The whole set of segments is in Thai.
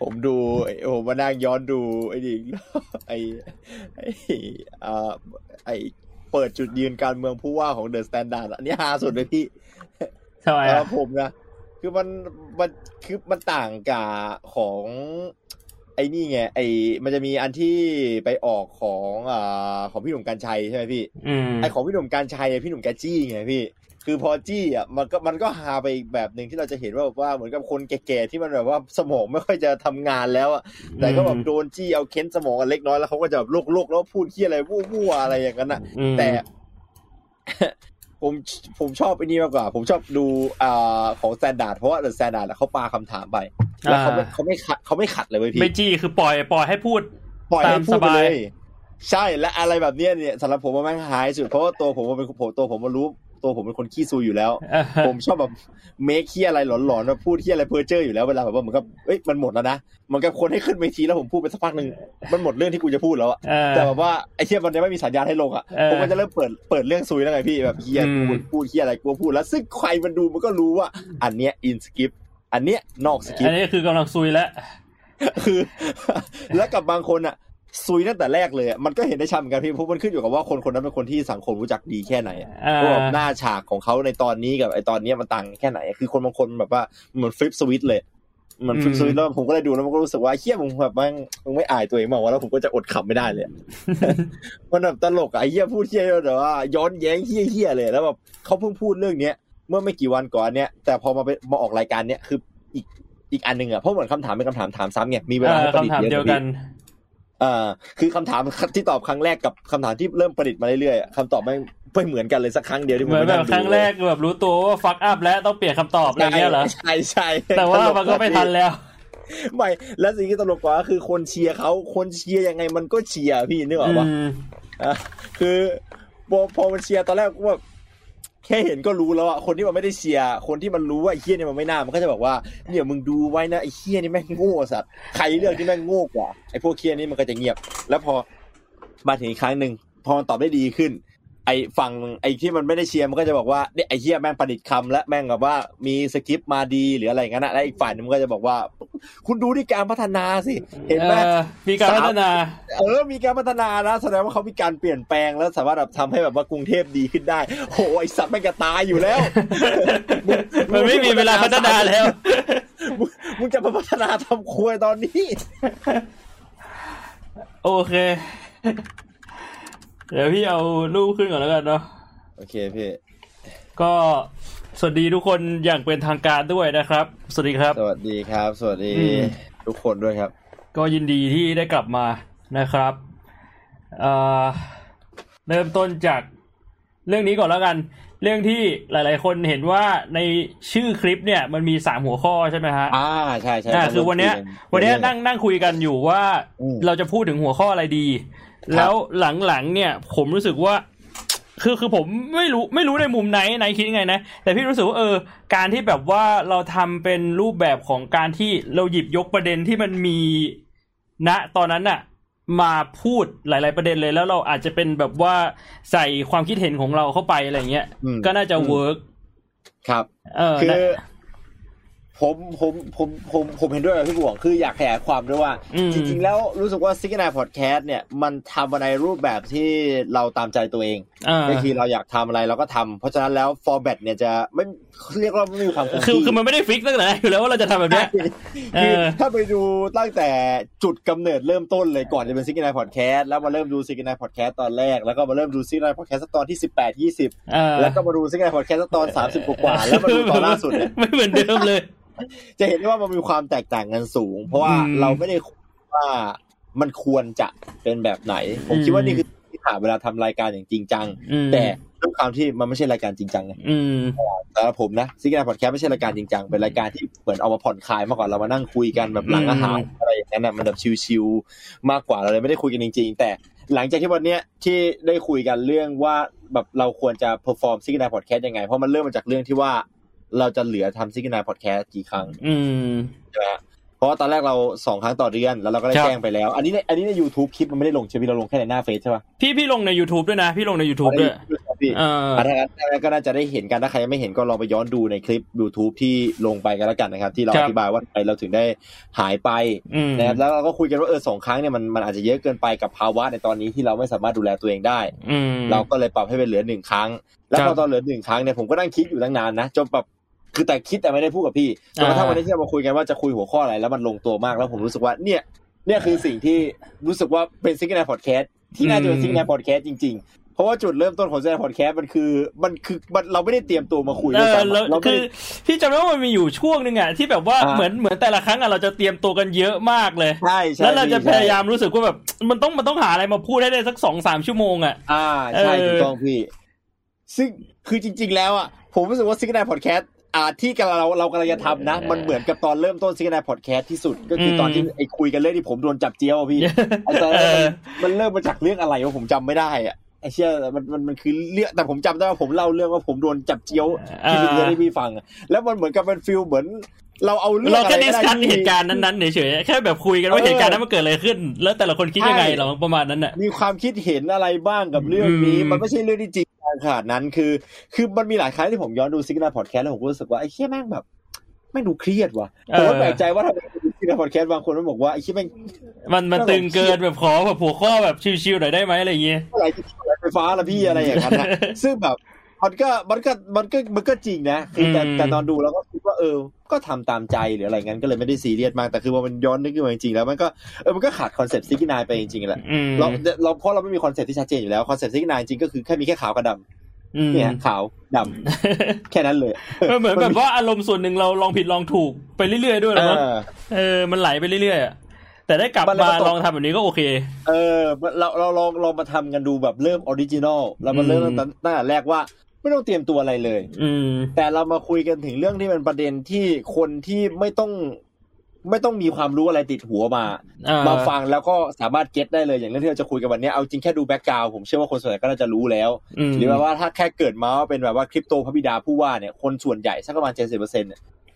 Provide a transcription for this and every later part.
ผมดูผมมานั่งย้อนดูไอ้ดิไอ้ไอ้อ่าไอ้เปิดจุดยืนการเมืองผู้ว่าของ The Standard อันนี้ฮาสุดเลยพี่ทำไมสำหอะรับผมนะคือมันมันคือมันต่างกับของไอ้นี่ไงไอ้มันจะมีอันที่ไปออกของอ่าของพี่หนุ่มกรรชัยใช่ไหมพี่อืมไอ้ของพี่หนุ่มกรรชัยอะพี่หนุ่มแกจี้ไงพี่ คือพอจี้อะมันก็มันก็ฮาไปอีกแบบหนึ่งที่เราจะเห็นว่าแบบว่าเหมือนกับคนแก่ๆที่มันแบบว่าสมองไม่ค่อยจะทำงานแล้วอะแต่ก็แบบโดนจี้เอาเค้นสมองกันเล็กน้อยแล้วเขาก็จะแบบโลกๆแล้วพูดที่อะไรวู้ๆอะไรอย่างนั้นอะอืมแต่ผมผมชอบไอ้นี่มากกว่า ผมชอบดูอ่าของ Standard เพราะว่า The Standard เขาปาคำถามไปแล้วเขาไม่เขาไม่ขัดเขาไม่ขัดเลยเว้ยพี่ไม่จี้คือปล่อยปล่อยให้พูดปล่อยให้พูดไปตามสบายเลยใช่และอะไรแบบเนี้ยเนี่ยสำหรับผมว่าแม่งฮาสุดเพราะว่าตัวผมว่าเป็นผมตัวผมมารู้ ตัวผมเป็นคนขี้ซูอยู่แล้วเออผมชอบแบบเมคเคียอะไรหลอนๆมาพูดเคียอะไรเพ้อเจ้ออยู่แล้วเวลาแบบว่าเหมือนกับเอ้ยมันหมดแล้วนะเหมันกับคนให้ขึ้นเวทีแล้วผมพูดไปสักพักหนึ่งมันหมดเรื่องที่กูจะพูดแล้วอะเออแต่แบบว่าไอ้เคียมันยังไม่มีสัญญาณให้ลงอะเออผมก็จะเริ่มเปิดเปิดเรื่องซุยแล้วไงพี่แบบเคียอืมกูพูดเคียอะไรกูพูดแล้ว ซึ่งใครมันดูมันก็รู้ว่า อันเนี้ยอินสคริปอันเนี้ยนอกสคริปอันนี้คือกำลังซุยแล้วคือ แล้วกับบางคนอะ ซุยตั้งแต่แรกเลยอะมันก็เห็นได้ชัดเหมือนกันพี่เพราะมันขึ้นอยู่กับว่าคนคนนั้นเป็นคนที่สังคมรู้จักดีแค่ไหนอะอ่าว่าแบบหน้าฉากของเขาในตอนนี้กับไอตอนเนี้ยมันต่างแค่ไหน คือคนบางคนแบบว่าเหมือนฟลิปสวิตเลยเหมันฟลิปอืมสวิตแล้วผมก็เลยดูแล้วมันก็รู้สึกว่าเฮียมึงแบบมึงมึงไม่อายตัวเองมากวะแล้วผมก็จะอดขำไม่ได้เลยอะมันแบบตลกอะไอ้เฮียพูดเฮียแต่ว่าย้อนแย้งเฮียเฮียเลยแล้วแบบเขาเพิ่งพูดเรื่องเนี้ยเมื่อไม่กี่วันก่อนเนี้ยแต่พอมาไปมาออกรายการเนี้ยคืออีกอีกอันหนึ่งอะเพราะเหมือนคำถามเป็นคำถามถามซ้ำไงมีเวเอลาอให้ประดิษคำถามฐ์เยอะเดียวกว่ากัพี่น อ่าคือคำถามที่ตอบครั้งแรกกับคำถามที่เริ่มประดิษฐ์มาเรื่อยๆอะคำตอบไม่ไม่เหมือนกันเลยสักครั้งเดียวที่ผเหมมือนไปแบนั่บงดูครั้งแรกแบบรู้ตัวว่าฟักอัพแล้วต้องเปลี่ยนคำตอบอะไรเงี้ยเหรอใช่ใช่แต่ว่ามันก็ไม่ทันแล้วไม่แล้วสิ่งที่ตลกกว่าก็คือคนเชียร์เขาคนเชียร์ยังไงมันก็เชียร์พี่นึกออกปะอืมอะคือพอพอมันเชียร์ตอนแรกก็แบบ แค่เห็นก็รู้แล้วอะคนที่มันไม่ได้เชียร์คนที่มันรู้ว่าไอ้เฮี้ยเนี่ยมันไม่น่ามันก็จะบอกว่าเนี่ยมึงดูไว้นะไอ้เฮี้ยนี่แม่งโง่สัตว์ใครเลือกที่แม่งโง่กว่าไอ้พวกเฮี้ยนี่มันก็จะเงียบ แล้วพอมาถึงอีกครั้งหนึ่งพอมันตอบได้ดีขึ้น ไอ้ฝั่งไอ้ที่มันไม่ได้เชียร์มันก็จะบอกว่าเนี่ยไอ้เฮี้ยแม่งประดิษฐ์คำและแม่งแบบว่ามีสคริปต์มาดีหรืออะไรอย่างนั้นนะและอีกฝ่ายหนึงมันก็จะบอกว่า คุณดูที่การพัฒนาสิ เห็นไหมเออมีการพัฒนา เออมีการพัฒนานะแสดงว่าเขามีการเปลี่ยนแปลงแล้วสามารถแบบทำให้แบบว่ากรุงเทพดีขึ้นได้โหไอสัตว์แม่งจะตายอยู่แล้ว มันไม่มีเวลาพัฒนาแล้วมึงมึงจะมาพัฒนาทำครัวตอนนี้ โอเค เดี๋ยวพี่เอารูปขึ้นก่อนแล้วกันเนาะโอเคพี่ ก็สวัสดีทุกคนอย่างเป็นทางการด้วยนะครับ สวัสดีครับ สวัสดีครับ สวัสดีอืมทุกคนด้วยครับ ก็ยินดีที่ได้กลับมานะครับเอ่อเริ่มต้นจากเรื่องนี้ก่อนแล้วกัน เรื่องที่หลาย ๆ คนเห็นว่าในชื่อคลิปเนี่ยมันมีสามหัวข้อใช่ไหมฮะอ่าใช่ใช่อ่าคือวันเนี้ย วันเนี้ยนั่งนั่งคุยกันอยู่ว่าอืมเราจะพูดถึงหัวข้ออะไรดีครับ แล้วหลังๆเนี่ย ผมรู้สึกว่า คือคือผมไม่รู้ไม่รู้ในมุมไหนไหนคิดยังไงนะ แต่พี่รู้สึกว่าเออ การที่แบบว่าเราทำเป็นรูปแบบของการที่เราหยิบยกประเด็นที่มันมีณตอนนั้นน่ะมาพูดหลาย ๆ ประเด็นเลยแล้วเราอาจจะเป็นแบบว่าใส่ความคิดเห็นของเราเข้าไปอะไรเงี้ยอืมก็น่าจะอืมเวิร์กครับ เออคือนะ ผมผมผมผมผมเห็นด้วยกับพี่บวงคืออยากขยายความด้วยว่าอืมจริง ๆ แล้วรู้สึกว่า Signal Podcast เนี่ยมันทำมาในรูปแบบที่เราตามใจตัวเองอ่าบางทีเราอยากทำอะไรเราก็ทำเพราะฉะนั้นแล้ว format เนี่ยจะไม่เรียกว่าไม่มีความคงคือที่คือมันไม่ได้ fix ตั้งแต่แรกอยู่แล้วว่าเราจะทำแบบเนี้ยเอคืออถ้าไปดูตั้งแต่จุดกำเนิดเริ่มต้นเลยก่อนจะเป็น Signal Podcast แล้วมาเริ่มดู Signal Podcast ตอนแรกแล้วก็มาเริ่มดู Signal Podcast ตอนที่สิบแปดยี่สิบเออแล้วก็มาดู Signal Podcast ตอนสามสิบกว่าๆแล้วมาดูตอนล่าสุดเนี่ยไม่เหมือนเดิมเลย จะเห็นได้ว่ามันมีความแตกต่างกันสูง เพราะว่าอืมเราไม่ได้คุยว่ามันควรจะเป็นแบบไหน ผมคิดว่านี่คือที่ผ่านเวลาทำรายการอย่างจริงจังอืมแต่ ด้วยความที่มันไม่ใช่รายการจริงจังไงอืมสำหรับผมนะ Signal Podcast ไม่ใช่รายการจริงจังเป็นรายการที่เหมือนเอามาผ่อนคลายมากกว่าเรามานั่งคุยกันแบบหลังอาหารอะไรอย่างนั้นนะมันแบบ chill ๆมากกว่าเราเลยไม่ได้คุยกันจริง ๆ แต่หลังจากที่วันเนี้ยที่ได้คุยกันเรื่องว่าแบบเราควรจะ perform Signal Podcast ยังไงเพราะมันเริ่มมาจากเรื่องที่ว่าเราจะเหลือทำซิกนาพอดแคสต์กี่ครั้งอืมใช่ไหมฮะเพ ราะว่าตอนแรกเราสองครั้งต่อเดือนแล้วเราก็ได้ครับแจ้งไปแล้ว อันนี้ในอันนี้ใน YouTube คลิปมันไม่ได้ลงใช่ไหมเราลงแค่ในหน้าเฟซใช่ป่ะพี่พี่ลงใน YouTube ด้วยนะ พี่ลงใน YouTube ด้วยพี่เอออะถ้างั้นถ้างั้นก็น่าจะได้เห็นกันถ้าใครยังไม่เห็นก็ลองไปย้อนดูในคลิป YouTube ที่ลงไปกันแล้วกันนะครับ ที่เราครัอบธิบายว่าทำไมเราถึงได้หายไปอืมนะครับแล้วเราก็คุยกันว่าเออสองครั้งเนี่ยมันมันอาจจะเยอะเกินไปกับภาวะในตอนนี้ที่เราไม่สามารถดูแลตัวเองได้อืมเราก็เลยปรับให้เป็นเหลือหนึ่งครั้ง แล้วครัพอบตอนเหลือหนึ่งครั้งเนี่ยผมก็นั่งคิดอยู่ตั้งนานนะจนแบบ คือแต่คิดแต่ไม่ได้พูดกับพี่จนกระทั่งอ่าวันนี้ที่เรามาคุยกันว่าจะคุยหัวข้ออะไรแล้วมันลงตัวมากแล้วผมรู้สึกว่าเนี่ยเนี่ยคือสิ่งที่รู้สึกว่าเป็น Signal Podcast ที่น่าจะเป็น Signal Podcast จริงๆเพราะว่าจุดเริ่มต้นของ Signal Podcast มันคือมันคือมันเราไม่ได้เตรียมตัวมาคุยเอด้วยอซ้ำแล้วเราไม่คือได้พี่จำได้ว่ามันมีอยู่ช่วงหนึ่งอะที่แบบว่าอ่าเหมือนเหมือนแต่ละครั้งอะเราจะเตรียมตัวกันเยอะมากเลยใช่ใช่แล้วเราจะพี่พยายามรู้สึกว่าแบบมันต้องมันต้องหาอะไรมาพูดให้ได้สักสองสามชั่วโมงอะอ่าใช่เออถูกต้องพี่ ซึ่งคือจริง ๆ แล้วอะผมรู้สึกว่า Signal Podcast อ่าที่กำลังเราเรากำลังจะทำนะ มันเหมือนกับตอนเริ่มต้น Signal Podcast ที่สุด ก็คือตอนที่ไอ้คุยกันเรื่องที่ผมโดนจับเจียวอะพี่ไอ้ตอนนั้นมันมันเริ่มมาจากเรื่องอะไรวะผมจำไม่ได้อะไอ้เชื่อมันมันมันคือเรื่องแต่ผมจำได้ว่าผมเล่าเรื่องว่าผมโดนจับเจียวที่เป็นเรื่องที่พี่ฟังอะแล้วมันเหมือนกับเป็น feel เหมือน เราเอาเรื่องเราอะไรแค่ก็ได้ discuss ที่เหตุการณ์นั้นๆเฉยๆแค่แบบคุยกันว่าเออเหตุการณ์นั้นมันเกิดอะไรขึ้น แล้วแต่ละคนคิดยังไงใช่หรอประมาณนั้นน่ะมีความคิดเห็นอะไรบ้างกับเรื่องนี้อืมมันไม่ใช่เรื่องที่จริงจัง ขนาดนั้นคือ คือมันมีหลายครั้งที่ผมย้อนดู Signal Podcast แล้วผมก็รู้สึกว่าไอ้เชี่ยแม่งแบบแม่งดูเครียดว่ะผมก็แปลกใจว่าทำไม Signal Podcast บางคนมันบอกว่าไอ้เชี่ยแม่งมันมันตึงเกินแบบขอแบบหัวข้อแบบ chill ๆหน่อยได้ไหมอะไรอย่างเงี้ยเมื่อไหร่จะอะไรไฟฟ้าละพี่อะไรอย่างนั้นนะซึ่งแบบ มันก็มันก็มันก็มันก็จริงนะคือแต่อืมแต่ตอนดูแล้วก็คิดว่าเออ ก็ทำตามใจหรืออะไรงั้นก็เลยไม่ได้ซีเรียสมากแต่คือว่ามันย้อนนึกขึ้นมาจริงๆแล้วมันก็เออมันก็ขาดคอนเซ็ปต์ Signal ไปจริงๆแหละอืมเราเราเพราะเราไม่มีคอนเซ็ปต์ที่ชัดเจนอยู่แล้วคอนเซ็ปต์ Signal จริงก็คือแค่มีแค่ขาวกับดอืมำเนี่ยขาวดำแค่นั้นเลยมันเหมือนแบบว่าอารมณ์ส่วนหนึ่งเราลองผิดลองถูกไปเรื่อยๆด้วยเอนะมั้งอเออมันไหลไปเรื่อยๆอะแต่ได้กลับมันเลยมามาตกลองทำแบบนี้ก็โอเค เออ เราเราลองลองมาทำกันดูแบบเริ่ม original แล้วมันเริ่มอืมตั้งตั้งแต่แรกว่า ไม่ต้องเตรียมตัวอะไรเลย อืม แต่เรามาคุยกันถึงเรื่องที่เป็นประเด็นที่คนที่ไม่ต้องไม่ต้องมีความรู้อะไรติดหัวมาอ่ามาฟังแล้วก็สามารถ get ได้เลยอย่างเรื่องที่เราจะคุยกันวันนี้เอาจริงแค่ดู background ผมเชื่อว่าคนส่วนใหญ่ก็น่าจะรู้แล้วมหรือว่าถ้าแค่เกิดมาว่าเป็นแบบว่าคริปโตพระบิดาผู้ว่าเนี่ยคนส่วนใหญ่สักประมาณเจ็ดสิบเปอร์เซ็นต์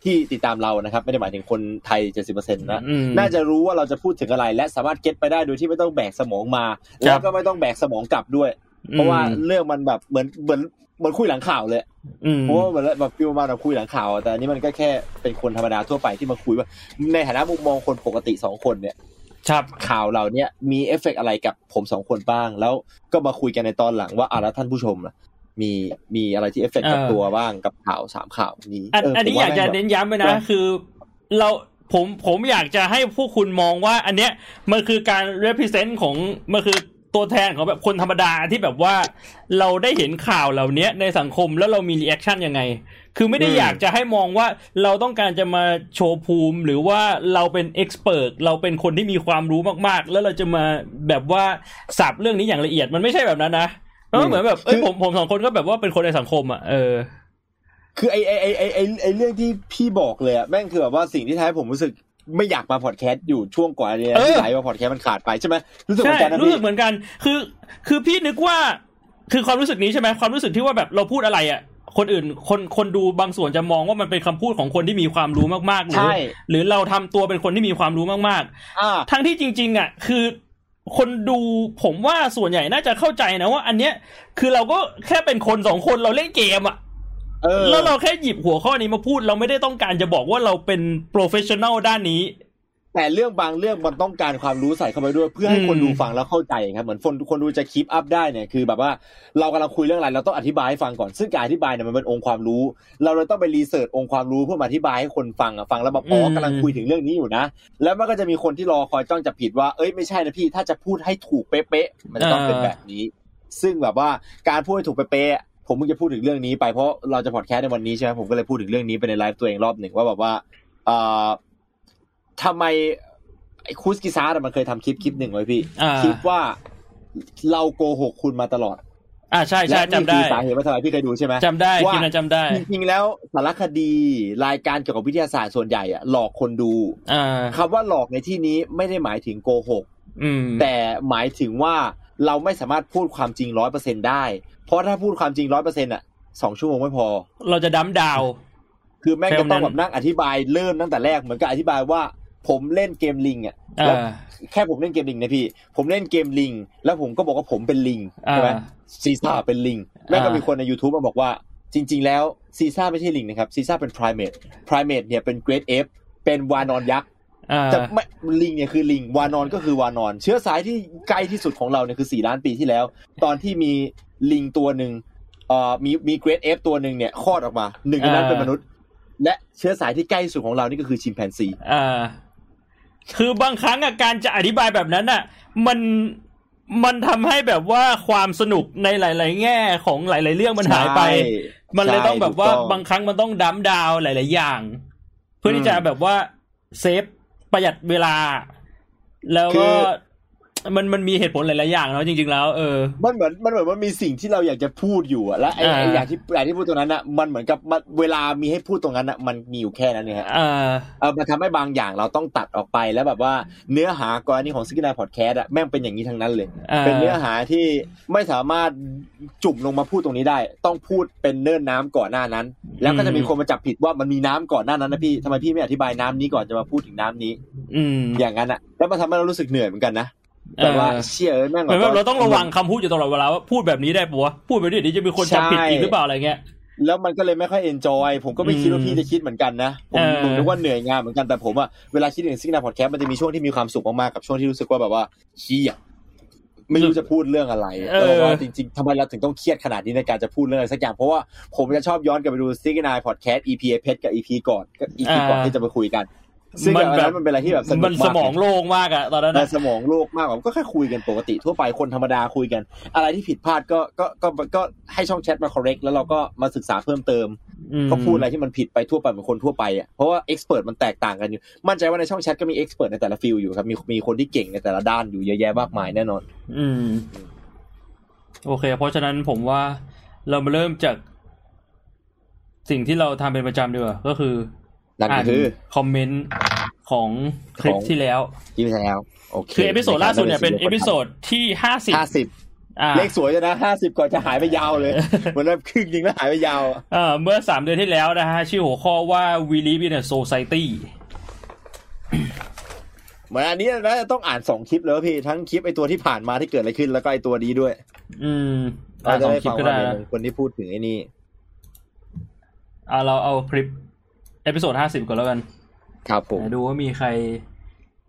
ที่ติดตามเรานะครับ ไม่ได้หมายถึงคนไทยเจ็ดสิบเปอร์เซ็นต์นะอืมน่าจะรู้ว่าเราจะพูดถึงอะไร และสามารถ get ไปได้โดยที่ไม่ต้องแบกสมองมาครัแล้วบก็ไม่ต้องแบกสมองกลับด้วย เพราะว่าเรื่องมันแบบเหมือนเหมือน เหมือนคุยหลังข่าวเลยอืมเพราะว่าเหมือนแบบ feel มาแบบคุยหลังข่าวอะแต่อันนี้มันก็แค่เป็นคนธรรมดาทั่วไปที่มาคุยว่า ในฐานะมุมมองคนปกติสองคนเนี่ยครับข่าวเราเนี่ยมีเอฟเฟกต์อะไรกับผมสองคนบ้าง แล้วก็มาคุยกันในตอนหลังว่าอะแล้วท่านผู้ชมล่ะมีมีอะไรที่เอฟเฟกต์กับเออตัวบ้างกับข่าวสามข่าวนี้อันเอออันนี้ผมอว่ยากจะแม่งแบบเน้นย้ำไปนะว่าคือ เราผมผมอยากจะให้พวกคุณมองว่า อันเนี้ยมันคือการ represent ของมันคือ ตัวแทนของแบบคนธรรมดาที่แบบว่า เราได้เห็นข่าวเหล่านี้ในสังคมแล้วเรามี reaction ยังไง คือไม่ได้อืมอยากจะให้มองว่าเราต้องการจะมาโชว์ภูมิ หรือว่าเราเป็น expert เราเป็นคนที่มีความรู้มากๆ แล้วเราจะมาแบบว่าสับเรื่องนี้อย่างละเอียดมันไม่ใช่แบบนั้นนะมันก็เหมือนแบบเอ้ยผมผมสองคนก็แบบว่าเป็นคนในสังคมอะเออคือไอไอไอไอไอไอเรื่องที่พี่บอกเลยอะแม่งคือแบบว่าสิ่งที่ทำให้ผมรู้สึก ไม่อยากมาพอดแคสต์อยู่ช่วงก่อนเนี่ยเออที่ไหลว่าพอดแคสต์มันขาดไปใช่ไหมรู้สึกเหมืใช่อนกันนะรู้พี่สึกเหมือนกัน คือ คือพี่นึกว่า คือความรู้สึกนี้ใช่ไหมความรู้สึกที่ว่าแบบเราพูดอะไรอะคนอื่นคนคนดูบางส่วนจะมองว่ามันเป็นคำพูดของคนที่มีความรู้มากๆหรือใช่หรือเราทำตัวเป็นคนที่มีความรู้มากอ่าๆทั้งที่จริง ๆ อะ คือ คนดูผมว่าส่วนใหญ่น่าจะเข้าใจนะว่า อันเนี้ยคือเราก็แค่เป็นคนสองคนเราเล่นเกมอะเออ แล้วเราแค่หยิบหัวข้อนี้มาพูดเราไม่ได้ต้องการจะบอกว่าเราเป็นโปรเฟชชั่น a ลด้านนี้ แต่เรื่องบางเรื่องมันต้องการความรู้ใส่เข้าไปด้วยเพื่อให้คนอืมดูฟังแล้วเข้าใจครับเหมือนคนคนดูจะ keep up ได้เนี่ยคือแบบว่าเรากำลังคุยเรื่องอะไรเราต้องอธิบายให้ฟังก่อนซึ่งการอธิบายเนี่ยมันเป็นองค์ความรู้ เราเลยต้องไป research องค์ความรู้เพื่อมาอธิบายให้คนฟังอะฟังแล้วแบบอ๋อกำลังคุยถึงเรื่องนี้อยู่นะ แล้วมันก็จะมีคนที่รอคอยจ้องจับผิดว่าเอ้ยไม่ใช่นะพี่ถ้าจะพูดให้ถูกเป๊ะๆมันจะต้องเป็นแบบนี้ ซึ่งแบบว่าการพูดให้ถูกเป๊ะๆ ผมเพิ่งจะพูดถึงเรื่องนี้ไปเพราะเราจะพอดแคสต์ในวันนี้ใช่ไหมผมก็เลยพูดถึงเรื่องนี้ไปในไลฟ์ตัวเองรอบหนึ่งว่าแบบว่าเอ่อทำไมไอ้คูสกิซาร์มันเคยทำคลิปคลิปหนึ่งไว้พี่อ่าคิดว่าเราโกหกคุณมาตลอด อ่าใช่และใช่นี่จำคืได้อสาเหตุว่าทำไมพี่เคยดูใช่ไหมจำได้ว่าคิดนะจำได้ จริงๆแล้วสารคดีรายการเกี่ยวกับวิทยาศาสตร์ส่วนใหญ่อะหลอกคนดูอ่าคำว่าหลอกในที่นี้ไม่ได้หมายถึงโกหกอืมแต่หมายถึงว่า เราไม่สามารถพูดความจริงร้อยเปอร์เซ็นได้ เพราะถ้าพูดความจริงร้อยเปอร์เซ็นอะสองชั่วโมงไม่พอ เราจะดัมดาว คือแม่งจะต้องแนวนั้นแบบนั่งอธิบายเริ่มตั้งแต่แรกเหมือนกับอธิบายว่าผมเล่นเกมลิงอะอ่าแล้วแค่ผมเล่นเกมลิงนะพี่ ผมเล่นเกมลิง แล้วผมก็บอกว่าผมเป็นลิงใช่ไหมอ่าซีซ่าเป็นลิงแม่งก็อ่ามีมีคนใน YouTube มาบอกว่า จริง ๆ แล้วซีซ่าไม่ใช่ลิงนะครับซีซ่าเป็น primate primate เนี่ยเป็น great ape เป็นวานรยักษ์อ่า แต่ไม่ลิงเนี่ยคือลิงวานอนก็คือวานอน เชื้อสายที่ใกล้ที่สุดของเราเนี่ยคือสี่ล้านปีที่แล้ว ตอนที่มีลิงตัวหนึ่งเอ่อมีมี great ape ตัวหนึ่งเนี่ยคลอดออกมาหนึ่งในนั้นเป็นมนุษย์ และเชื้อสายที่ใกล้ที่สุดของเรานี่ก็คือชิมแปนซีอ่าคือบางครั้งอะการจะอธิบายแบบนั้นอะมันมันทำให้แบบว่าความสนุกในหลาย ๆ แง่ของหลาย ๆ เรื่องมันหายไป มันเลยต้องแบบว่าบางครั้งมันต้องดัมดาวหลาย ๆ อย่าง เพื่อที่จะแบบว่าเซฟ ประหยัดเวลา แล้วก็ มันมันมีเหตุผลหลายๆอย่างเนาะจริง ๆ แล้วเออมันเหมือนมันเหมือนว่ามีสิ่งที่เราอยากจะพูดอยู่อะและไอ้อ่าไอ้อย่างที่อย่างที่พูดตรงนั้นอะมันเหมือนกับมันเวลามีให้พูดตรงนั้นอะมันมีอยู่แค่นั้นเนี่ยฮะอ่าเออมันทำให้บางอย่างเราต้องตัดออกไปแล้วแบบว่าเนื้อหากรณีของซิกนาพอดแคสต์อะแม่งเป็นอย่างนี้ทั้งนั้นเลยอ่าเป็นเนื้อหาที่ไม่สามารถจุ่มลงมาพูดตรงนี้ได้ ต้องพูดเป็นเนิ่นน้ำก่อนหน้านั้น แล้วก็จะมีคนมาจับผิดว่ามันมีน้ำก่อนหน้านั้นนะพี่ทำไมพี่ไม่อธิบายน้ำนี้ก่อนจะมาพูดถึงน้ำนี้ อืมอย่างนั้นอะแล้วมันทำให้เรารู้สึกเหนื่อยเหมือนกันนะ แต่ว่าเออเชี่ยเอ้ยแม่งเหมือนแบบเราต้องระวังคำพูดอยู่ตลอดเวลาว่าพูดแบบนี้ได้ปะวะพูดแบบนี้เดี๋ยวจะมีคนจับผิดอีกหรือเปล่าอะไรเงี้ยแล้วมันก็เลยไม่ค่อย enjoy ผมก็ไม่คิดว่าพี่จะคิดเหมือนกันนะ ผมเออผมนึกว่าเหนื่อยงานเหมือนกันแต่ผมอะเวลาคิดถึงซิกนาพอดแคสต์มันจะมีช่วงที่มีความสุขมากๆกับช่วงที่รู้สึกว่าแบบว่าเชี่ยไม่รู้จะพูดเรื่องอะไรแล้วบอกว่าจริงๆทำไมเราถึงต้องเครียดขนาดนี้ในการจะพูดเรื่องอะไรสักอย่างเพราะว่าผมจะชอบย้อนกลับไปดูซิกนาพอดแคสต์ EP เพชรกับ EP ก่อนก็ EP ก่อนที่จะไปคุยกัน ซึ่งมันอันแบบนั้นมันเป็นอะไรที่แบบสนุกมันสมากมองโล่งมากอะตอนนั้นในนะสมองโล่งมากผมก็แค่คุยกันปกติทั่วไปคนธรรมดาคุยกัน อะไรที่ผิดพลาดก็ก็ก็ก็ให้ช่องแชทมา correct แล้วเราก็มาศึกษาเพิ่มเติมอืมก็พูดอะไรที่มันผิดไปทั่วไปเหมือนคนทั่วไปอะเพราะว่า expert มันแตกต่างกันอยู่ มั่นใจว่าในช่องแชทก็มี expert ในแต่ละ field อยู่ครับมีมีคนที่เก่งในแต่ละด้านอยู่เยอะแยะมากมายแน่นอน อืม โอเค เพราะฉะนั้นผมว่าเรามาเริ่มจากสิ่งที่เราทำเป็นประจำดีกว่าก็คือ นั่นอ่าก็นคือคอมเมนต์ของคลิปของที่แล้วที่ไปแล้วโอเคคือ episode ล่าสุดเนี่ยเป็น episode ที่ห้าสิบห้าสิบอ่าเลขสวยเลยนะห้าสิบก่อนจะหายไปยาวเลยเหมือนแบบครึ่งจริงแล้วหายไปยาวอะเอ่อเมื่อสามเดือนที่แล้วนะฮะ ชื่อหัวข้อว่า We Live in a Society เหมือนอันนี้นะต้องอ่านสองคลิปแล้วพี่ ทั้งคลิปไอตัวที่ผ่านมาที่เกิดอะไรขึ้นแล้วก็ไอตัวนี้ด้วย อืมเราอ่าจะสองได้คลิปฟังก็ว่าได้ในนะมุมคนที่พูดถึงไอ้นี่อ่าเราเอาคลิป episode ห้าสิบก่อนแล้วกันครับผมไหนดูว่ามีใคร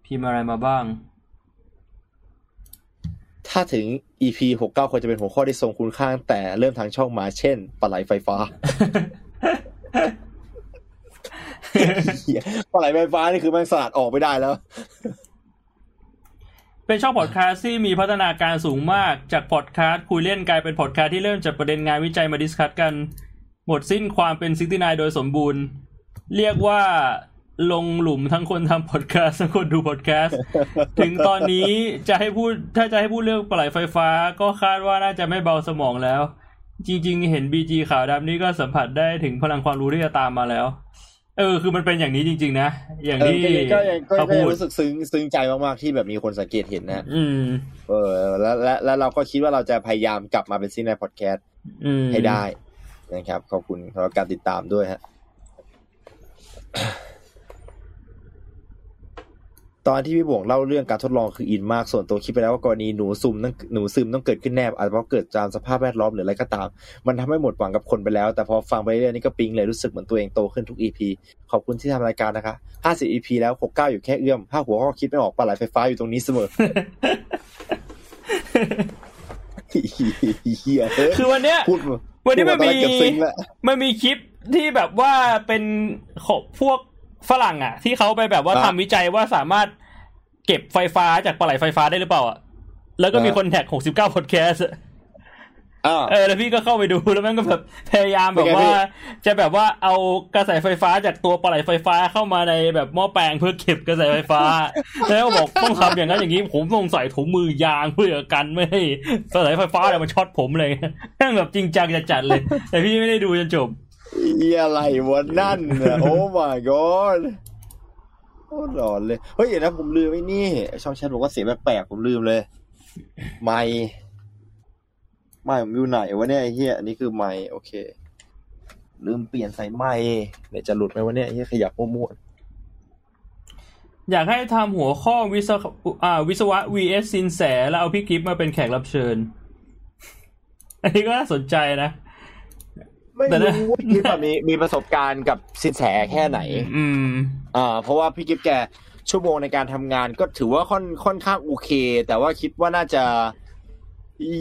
พิมพ์อะไรมาบ้าง ถ้าถึง EP หกเก้าควรจะเป็นหัวข้อที่ทรงคุณค่าตั้งแต่เริ่มทางช่องมาเช่นปลาไหลไฟฟ้าเหี้ยปลาไหลไฟฟ้านี่คือแม่งสลัดออกไม่ได้แล้ว เป็นช่องพอดแคสต์ที่มีพัฒนาการสูงมากจากพอดแคสต์คุยเล่นกลายเป็นพอดแคสต์ที่เริ่มจากประเด็นงานวิจัยมา discuss กัน หมดสิ้นความเป็นซิตี้นโดยสมบูรณ์ เรียกว่าลงหลุมทั้งคนทำพอดแคสต์ทั้งคนดูพอดแคสต์ถึงตอนนี้จะให้พูดถ้าจะให้พูดเรื่องปลาไหลไฟฟ้า ก็คาดว่าน่าจะไม่เบาสมองแล้ว จริง ๆ เห็น BG ขาวดำนี่ก็สัมผัสได้ถึงพลังความรู้ที่จะตามมาแล้ว เออ คือมันเป็นอย่างนี้จริง ๆ นะ อย่างเออที่ก็ยังก็เขาก็พูยังดรู้สึกซึ้งซึ้งใจมากๆที่แบบมีคนสังเกตเห็นนะอืม เออ แล้วแล้วแล้วเราก็คิดว่าเราจะพยายามกลับมาเป็นซีนในพอดแคสต์อืมให้ได้นะครับขอบคุณสำหรับการติดตามด้วยฮะ ตอนที่พี่บวงเล่าเรื่องการทดลองคืออินมากส่วนตัวคิดไปแล้วว่ากรณีหนูซุมต้องหนูซึมต้องเกิดขึ้นแน่อาจจะเพราะเกิดจากสภาพแวดล้อมหรืออะไรก็ตาม มันทำให้หมดหวังกับคนไปแล้ว แต่พอฟังไปเรื่อยๆนี่ก็ปิ๊งเลยรู้สึกเหมือนตัวเองโตขึ้นทุกอีพีขอบคุณที่ทำรายการนะคะห้าสิบอีพีแล้วหกเก้าอยู่แค่เอื้อมถ้าหัวข้อคิดไม่ออกปลาไหลไฟฟ้าอยู่ตรงนี้เสมอเฮียเฮ้ยคือวันเนี้ยพูด วันนี้มันมีพูดาตอแรกเกือบซึ้งแล้วมันมีคลิปที่แบบว่าเป็นของพวกฝรั่งอะ ที่เขาไปแบบว่าอะทำวิจัยว่าสามารถเก็บไฟฟ้าจากปลาไหลไฟฟ้าได้หรือเปล่าอะแล้วก็มีอะคนแท็กหกสิบเก้าพอดแคสต์อ่า เออแล้วพี่ก็เข้าไปดูแล้วแม่งก็แบบพยายามแบบเป็นไงว่าพี่จะแบบว่าเอากระแสไฟฟ้าจากตัวปลาไหลไฟฟ้าเข้ามาในแบบหม้อแปลงเพื่อเก็บกระแสไฟฟ้า แล้วก็บอกต้องทำอย่างนั้นอย่างนี้ผมต้องใส่ถุงมือยางเพื่อกันไม่ให้กระแสไฟฟ้าเนี่ยมันช็อตผมเลยแม่งแบบจริงจังจะจัดเลย แต่พี่ไม่ได้ดูจนจบเหี้ยอะไรวะนั่นน่ะโอ้ my god โอ้หลอนเลย เฮ้ยเดี๋ยวนะผมลืมไอ้นี่ ช่องแชทบอกว่าเสียงแปลกๆผมลืมเลย ไม่ ไม่ผมอยู่ไหนวะเนี่ยไอ้เฮียอันนี้คือไม่โอเค ลืมเปลี่ยนใส่ไม่เนี่ยจะหลุดไหมวะเนี่ยไอ้เฮียขยับมั่วอยากให้ทำหัวข้อวิศวะอ่าวิศวะ vs สินแสแล้วเอาพี่กิฟมาเป็นแขกรับเชิญ อันนี้ก็น่าสนใจนะ ไม่แต่นะ รู้ว่าพี่กิฟต์อะมีมีประสบการณ์กับสินแสแค่ไหนอืม อ่าเพราะว่าพี่กิฟต์แกชั่วโมงในการทำงานก็ถือว่าค่อนค่อนข้างโอเค แต่ว่าคิดว่าน่าจะ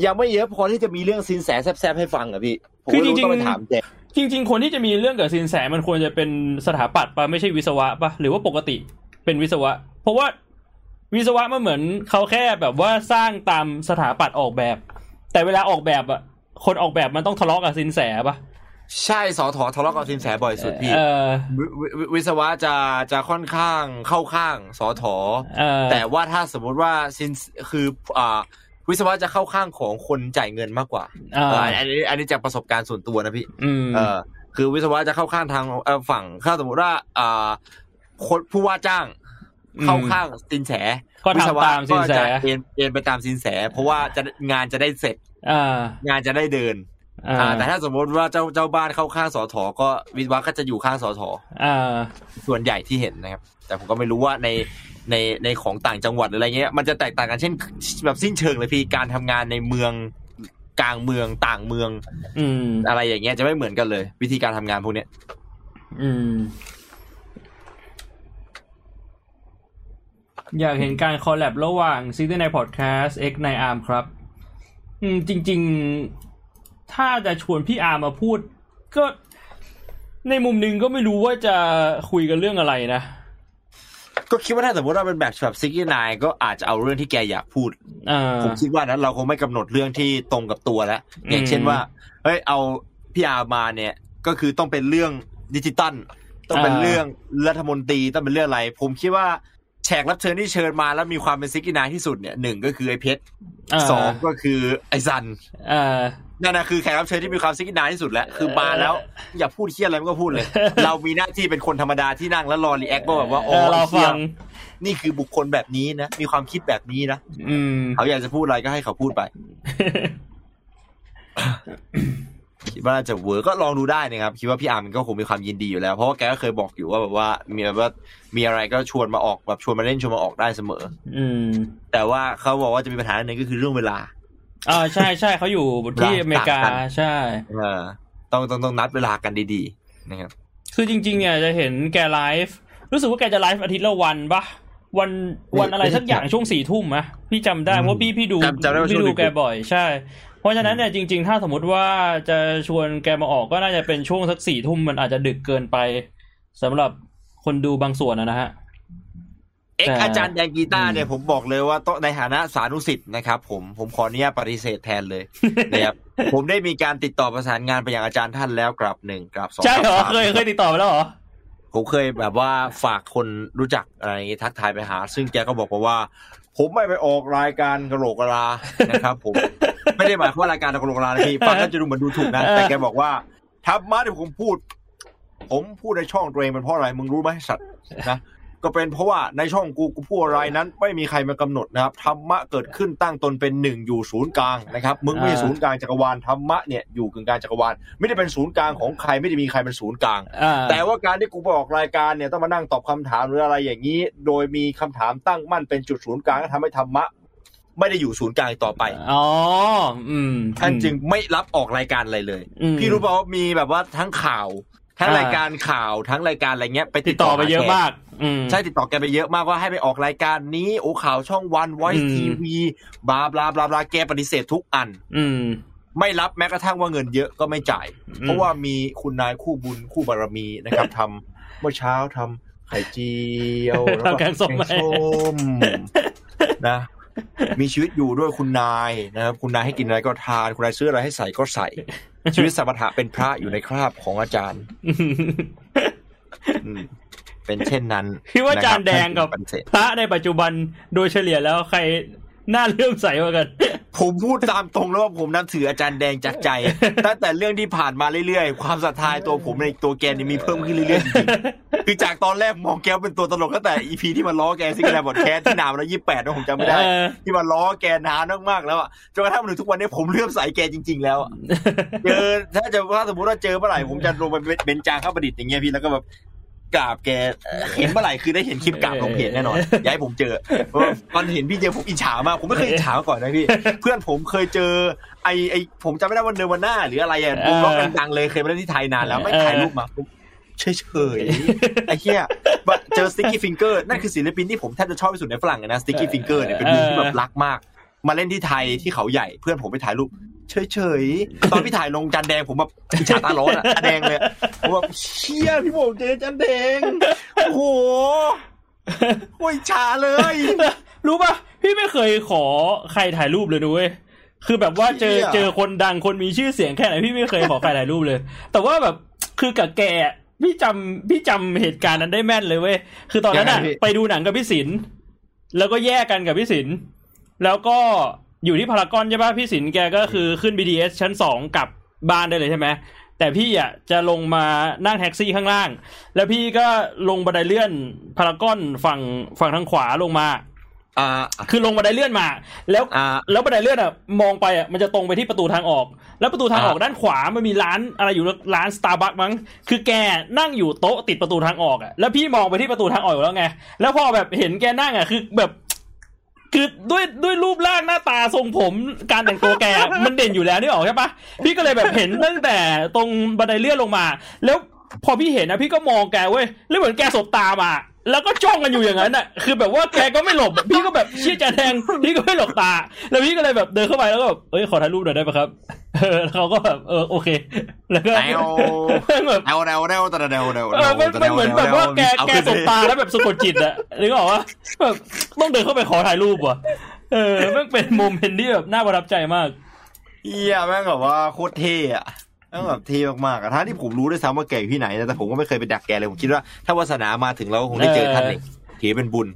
ยังไม่เยอะพอที่จะมีเรื่องสินแสแซบๆให้ฟังอะพี่ผมคือไม่รู้จริงๆต้องไปถามแกจริง ๆ คนที่จะมีเรื่องกับสินแสมันควรจะเป็นสถาปัตย์ปะไม่ใช่วิศวะปะหรือว่าปกติเป็นวิศวะ เพราะว่าวิศวะมันเหมือนเขาแค่แบบว่าสร้างตามสถาปัตย์ออกแบบ แต่เวลาออกแบบอะคนออกแบบมันต้องทะเลาะกับสินแสปะใช่สอทอทะเลาะกับสินแสบ่อยสุดพี่เออวิวิวิศวะจะจะค่อนข้างเข้าข้างสอทอเออแต่ว่าถ้าสมมุติว่าสินคืออ่า วิศวะจะเข้าข้างของคนจ่ายเงินมากกว่าอ่าเอออันนี้อันนี้จากประสบการณ์ส่วนตัวนะพี่อืมเออคือวิศวะจะเข้าข้างทางเอ่อฝั่งถ้าสมมติว่าอ่าคนผู้ว่าจ้างอืมเข้าข้างสินแสก็ทำวิศวะตามสินแสก็จะเอ็นเอ็นไปตามสินแส เพราะว่าจะงานจะได้เสร็จอ่างานจะได้เดินอ่าอ่าแต่ถ้าสมมติว่าเจ้าเจ้าบ้านเข้าข้างสอทอก็วิศวะก็จะอยู่ข้างสอทออ่าส่วนใหญ่ที่เห็นนะครับ แต่ผมก็ไม่รู้ว่าใน ในในของต่างจังหวัดหรืออะไรเงี้ยมันจะแตกต่างกันเช่น แบบสิ้นเชิงเลยพี่การทำงานในเมืองกลางเมืองต่างเมือง อืม อะไรอย่างเงี้ยจะไม่เหมือนกันเลย วิธีการทำงานพวกเนี้ยอืม อยากเห็นการ collab ระหว่างซีรีส์ในพอดแคสต์ X ในอาร์มครับ อืม จริง ๆ ถ้าจะชวนพี่อาร์มมาพูด ก็ในมุมหนึงก็ไม่รู้ว่าจะคุยกันเรื่องอะไรนะ ก็คิดว่าถ้าสมมติว่าเป็นแบบแบบซิกกี้นายก็อาจจะเอาเรื่องที่แกอยากพูดอ่าผมคิดว่านั้นเราคงไม่กำหนดเรื่องที่ตรงกับตัวแล้วอย่างเช่นว่าเฮ้ยเอาพี่อาร์มาเนี่ยก็คือต้องเป็นเรื่องดิจิตอลต้องเป็นอ่าเรื่องรัฐมนตรีต้องเป็นเรื่องอะไร ผมคิดว่าแขกรับเชิญที่เชิญมาแล้วมีความเป็นซิกกี้นายที่สุดเนี่ยหนึ่งก็คือไอ้เพชราสองก็คือไอ้ซันอ่า นั่นนะคือแขกรับเชิญที่มีความซิกกี้นายที่สุดแล้ว คือมาแล้ว อย่าพูดเหี้ยอะไรมันก็พูดเลย เรามีหน้าที่เป็นคนธรรมดาที่นั่งแล้วรอ react ว่าแบบว่าเอออ๋อ ไอ้เหี้ย เราฟังนี่คือบุคคลแบบนี้นะ มีความคิดแบบนี้นะอืมเขาอยากจะพูดอะไรก็ให้เขาพูดไปคิดว่าน่าจะ work ก็ลองดูได้นะครับ คิดว่าพี่อาร์มก็คงมีความยินดีอยู่แล้ว เพราะว่าแกก็เคยบอกอยู่ว่าแบบว่า มีแบบว่ามีอะไรก็ชวนมาออกแบบชวนมาเล่นชวนมาออกได้เสมอ อืม แต่ว่าเขาบอกว่าจะมีปัญหาอันหนึงก็คือเรื่องเวลา อ่าใช่ใช่เขาอยู่ที่อเมริกาต่างกันใช่เออต้องต้องต้องนัดเวลากันดีๆนะครับคือจริง ๆ เนี่ยจะเห็นแกไลฟ์รู้สึกว่าแกจะไลฟ์อาทิตย์ละวันปะวันวันอะไรสักอย่างช่วงสี่ทุ่มอะพี่จำได้อืมเพราะพี่พี่ดูจำจำได้ว่าช่พี่วงดูดึกๆแกบ่อยใช่ เพราะฉะนั้นเนี่ยจริง ๆ ถ้าสมมติว่าจะชวนแกมาออกก็น่าจะเป็นช่วงสักสี่ทุ่มมันอาจจะดึกเกินไปสำหรับคนดูบางส่วนนะนะฮะ เอ็กแต่อาจารย์แดงกีตาร์เนี่ยผมบอกเลยว่าต้องในฐานะสานุสิทธิ์นะครับ ผมผมขออนุญาตปฏิเสธแทนเลยนะครับผมได้มีการติดต่อประสานงานไปยังอาจารย์ท่านแล้วกลับหนึ่งกลับสองใช่กเหรลัอบสามเคยเคยติดต่อไปแล้วเหรอผมเคยแบบว่าฝากคนรู้จักอะไรอย่างงี้ทักทายไปหา ซึ่งแกก็บอกมาว่า ผมไม่ไปออกรายการกระโหลกกะลานะครับ ผมไม่ได้หมายความว่ารายการกระโหลกกะลานะพี่ฟังก็จะดูเหมือนดูถูกนะแต่แกบอกว่าธรรมะที่ผมพูด ผมพูดในช่องตัวเองเป็นเพราะอะไรมึงรู้ไหมสัตว์นะ ก็เป็นเพราะว่าในช่องกูกูพูดอะไรนั้น ไม่มีใครมากำหนดนะครับธรรมะเกิดขึ้นตั้งตนเป็นหนึ่งอยู่ศูนย์กลางนะครับมึงไม่ใช่อ่าศูนย์กลางจักรวาลธรรมะเนี่ยอยู่กึ่งกลางจักรวาลไม่ได้เป็นศูนย์กลางของใครไม่ได้มีใครเป็นศูนย์กลางอ่าแต่ว่าการที่กูไปออกรายการเนี่ยต้องมานั่งตอบคำถามหรืออะไรอย่างนี้ โดยมีคำถามตั้งมั่นเป็นจุดศูนย์กลางก็ทำให้ธรรมะไม่ได้อยู่ศูนย์กลางอีกต่อไป อ๋อ อืม ท่านจึงไม่รับออกรายการอะไรเลยอืมพี่รู้เปล่าว่ามีแบบว่าทั้งข่าว ทั้งอ่ารรายการข่าวทั้งรายการอะไรเงี้ยไปติดต่อไปเยอะมากอืมใช่ติดต่อแกไปเยอะมากว่าให้ไปออกรายการนี้โอ้ข่าวช่องวันไวอืซ์มทีวีบลาบลาบลาบลาแกปฏิเสธทุกอัน อืม ไม่รับแม้กระทั่งว่าเงินเยอะก็ไม่จ่ายอืมเพราะว่ามีคุณนายคู่บุญคู่บารมีนะครับทำเมื่อเช้าทำไข่เจียวแล้วก็ทำแกงส้มไหมแกงส้มนะ มีชีวิตอยู่ด้วยคุณนายนะครับ คุณนายให้กินอะไรก็ทาน คุณนายซื้ออะไรให้ใส่ก็ใส่ ชีวิตสมถะเป็นพระอยู่ในคราบของอาจารย์อืมเป็นเช่นนั้นคิดว่าอาจารย์แดงกับท่านจึปฏิเสธพระในปัจจุบันโดยเฉลี่ยแล้วใคร น่าเลื่อมใสกว่ากัน ผมพูดตามตรงแล้วว่าผมนับถืออาจารย์แดงจากใจ ตั้งแต่เรื่องที่ผ่านมาเรื่อยๆ ความศรัทธาในตัวผมในตัวแกเนี่ยมีเพิ่มขึ้นเรื่อยๆจริงๆคือจากตอนแรกมองแกเป็นตัวตลกตั้งแต่ EP ที่มันล้อแกซิกแนพอดแคสต์ที่นานมาแล้วยี่แปดนะผมจำไม่ได้เออที่มันล้อแกนานมากๆแล้วอะจนกระทั่งมาถึงทุกวันนี้ผมเลื่อมใสแกจริง ๆ แล้วอะเจอถ้าจะถ้าสมมติว่าเจอเมื่อไหร่ผมจะลงไปเบนจางข้าประดิษฐ์อย่างเงี้ยพี่แล้วก็แบบ กราบแกเห็นเมื่อไหร่คือได้เห็นคลิปกราบของเพจแน่นอนอย่าให้ผมเจอเพราะว่าตอนเห็นพี่เจอผมอิจฉามากผมไม่เคยอิจฉามาก่อนนะพี่ เพื่อนผมเคยเจอ ไอไอผมจำไม่ได้ว่าเนวันหน้า หรืออะไรอะวงร็อกดังๆเลยเคยมาเล่นที่ไทยนานแล้วไม่ถ่ายรูปมาผมเฉยๆไอ้เหี้ยเจอ Sticky Fingers นั่นคือศิลปินที่ผมแทบจะชอบที่สุดในฝรั่งเลยนะ Sticky Fingers เนี่ยเป็นวงที่แบบรักมาก มาเล่นที่ไทยที่เขาใหญ่เพื่อนผมไปถ่ายรูปเฉยๆ ตอนพี่ถ่ายลงจันแดงผมแบบอิจฉาตาร้อนอะตาแดงเลยผมแบบเชี่ยพี่โมเจอจันแดงโอ้โหโอ้ยชาเลย รู้ป่ะ พี่ไม่เคยขอใครถ่ายรูปเลยด้วยคือแบบว่าเจอเชี่ยเจอคนดังคนมีชื่อเสียงแค่ไหนพี่ไม่เคยขอใครถ่ายรูปเลย แต่ว่าแบบคือกับแกพี่จำพี่จำเหตุการณ์นั้นได้แม่นเลยเว้ยคือตอนนั้นอะไปดูหนังกับพี่ศิลป์แล้วก็แยกกันกับพี่ศิลป์ แล้วก็อยู่ที่พารากอนใช่ป่ะพี่ศิลป์แกก็คือขึ้น BTS ชั้นสองกลับบ้านได้เลยใช่ไหมแต่พี่อะจะลงมานั่งแท็กซี่ข้างล่าง แล้วพี่ก็ลงบันไดเลื่อนพารากอนฝั่งฝั่งทางขวาลงมาอ่าคือลงบันไดเลื่อนมา แล้วอ่าแล้วบันไดเลื่อนอะมองไปอะมันจะตรงไปที่ประตูทางออก แล้วประตูทางออกอ่าด้านขวามันมีร้านอะไรอยู่ร้านสตาร์บัคมั้งคือแกนั่งอยู่โต๊ะติดประตูทางออกอะแล้วพี่มองไปที่ประตูทางออกอยู่แล้วไงแล้วพอแบบเห็นแกนั่งอะคือแบบ คือด้วยด้วยรูปร่างหน้าตาทรงผมการแต่งตัวแกมันเด่นอยู่แล้วนี่ออกใช่ปะพี่ก็เลยแบบเห็นตั้งแต่ตรงบันไดเลื่อนลงมา แล้วพอพี่เห็นนะพี่ก็มองแกเว้ยแล้วเหมือนแกสบตามาแล้วก็จ้องกันอยู่อย่างนั้นน่ะ คือแบบว่าแกก็ไม่หลบ พี่ก็แบบเชี่ยจะแทง พี่ก็ไม่หลบตา แล้วพี่ก็เลยแบบเดินเข้าไปแล้วก็แบบ เอ้ย ขอถ่ายรูปหน่อยได้ปะครับ เออแล้วเขาก็แบบเออโอเค แล้วก็แนวแบบแนวแนวแนวแต่แนวแนวเออมันมันเหมือนแบบว่าแกแกสบตาแล้วแบบสะกดจิตอะนึกออกว่าแบบต้องเดินเข้าไปขอถ่ายรูปว่ะเออมันเป็นโมเมนต์ที่แบบน่าประทับใจมากเฮียแม่งแบบว่าโคตรเท่อะแม่งแบบเท่มากๆอะทั้งที่ผมรู้ด้วยซ้ำว่าแกอยู่ที่ไหนนะแต่ผมก็ไม่เคยไปดักแกเลยผมคิดว่าถ้าวาสนามาถึงเราก็คงได้เจอท่านเอง ถือเป็นบุญ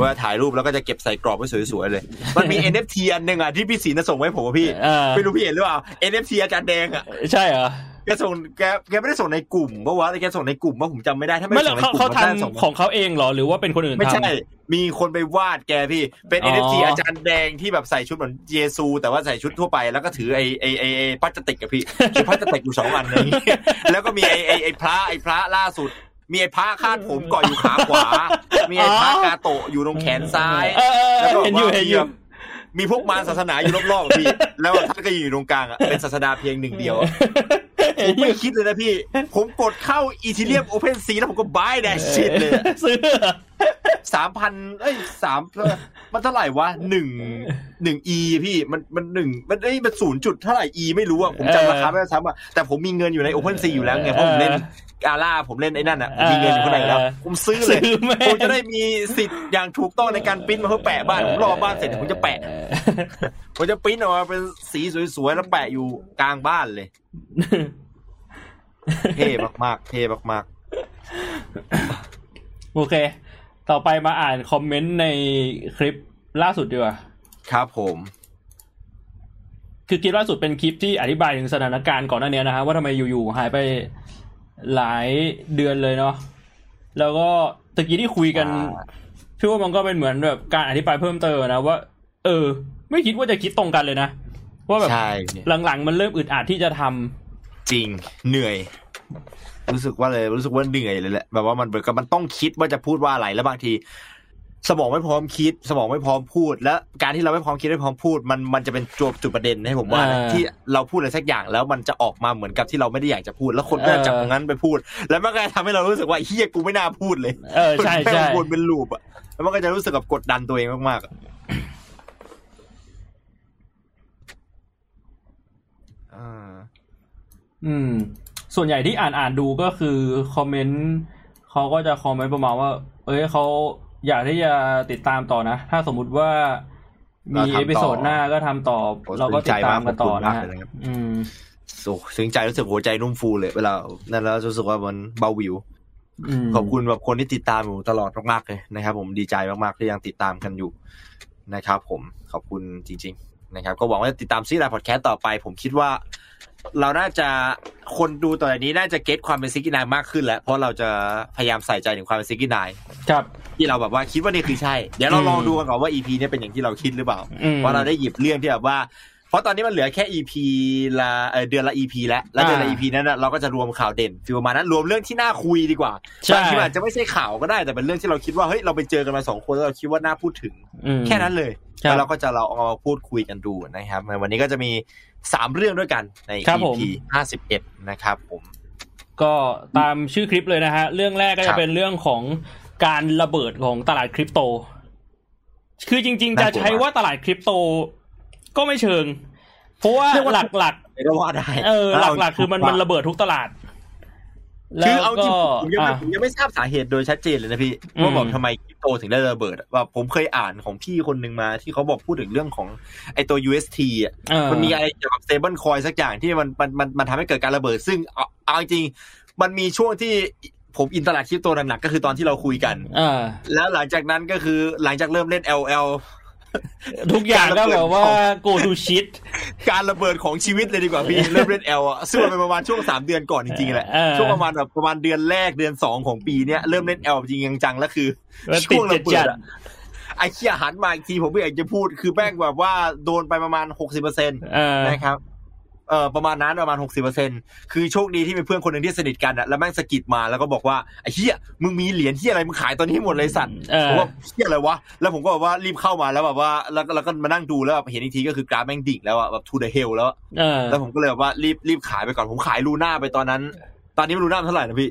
ว่าถ่ายรูปแล้วก็จะเก็บใส่กรอบไว้สวยๆเลย มันมี NFT อันหนึ่งอะที่พี่ศรีน่ะส่งไว้ให้ผมอะพี่เออไม่รู้พี่เห็นหรือเปล่า NFT อาจารย์แดงอะใช่เหรอแกส่งแกแกไม่ได้ส่งในกลุ่มเพราะว่าแกส่งในกลุ่มว่าผมจำไม่ได้ถ้าไม่ไม่ได้แล้วส่งในเขากลุ่มเขามันน่าจะส่งทำของเขาเองเหรอหรือว่าเป็นคนอื่นไม่ทำใช่ มีคนไปวาดแกพี่ เป็นอ๋อ NFT อาจารย์แดงที่แบบใส่ชุดเหมือนเยซู แต่ว่าใส่ชุดทั่วไปแล้วก็ถือไอไอไอไอพลาสติกอะพี่ชุดพลาสติกอยู่สองอันอะไรอย่างงี้แล้วก็มีไอไอไอพระไอพระล่าสุด มีไอพระคาดผมเกาะอยู่ขาขวา มีไอพระกาโตะอยู่ตรงแขนซ้ายเออเออแล้วก็เห็นอยู่ว่าเห็นอยู่มีพวกมารศาสนาอยู่รอบๆอะพี่ แล้วท่านก็อยู่ตรงกลางอะเป็นศาสดาเพียงหนึ่งเดียวอะเห็ผนมอไม่ยู่คิดเลยนะพี่ ผมกดเข้าอีทีเรียมโอเพนซีแล้วผมก็บายแดชชิดเลยซื้อ สามพันเอ้ยสามมันเท่าไหร่วะหนึ่งหนึ่งอีพี่มันมันหนึ่งมันเอ้ยมันศูนย์จุดเท่าไหร่อีไม่รู้อะผมจำราคาไม่ได้ซ้ำอะแต่ผมมีเงินอยู่ในโอเพนซีอยู่แล้วไงเพราะผมเล่นกาล่าผมเล่นไอ้นั่นอะผมมีเงินอยู่ข้างในแล้ว ผมซื้อเลยซื้อแม่งผมจะได้มีสิทธิ์อย่างถูกต้องในการปริ้นมาเพื่อแปะบ้านผมรอบ้านเสร็จเดี๋ยวผมจะแปะผมจะปริ้นออกมาเป็นสีสวยๆแล้วแปะอยู่กลางบ้านเลยเท่มากๆเท่มากโอเค ต่อไปมาอ่านคอมเมนต์ในคลิปล่าสุดดีกว่าๆครับผม คือคลิปล่าสุดเป็นคลิปที่อธิบายถึงสถานการณ์ก่อนหน้านี้นะฮะว่าทำไมอยู่ๆหายไปหลายเดือนเลยเนาะแล้วก็ตะกี้ที่คุยกันอ่าพี่ว่ามันก็เป็นเหมือนแบบการอธิบายเพิ่มเติมนะว่า เออ ไม่คิดว่าจะคิดตรงกันเลยนะว่าแบบใช่หลังๆมันเริ่มอึดอัดที่จะทำจริงเหนื่อย รู้สึกว่าเลยรู้สึกว่าเหนื่อยเลยแหละแบบว่ามันเหมือนกับมันต้องคิดว่าจะพูดว่าอะไรแล้วบางที สมองไม่พร้อมคิด สมองไม่พร้อมพูด และการที่เราไม่พร้อมคิดไม่พร้อมพูด มันมันจะเป็นจุดจุดประเด็นให้ผมว่านะเออที่เราพูดอะไรสักอย่างแล้วมันจะออกมาเหมือนกับที่เราไม่ได้อยากจะพูด แล้วคนก็จะจับเออตรงนั้นไปพูด แล้วมันก็จะทำให้เรารู้สึกว่าเฮียกูไม่น่าพูดเลยเออใช่ใช่มันวนเป็นลูปอะแล้วมันก็จะรู้สึกกับกดดันตัวเองมากๆอะอ่าอืม ส่วนใหญ่ที่อ่านอ่านดูก็คือคอมเมนต์เขาก็จะคอมเมนต์ประมาณว่า เอ้ยเขาอยากที่จะติดตามต่อนะ ถ้าสมมุติว่ามีเราทำต่อ episode หน้าก็ทำต่อโอ้เราก็ติดตามกันต่อสนใจนะมากขอบคุณมากฮะเลยนะครับอืมโอ้ซึ้งใจรู้สึกหัวใจนุ่มฟูเลยเวลานั่นแล้วรู้สึกว่ามันเบาหวิวอืมขอบคุณแบบคนที่ติดตามอยู่ตลอดมากๆเลยนะครับ ผมดีใจมากๆที่ยังติดตามกันอยู่นะครับ ผมขอบคุณจริง ๆ นะครับ ก็หวังว่าจะติดตามซีรีส์พอดแคสต์ต่อไป ผมคิดว่า เราน่าจะคนดูต่อจากนี้น่าจะ get ความเป็นซิกกี้นายมากขึ้น แล้วเพราะเราจะพยายามใส่ใจถึงความเป็นซิกกี้นายครับ ที่เราแบบว่าคิดว่านี่คือใช่ เดี๋ยวเราอืมลองดูกันก่อนว่าอีพีนี้เป็นอย่างที่เราคิดหรือเปล่าอืมว่าเราได้หยิบเรื่องที่แบบว่า เพราะตอนนี้มันเหลือแค่ EP ละเอ่อเดือนละ EP แล้วแล้วเดือนละอ่า EP นั้นน่ะเราก็จะรวมข่าวเด่นฟิลประมาณนั้นรวมเรื่องที่น่าคุยดีกว่าใช่บางทีมันอาจจะไม่ใช่ข่าวก็ได้แต่เป็นเรื่องที่เราคิดว่าเฮ้ยเราไปเจอกันมาสองคนแล้วเราคิดว่าน่าพูดถึงอืมแค่นั้นเลยครับแล้วเราก็จะเราเอามาพูดคุยกันดูนะครับในวันนี้ก็จะมี สามเรื่องด้วยกันในครับผม EP ห้าสิบเอ็ดนะครับผมก็ตามชื่อคลิปเลยนะฮะ เรื่องแรกก็ครัจะบเป็นเรื่องของการระเบิดของตลาดคริปโต คือจริง ๆ จะน่ากลัวใช้ว่าตลาดคริปโตก็ไม่เชิง เพราะว่าเรียกว่าหลักไม่ก็ว่าได้ๆเออหลักๆ คือมันมันระเบิดทุกตลาด คือแล้วเอาจริก็งผมยังไม่อะผมยังไม่ทราบสาเหตุโดยชัดเจนเลยนะพี่อืมว่าบอกทำไมคริปโตถึงได้ระเบิดอะว่าผมเคยอ่านของพี่คนหนึ่งมาที่เขาบอกพูดถึงเรื่องของไอตัว UST อะเออมันมีอะไรเกี่ยวกับ stable coin สักอย่างที่มันมันมันมันทำให้เกิดการระเบิด ซึ่งเอาเอาจริงๆมันมีช่วงที่ผมอินตลาดคริปโตหนักๆก็คือตอนที่เราคุยกันเออแล้วหลังจากนั้นก็คือหลังจากเริ่มเล่น LL ทุกอย่างก็แบบว่า go to shit การระเบิดของชีวิตเลยดีกว่าพี่ เริ่มเล่น L อะซึ่งมันเป็นประมาณช่วงสามเดือนก่อนจริงๆแหละเออช่วงประมาณแบบประมาณเดือนแรกเดือนสองของปีเนี้ยเริ่มเล่น L จริงจังๆแล้วคือแล้วติดช่วงระเบิจัดดอะไอ้เคียหันมาอีกทีผมไม่อยากจะพูดคือแม่งแบบว่าโดนไปประมาณหกสิบเปอร์เซ็นต์เออนะครับ เออประมาณนั้นประมาณหกสิบเปอร์เซ็นคือโชคดีที่มีเพื่อนคนหนึ่งที่สนิทกันอะแล้วแม่งสะกิดมาแล้วก็บอกว่าไอ้เฮียมึงมีเหรียญที่อะไรมึงขายตอนนี้ให้หมดเลยสัตว์เออผมว่าเฮียอะไรวะแล้วผมก็แบบว่ารีบเข้ามาแล้วแบบว่าแล้วแล้วก็มานั่งดูแล้วแบบเห็นอีกทีก็คือกราฟแม่งดิ่งแล้วอะแบบ to the hell แล้วอะเออแล้วผมก็เลยแบบว่ารีบรีบขายไปก่อนผมขายลูน่าไปตอนนั้น ตอนนี้ไม่รู้น่าเท่าไหร่นะพี่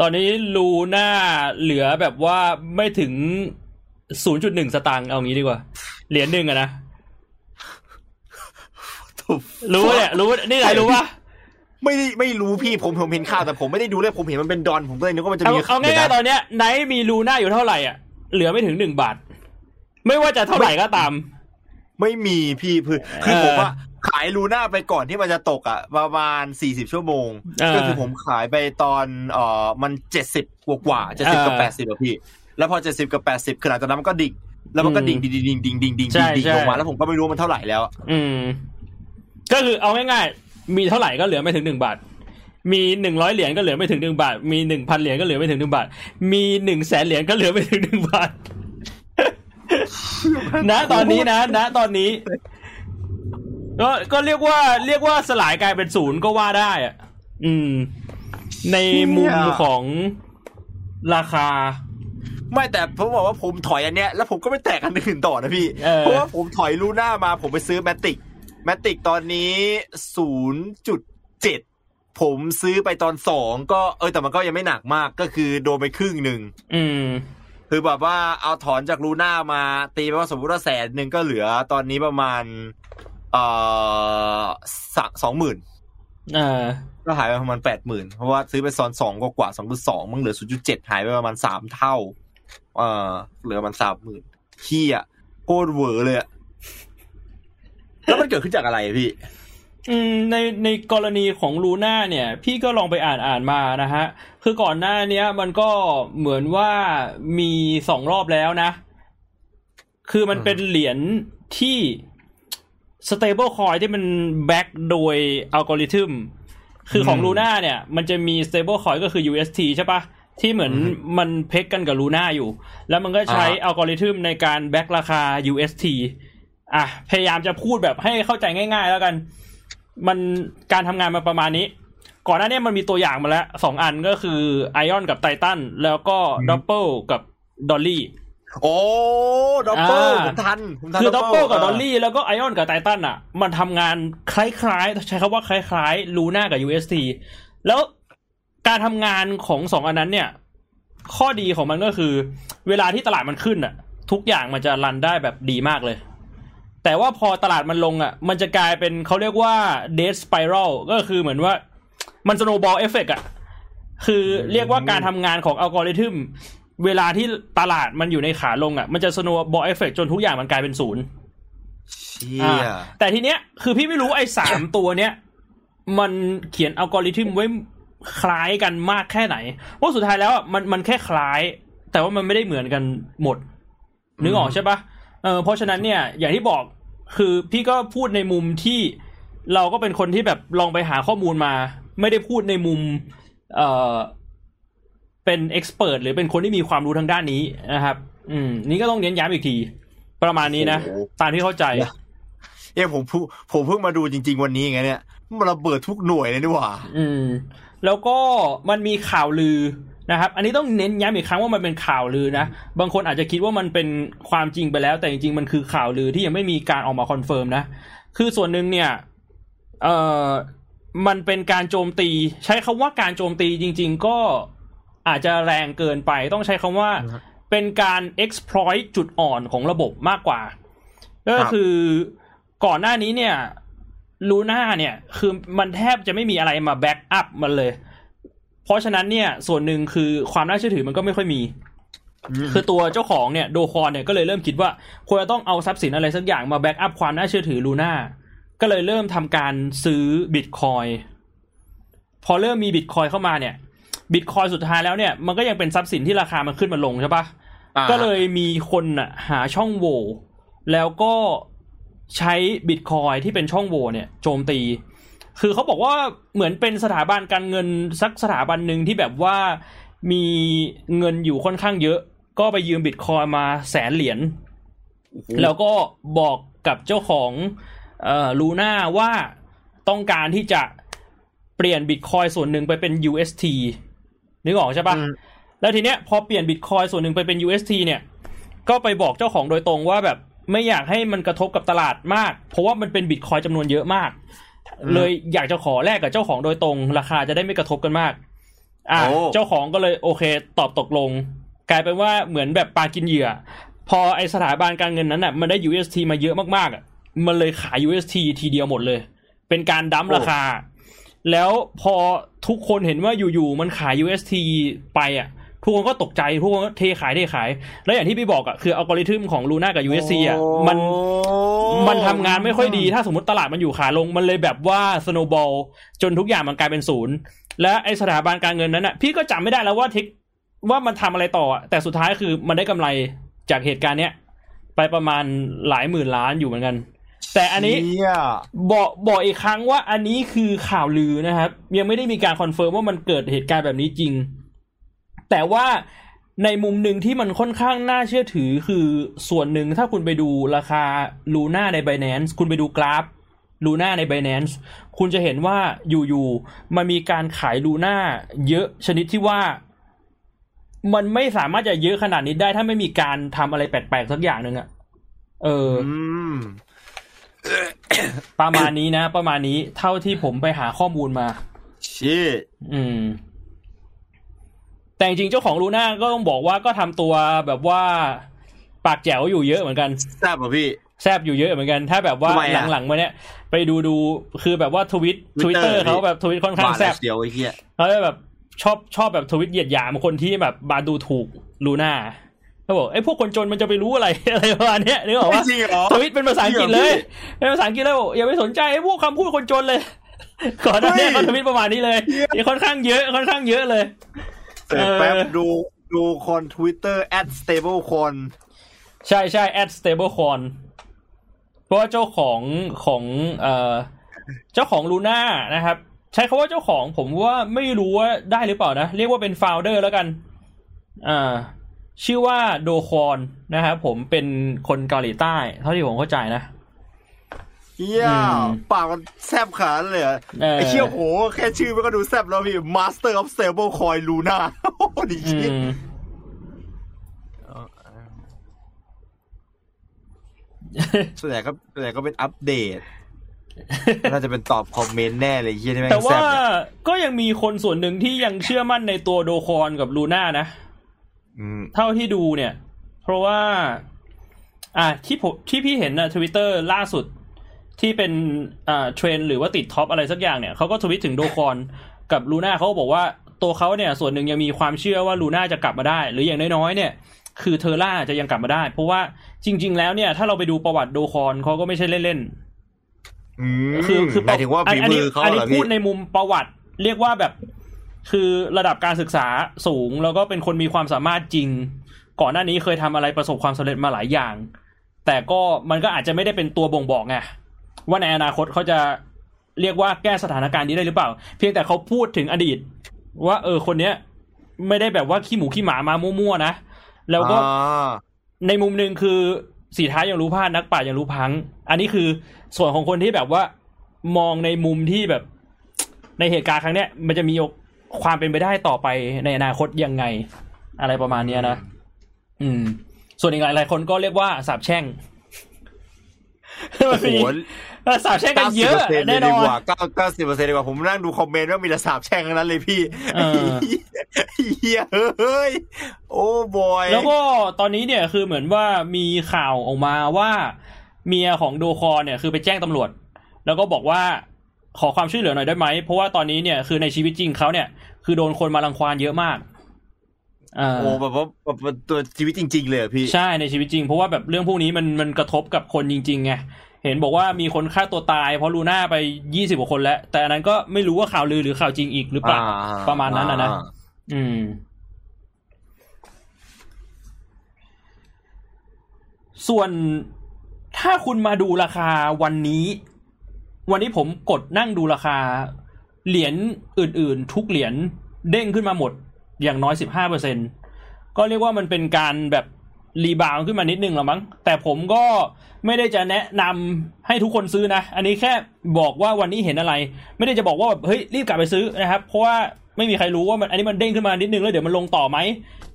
ตอนนี้ลูน่าเหลือแบบว่าไม่ถึง0.1สตางค์เอางี้ดีกว่าเหรียญหนึ่งอะนะ รู้เนี่ยรู้นี่ไหนรู้ปะไม่ได้ไม่รู้พี่ผมผมเห็นข่าวแต่ผมไม่ได้ดูเลยผมเห็นมันเป็นดอนผมก็เลยนึกว่ามันจะเอามีเอาง่ายๆตอนเนี้ยไนท์มีลูน่าอยู่เท่าไหร่อะเหลือไม่ถึงหนึ่งบาท ไม่ว่าจะเท่าไหร่ก็ตาม ไม่มีพี่คือคือเออผมว่าขายลูน่าไปก่อนที่มันจะตกอะประมาณสี่สิบชั่วโมงเออก็คือผมขายไปตอนเอ่อมันเจ็ดสิบกว่ากว่าเจ็ดสิบกับเออแปดสิบอะพี่ แล้วพอเจ็ดสิบกับแปดสิบคือหลังจากนั้นมันก็ดิ่งแล้วมันก็ดิ่งอืมดิ่งดิ่งดิ่งดิ่งดิ่งใช่ดิ่งดิ่งใช่ลงมาแล้วผมก็ไม่รู้ว่ามันเท่าไหร่แล้ว อืม ก็คือเอาง่ายๆ มีเท่าไหร่ก็เหลือไม่ถึงหนึ่งบาท มีหนึ่งร้อยเหรียญก็เหลือไม่ถึงหนึ่งบาท มีหนึ่งพันเหรียญก็เหลือไม่ถึงหนึ่งบาท มีหนึ่งแสนเหรียญก็เหลือไม่ถึงหนึ่งบาทนะตอนนี้นะนะตอนนี้ ก็ก็เรียกว่าเรียกว่าสลายกลายเป็นศูนย์ก็ว่าได้อะอืม ในมุมของราคาไม่แต่ผมบอกว่าผมถอยอันเนี้ยแล้วผมก็ไม่แตกอันอื่นต่อนะพี่เออเพราะว่าผมถอยลูน่ามาผมไปซื้อแมติก แมติกตอนนี้ศูนย์จุดเจ็ดผมซื้อไปตอนสองก็เออแต่มันก็ยังไม่หนักมากก็คือโดนไปครึ่งหนึ่งอืม คือแบบว่าเอาถอนจากลูน่ามาตีไปว่าสมมติว่าแสนหนึ่งก็เหลือตอนนี้ประมาณ เอ่อสองหมื่นเออก็หายไปประมาณแปดหมื่นเพราะว่าซื้อไปซอนสองกว่าสองจุดสองมันเหลือศูนย์จุดเจ็ดหายไปประมาณสามเท่า เออเหลือประมันสามหมื่นเฮียโคตรเวอร์เลยอะ แล้วมันเกิดขึ้นจากอะไรอะพี่อืมในในกรณีของลูน่าเนี่ย พี่ก็ลองไปอ่านอ่านมานะฮะ คือก่อนหน้าเนี้ยมันก็เหมือนว่ามีสองรอบแล้วนะ คือมันอืมเป็นเหรียญที่ stable coin ที่มัน back โดยอัลกอริทึมคือของอืมลูน่าเนี่ย มันจะมี stable coin ก็คือ UST ใช่ปะที่เหมือนอืมมัน peg กันกับลูน่าอยู่ แล้วมันก็ใช้อ่าอัลกอริทึมในการ back ราคา UST อะพยายามจะพูดแบบให้เข้าใจง่าย ๆ แล้วกัน มันการทำงานมาประมาณนี้ ก่อนหน้านี้มันมีตัวอย่างมาแล้วสองอันก็คือ Iron กับไททันแล้วก็อืม Double กับ Dolly โอ้ Double อ่าผมทันผมทันคือ Double กับ Dolly แล้วก็ Iron กับไททันอะ มันทำงานคล้ายๆ ใช้คำว่าคล้ายๆลูน่ากับ UST แล้วการทำงานของสองอันนั้นเนี่ย ข้อดีของมันก็คือ เวลาที่ตลาดมันขึ้นอะ ทุกอย่างมันจะ run ได้แบบดีมากเลย แต่ว่าพอตลาดมันลงอะ มันจะกลายเป็นเขาเรียกว่า death spiral ก็คือเหมือนว่ามัน snowball effect อะ คือเรียกว่าการทำงานของอัลกอริทึมเวลาที่ตลาดมันอยู่ในขาลงอะ มันจะ snowball effect จนทุกอย่างมันกลายเป็นศูนย์เชี่ยอ่าแต่ทีเนี้ยคือพี่ไม่รู้ไอ้สามตัวเนี้ยมันเขียนอัลกอริทึมไว้คล้ายกันมากแค่ไหน เพราะสุดท้ายแล้วอะมันมันแค่คล้าย แต่ว่ามันไม่ได้เหมือนกันหมดนึกออกใช่ปะเออเพราะฉะนั้นเนี่ย อย่างที่บอก คือพี่ก็พูดในมุมที่เราก็เป็นคนที่แบบลองไปหาข้อมูลมา ไม่ได้พูดในมุม เอ่อเป็น expert หรือเป็นคนที่มีความรู้ทางด้านนี้นะครับ อืม นี่ก็ต้องเน้นย้ำอีกที ประมาณนี้นะโอ้โหตามที่เข้าใจเอ้ผมเพิ่งผมเพิ่งมาดูจริง ๆ วันนี้ไงเนี่ยมันระเบิดทุกหน่วยเลยนี่หว่า อืม แล้วก็มันมีข่าวลือ นะครับ อันนี้ต้องเน้นย้ำอีกครั้งว่ามันเป็นข่าวลือนะ บางคนอาจจะคิดว่ามันเป็นความจริงไปแล้ว แต่จริงๆ มันคือข่าวลือที่ยังไม่มีการออกมา confirm นะ คือส่วนหนึ่งเนี่ย เอ่อ มันเป็นการโจมตี ใช้คำว่าการโจมตีจริง ๆ ก็อาจจะแรงเกินไป ต้องใช้คำว่าครับเป็นการ exploit จุดอ่อนของระบบมากกว่า ก็ครับคือก่อนหน้านี้เนี่ยลูน่าเนี่ย คือมันแทบจะไม่มีอะไรมา back up มันเลย เพราะฉะนั้นเนี่ยส่วนหนึ่งคือความน่าเชื่อถือมันก็ไม่ค่อยมี คือตัวเจ้าของเนี่ย Do Kwon เนี่ยก็เลยเริ่มคิดว่าควรจะต้องเอาทรัพย์สินอะไรสักอย่างมาแบ็กอัพความน่าเชื่อถือลูน่าก็เลยเริ่มทำการซื้อบิตคอยพอเริ่มมีบิตคอยเข้ามาเนี่ยบิตคอยสุดท้ายแล้วเนี่ยมันก็ยังเป็นทรัพย์สินที่ราคามันขึ้นมาลงใช่ปะอ่าก็เลยมีคนน่ะหาช่องโหว่แล้วก็ใช้บิตคอยที่เป็นช่องโหว่เนี่ยโจมตี คือเขาบอกว่าเหมือนเป็นสถาบันการเงินสักสถาบันหนึ่งที่แบบว่ามีเงินอยู่ค่อนข้างเยอะ ก็ไปยืมบิตคอยมาแสนเหรียญแล้วก็บอกกับเจ้าของเอ่อลูน่าว่าต้องการที่จะเปลี่ยนบิตคอยส่วนหนึ่งไปเป็น UST นึกออกใช่ปะอืมแล้วทีเนี้ยพอเปลี่ยนบิตคอยส่วนหนึ่งไปเป็น UST เนี่ย ก็ไปบอกเจ้าของโดยตรงว่าแบบไม่อยากให้มันกระทบกับตลาดมาก เพราะว่ามันเป็นบิตคอยจำนวนเยอะมากอืม เลยอยากจะขอแลกกับเจ้าของโดยตรง ราคาจะได้ไม่กระทบกันมาก อ่าโอ้เจ้าของก็เลยโอเค ตอบตกลง กลายเป็นว่าเหมือนแบบปลากินเหยื่อ พอไอสถาบันการเงินนั้นอะมันได้ UST มาเยอะมากๆอะมันเลยขาย UST ทีเดียวหมดเลย เป็นการดั้มราคา แล้วพอทุกคนเห็นว่าอยู่ๆมันขาย UST ไปอะ ทุกคนก็ตกใจทุกคนก็เทขายเทขาย แล้วอย่างที่พี่บอกอะคืออัลกอริทึมของลูน่ากับ USC อะมันมันทำงานไม่ค่อยดี ถ้าสมมติตลาดมันอยู่ขาลง มันเลยแบบว่าsnowball จนทุกอย่างมันกลายเป็นศูนย์และไอ้สถาบันการเงินนั้นอะพี่ก็จำไม่ได้แล้วว่าเทคว่ามันทำอะไรต่ออะแต่สุดท้ายคือมันได้กำไรจากเหตุการณ์เนี้ยไปประมาณหลายหมื่นล้านอยู่เหมือนกัน แต่อันนี้เชี่ยบอกบอกอีกครั้งว่าอันนี้คือข่าวลือนะครับ ยังไม่ได้มีการ confirm ว่ามันเกิดเหตุการณ์แบบนี้จริง แต่ว่าในมุมหนึ่งที่มันค่อนข้างน่าเชื่อถือคือส่วนหนึ่งถ้าคุณไปดูราคาลูน่าใน b บ n a n c e คุณไปดูกราฟลูน่าใน b บ n a n c e คุณจะเห็นว่าอยู่ๆมันมีการขายลูน่าเยอะชนิดที่ว่า มันไม่สามารถจะเยอะขนาดนี้ได้ถ้าไม่มีการทำอะไรแปลกๆสักอย่างหนึ่งอะเอออืมประมาณนี้นะ ประมาณนี้เท่าที่ผมไปหาข้อมูลมาชิตอืม แต่จริงๆเจ้าของลูน่าก็ต้องบอกว่าก็ทำตัวแบบว่าปากแจ๋วอยู่เยอะเหมือนกันแซ่บป่ะพี่แซบอยู่เยอะเหมือนกัน ถ้าแบบว่าทำไมอะหลังๆมาเนี้ยไปดูดูคือแบบว่าทวิตทวิตเตอ Twitter ร์เขาแบบทวิตค่อนข้างแซบเดียวไอ้เหี้ยเขาจะแบบชอบชอบแบบทวิตเหยียดหยามคนที่แบบมาดูถูกลูน่าเขาบอกไอ้พวกคนจนมันจะไปรู้อะไรอะไรประมาณเนี้ยนึกออกว่าจริงเหรอทวิตเป็นภาษาอังกฤษเลยเป็นภาษาอังกฤษเลยบอกอย่าไปสนใจไอ้พวกคำพูดคนจนเลยก่อนหน้านี้เฮ้ยเขาทวิตประมาณนี้เลยนี่ค่อนข้างเยอะค่อนข้างเยอะเลย เสร็จแป๊บเออดูดูคน Twitter at stable คนใช่ใช่ at stablecoin เพราะว่าเจ้าของของเอ่อเจ้าของลูน่านะครับ ใช้คาว่าเจ้าของผมว่าไม่รู้ว่าได้หรือเปล่านะ เรียกว่าเป็น founder แล้วกันอ่าชื่อว่าโดคอนนะครับผมเป็นคนเกาหลีใต้ เท่าที่ผมเข้าใจนะ เหี้ยอืมปากมันแซบขนาดนั้นเลยเหรอเออไอ้เชี่ยโห แค่ชื่อมันก็ดูแซบแล้วพี่ Master of Stable Coin Luna โอ้โหดีอืชิตมส่วนใหญ่ก็ส่วนใหญ่ก็เป็นอัปเดตน่าจะเป็นตอบคอมเมนต์แน่เลยเฮียที่แม่งแต่แซว่าบเนี่ยก็ยังมีคนส่วนหนึ่งที่ยังเชื่อมั่นในตัวโดคอนกับลูน่านะอืมเท่าที่ดูเนี่ย เพราะว่า อ่าที่ผมที่พี่เห็นนะทวิตเตอร์ล่าสุด ที่เป็นอ่าเทรนด์หรือว่าติด top อะไรสักอย่างเนี่ยเขาก็ทวิตถึง Do Kwon กับลูน่าเขาก็บอกว่าตัวเขาเนี่ยส่วนหนึ่งยังมีความเชื่อว่าลูน่าจะกลับมาได้ หรืออย่างน้อยๆเนี่ย คือ Terra จะยังกลับมาได้ เพราะว่าจริง ๆ แล้วเนี่ย ถ้าเราไปดูประวัติ Do Kwon เขาก็ไม่ใช่เล่นๆอืมคือคือหมายถึงว่าฝีมือเขานี้เหรอ อันเหรนี้อพูพี่พูดในมุมประวัติ เรียกว่าแบบ คือระดับการศึกษาสูงแล้วก็เป็นคนมีความสามารถจริง ก่อนหน้านี้เคยทำอะไรประสบความสำเร็จมาหลายอย่าง แต่ก็มันก็อาจจะไม่ได้เป็นตัวบ่งบอกไง ว่าในอนาคตเขาจะเรียกว่าแก้สถานการณ์นี้ได้หรือเปล่า เพียงแต่เขาพูดถึงอดีต ว่าเออคนเนี้ย ไม่ได้แบบว่าขี้หมูขี้หมามามั่วๆนะ แล้วก็ในมุมหนึ่งคือสีท้ายยังรู้พลาดนักปรายังรู้พัง อันนี้คือส่วนของคนที่แบบว่ามองในมุมที่แบบในเหตุการณ์ครั้งเนี้ยมันจะมีความเป็นไปได้ต่อไปในอนาคตยังไง อะไรประมาณเนี้ยนะ อืม ส่วนอีกหลายๆคนก็เรียกว่าสาบแช่ง โอ้โหสาบแช่งกันเก้าสิเยบอะเปอร์เซ็นต์เลแน่ยนดีอกนว่าเก้าเก้าสิบเปอร์เซ็นต์ดีกว่าผมนั่งดูคอมเมนต์ว่ามีแต่สาบแช่งทั้งนั้นเลยพีเออเฮียเฮ้ยโอ้บอยแล้วก็ตอนนี้เนี่ยคือเหมือนว่ามีข่าวออกมาว่า เมียของ Do Kwon เนี่ยคือไปแจ้งตำรวจ แล้วก็บอกว่าขอความช่วยเหลือหน่อยได้ไหมเพราะว่าตอนนี้เนี่ยคือในชีวิตจริงเขาเนี่ย คือโดนคนมารังควานเยอะมากอ่า โอ้แบบว่าแบบว่าตัวชีวิตจริง ๆ เลยอะพี่ใช่ในชีวิตจริง เพราะว่าแบบเรื่องพวกนี้มันมันกระทบกับคนจริงๆไงเห็นบอกว่ามีคนฆ่าตัวตาย เพราะลูน่าไปยี่สิบกว่าคนแล้ว แต่อันนั้นก็ไม่รู้ว่าข่าวลือหรือข่าวจริงอีกหรือเปล่าอ่าประมาณนั้นนะนะอ่าอืม ส่วนถ้าคุณมาดูราคาวันนี้ วันนี้ผมกดนั่งดูราคา เหรียญอื่น ๆ ทุกเหรียญเด้งขึ้นมาหมด อย่างน้อยสิบห้าเปอร์เซ็นก็เรียกว่ามันเป็นการแบบ rebound ขึ้นมานิดนึงหรอมั้ง แต่ผมก็ไม่ได้จะแนะนำให้ทุกคนซื้อนะ อันนี้แค่บอกว่าวันนี้เห็นอะไร ไม่ได้จะบอกว่าแบบเฮ้ยรีบกลับไปซื้อนะครับ เพราะว่าไม่มีใครรู้ว่ามันอันนี้มันเด้งขึ้นมานิดนึงแล้วเดี๋ยวมันลงต่อไหม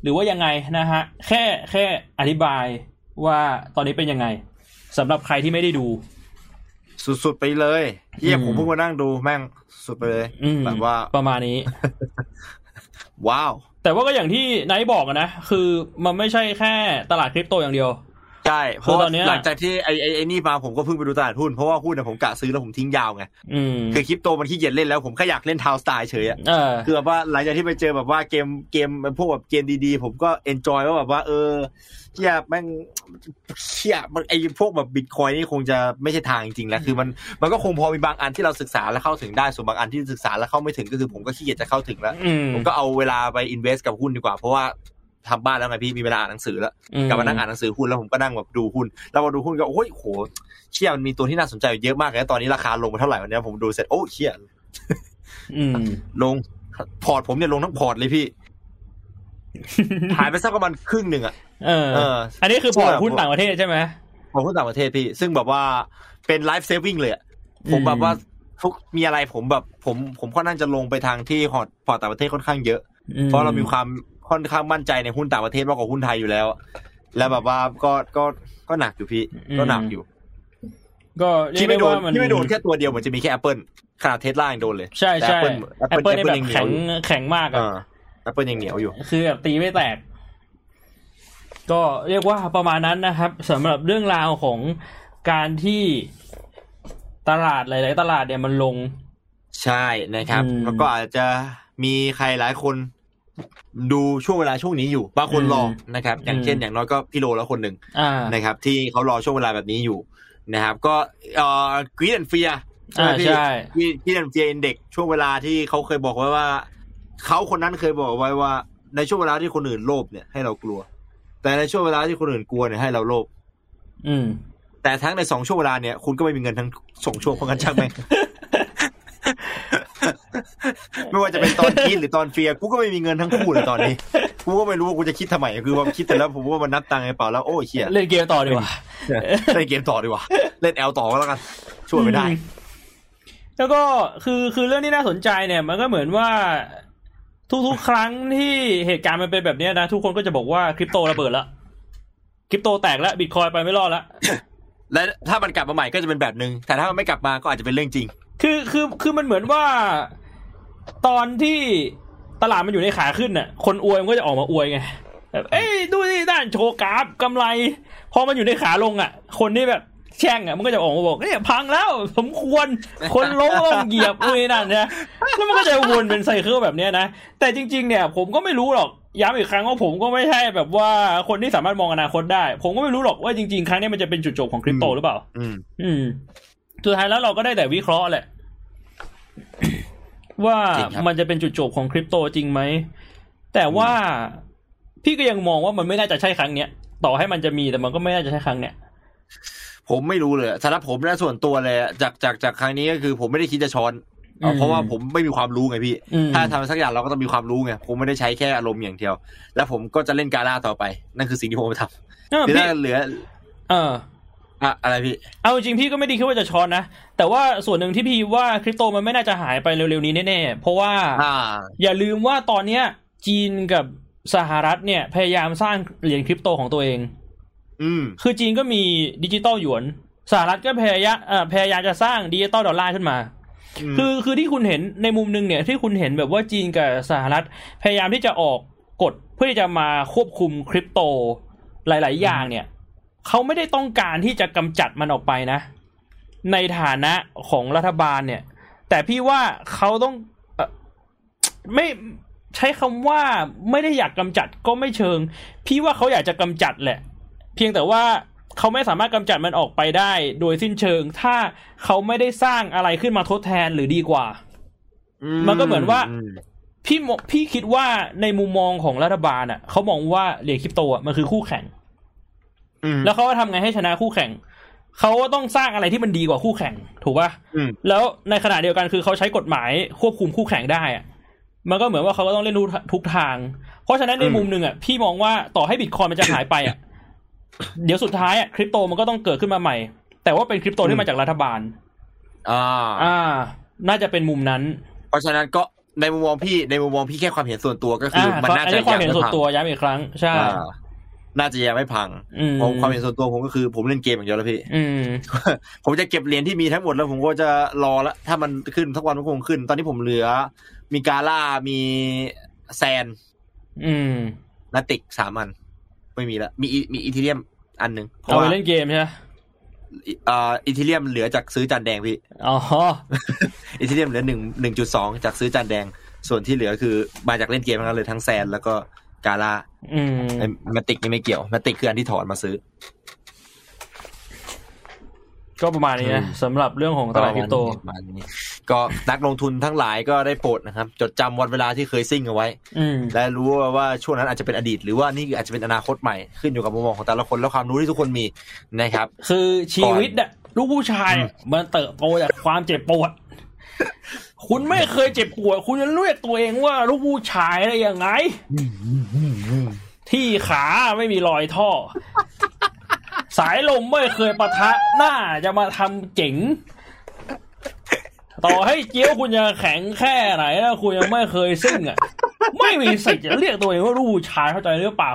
หรือว่ายังไงนะฮะ แค่แค่อธิบายว่าตอนนี้เป็นยังไงสำหรับใครที่ไม่ได้ดู สุดๆไปเลยเฮียอืมผมเพิ่งมานั่งดูแม่งสุดไปเลยอืมแบบว่าประมาณนี้ ว้าว แต่ว่าก็อย่างที่ไนท์บอกอะนะ คือมันไม่ใช่แค่ตลาดคริปโตอย่างเดียว ใช่ เพคือราะตอนเนี้ยหลังจากที่ไอ้ไอ้ไอ้นี่มาผมก็เพิ่งไปดูตลาดหุ้น เพราะว่าหุ้นเนี่ยผมกะซื้อแล้วผมทิ้งยาวไงอืมคือคริปโตมันขี้เกียจเล่นแล้วผมแค่อยากเล่นทาวสไตล์เฉยอะเออคือแบบว่าหลังจากที่ไปเจอแบบว่าเกมเกมพวกแบบเกมดีๆ ผมก็ enjoy ว่าแบบว่าเออ เชี่ยแม่งเชี่ยมันไอ้พวกแบบบิตคอยนี่คงจะไม่ใช่ทางจริงๆแล้วคือมันมันก็คงพอมีบางอันที่เราศึกษาแล้วเข้าถึงได้ส่วนบางอันที่ศึกษาแล้วเข้าไม่ถึงก็คือผมก็ขี้เกียจจะเข้าถึงแล้วอืมผมก็เอาเวลาไป invest กับหุ้นดีกว่าเพราะว่าทำบ้านแล้วไงพี่มีเวลาอ่านหนังสือแล้วอืมกลับมานั่งอ่านหนังสือหุ้นแล้วผมก็นั่งแบบดูหุ้นแล้วพอดูหุ้นก็โอ้ยโหเชี่ยมันมีตัวที่น่าสนใจเยอะมากเลยนะตอนนี้ราคาลงมาเท่าไหร่วันนี้ผมดูเสร็จโอ้เชี่ยอืมลงพอร์ตผมเนี่ยลงทั้งพอร์ตเลยพี่ หายไปสักประมาณครึ่งหนึ่งอะเออเออ อันนี้คือพอร์ตหุ้นต่างประเทศใช่ไหมของหุ้นต่างประเทศพี่ ซึ่งแบบว่าเป็น life saving เลยอะผมอืมแบบว่าทุกมีอะไรผมแบบผมผมค่อนข้างจะลงไปทางที่พอร์ตพอร์ตต่างประเทศค่อนข้างเยอะอืมเพราะเรามีความค่อนข้างมั่นใจในหุ้นต่างประเทศมากกว่าหุ้นไทยอยู่แล้ว แล้วแบบว่าก็ก็ก็หนักอยู่พี่ก็หนักอยู่ก็เรียที่กไม่ได้โดนว่ามันที่ไม่โดนแค่ตัวเดียวเหมือนจะมีแค่ Apple ขนาดเทสลายังโดนเลย ใช่ใช่แต่ Apple Apple นี่แบบยังเหนีแข็ยวงอยู่แข็งมาก เออะอ Apple ยังเหนียวอยู่ คือแบบตีไม่แตก ก็เรียกว่าประมาณนั้นนะครับสำหรับเรื่องราวของการที่ตลาดหลาย ๆ ตลาดเนี่ยมันลง ใช่นะครับอืมแล้วก็อาจจะมีใครหลายคนดูช่วงเวลาช่วงนี้อยู่บางคนอืมรอนะครับ อย่างเช่นอืมอย่างน้อยก็พี่โลแล้วคนหนึ่งอ่านะครับ ที่เขารอช่วงเวลาแบบนี้อยู่นะครับ ก็เอ่อ greed and fear ใช่ไหมอ่าพี่ใช่ greed and fear index ช่วงเวลาที่เขาเคยบอกไว้ว่า เขาคนนั้นเคยบอกไว้ว่า ในช่วงเวลาที่คนอื่นโลภเนี่ยให้เรากลัว แต่ในช่วงเวลาที่คนอื่นกลัวเนี่ยให้เราโลภอืม แต่ทั้งในสองช่วงเวลาเนี่ยคุณก็ไม่มีเงินทั้งสองช่วงเพราะงั้นช่างแม่งไม่ว่าจะเป็นตอน greed หรือตอน fear กูก็ไม่มีเงินทั้งคู่เลยตอนนี้กูก็ไม่รู้ว่ากูจะ greed ทำไมคือว่า greed แต่แล้วผมว่ามันนับตังค์ในเป๋าแล้วโอ้ยเชี่ยเล่นเกมต่อดีกว่าเล่นเกมต่อดีกว่าเล่นแอลต่อก็แล้วกันช่วยไม่ได้อืแล้วก็คือคือเรื่องที่น่าสนใจเนี่ย มันก็เหมือนว่า ทุกๆ ครั้งที่เหตุการณ์มันเป็นแบบเนี้ยนะ ทุกคนก็จะบอกว่าคริปโตระเบิดแล้วคริปโตแตกแล้วบิตคอยไปไม่รอดแล้วและถ้ามันกลับมาใหม่ก็จะเป็นแบบนึง แต่ถ้ามันไม่กลับมาก็อาจจะเป็นเรื่องจริง คือคือคือมันเหมือนว่า ตอนที่ตลาดมันอยู่ในขาขึ้นน่ะ คนอวยมันก็จะออกมาอวยไงแบบเอ้ยดูนี่ด้านโชว์กราฟกำไร พอมันอยู่ในขาลงอะ คนที่แบบ แช่งอะมันก็จะออกมาบอกเนี่ยพังแล้วสมควรคนล้มก็ต้องเหยียบอุ้ยนั่นนะแล้วมันก็จะวนเป็นไซเคิลแบบเนี้ยนะแต่จริง ๆ เนี่ย ผมก็ไม่รู้หรอกย้ำอีกครั้งว่าผมก็ไม่ใช่แบบว่าคนที่สามารถมองอนาคตได้ ผมก็ไม่รู้หรอกว่าจริง ๆ ครั้งนี้มันจะเป็นจุดจบของคริปโตหรือเปล่า อืมอืมสุดท้ายแล้วเราก็ได้แต่วิเคราะห์แหละ ว่าจริงครับมันจะเป็นจุดจบของคริปโตจริงไหมแต่ว่าพี่ก็ยังมองว่ามันไม่น่าจะใช่ครั้งเนี้ยต่อให้มันจะมีแต่มันก็ไม่น่าจะใช่ครั้งเนี้ย ผมไม่รู้เลยสำหรับผมนะส่วนตัวเลยอะจากจากจากครั้งนี้ก็คือผมไม่ได้คิดจะช้อนเอาอืมเพราะว่าผมไม่มีความรู้ไงพี่อืมถ้าทำสักอย่างเราก็ต้องมีความรู้ไงผมไม่ได้ใช้แค่อารมณ์อย่างเดียว แล้วผมก็จะเล่นกาล่าต่อไป นั่นคือสิ่งที่ผมทำเออคือพี่ถ้าเหลือ เอออะอะไรพี่ เอาจริงๆพี่ก็ไม่ได้คิดว่าจะช็อตนะ แต่ว่าส่วนหนึ่งที่พี่ว่าคริปโตมันไม่น่าจะหายไปเร็วๆนี้แน่ๆ เพราะว่าอ่าอย่าลืมว่าตอนเนี้ย จีนกับสหรัฐเนี่ยพยายามสร้างเหรียญคริปโตของตัวเองอืม คือจีนก็มีดิจิตอลหยวนสหรัฐก็พยายามเอ่อพยายามจะสร้างดิจิตอลดอลลาร์ขึ้นมาอืมคือคือที่คุณเห็นในมุมหนึ่งเนี่ยที่คุณเห็นแบบว่าจีนกับสหรัฐพยายามที่จะออกกฎเพื่อที่จะมาควบคุมคริปโตหลาย ๆ อย่างเนี่ยเขาไม่ได้ต้องการที่จะกำจัดมันออกไปนะ ในฐานะของรัฐบาลเนี่ย แต่พี่ว่าเขาต้องเอ่อไม่ใช้คำว่าไม่ได้อยากกำจัดก็ไม่เชิง พี่ว่าเขาอยากจะกำจัดแหละเพียงแต่ว่าเขาไม่สามารถกำจัดมันออกไปได้ โดยสิ้นเชิง ถ้าเขาไม่ได้สร้างอะไรขึ้นมาทดแทนหรือดีกว่า มันก็เหมือนว่า พี่มพี่คิดว่าในมุมมองของรัฐบาลอะเขามองว่าเหรียญคริปโตอะมันคือคู่แข่งอืมแล้วเขาก็ทำไงให้ชนะคู่แข่งเขาก็ต้องสร้างอะไรที่มันดีกว่าคู่แข่ง ถูกป่ะอืมแล้วในขณะเดียวกันคือเขาใช้กฎหมายควบคุมคู่แข่งได้อะมันก็เหมือนว่าเขาก็ต้องเล่นทุกทุกทาง เพราะฉะนั้นในอืมมุมหนึ่งอะพี่มองว่าต่อให้บิตคอยมันจะหายไปอะ เดี๋ยวสุดท้ายอะคริปโตมันก็ต้องเกิดขึ้นมาใหม่ แต่ว่าเป็นคริปโตที่มาจากรัฐบาล อ่า อ่า น่าจะเป็นมุมนั้น เพราะฉะนั้นก็ในมุมมองพี่ในมุมมองพี่แค่ความเห็นส่วนตัวก็คืออ่ามันน่าอันจะนี้ความเห็นยังส่วนไพังตัวย้ำอีกครั้งใช่อ่าน่าจะยังไม่พังอืมผมความเห็นส่วนตัวผมก็คือ ผมเล่นเกมอย่างเดียวแล้วพี่อืมผมจะเก็บเหรียญที่มีทั้งหมดแล้วผมก็จะรอละถ้ามันขึ้นสักวันมันคงขึ้น ตอนนี้ผมเหลือ มีกาล่ามีแซนอืมนาติกสามอัน ไม่มีละมีอีมีอีเทเรียมอันหนึ่งเพราะเอาไปว่าเล่นเกมใช่ไหมเอ่ออีเทเรียมเหลือจากซื้อจานแดงพี่อ๋ออีเทเรียมเหลือหนึ่งหนึ่งจุดสองจากซื้อจานแดง ส่วนที่เหลือคือมาจากเล่นเกมทั้งนั้นเลยทั้งแซนแล้วก็กาล่าอืมไอ้มาติกนี่ไม่เกี่ยวมาติกคืออันที่ถอนมาซื้อ ก็ประมาณนี้นะสำหรับเรื่องของตลาดคริปโตประมาณนี้ ก็นักลงทุนทั้งหลายก็ได้โปรดนะครับ จดจำวันเวลาที่เคยซิ่งเอาไว้อืมและรู้ว่าช่วงนั้นอาจจะเป็นอดีต หรือว่านี่อาจจะเป็นอนาคตใหม่ขึ้นอยู่กับมุมมองของแต่ละคนและความรู้ที่ทุกคนมีนะครับ คือชีวิตอะลูกผู้ชายอืมมันเติบโตจากความเจ็บปวด คุณไม่เคยเจ็บปวด คุณจะเรียกตัวเองว่าลูกผู้ชายได้ยังไง ที่ขาไม่มีรอยท่อ สายลมไม่เคยปะทะหน้าจะมาทำเจ๋ง ต่อให้เกี้ยวคุณจะแข็งแค่ไหนแล้วคุณยังไม่เคยซิ่งอะ ไม่มีสิทธิ์จะเรียกตัวเองว่าลูกผู้ชายเข้าใจหรือเปล่า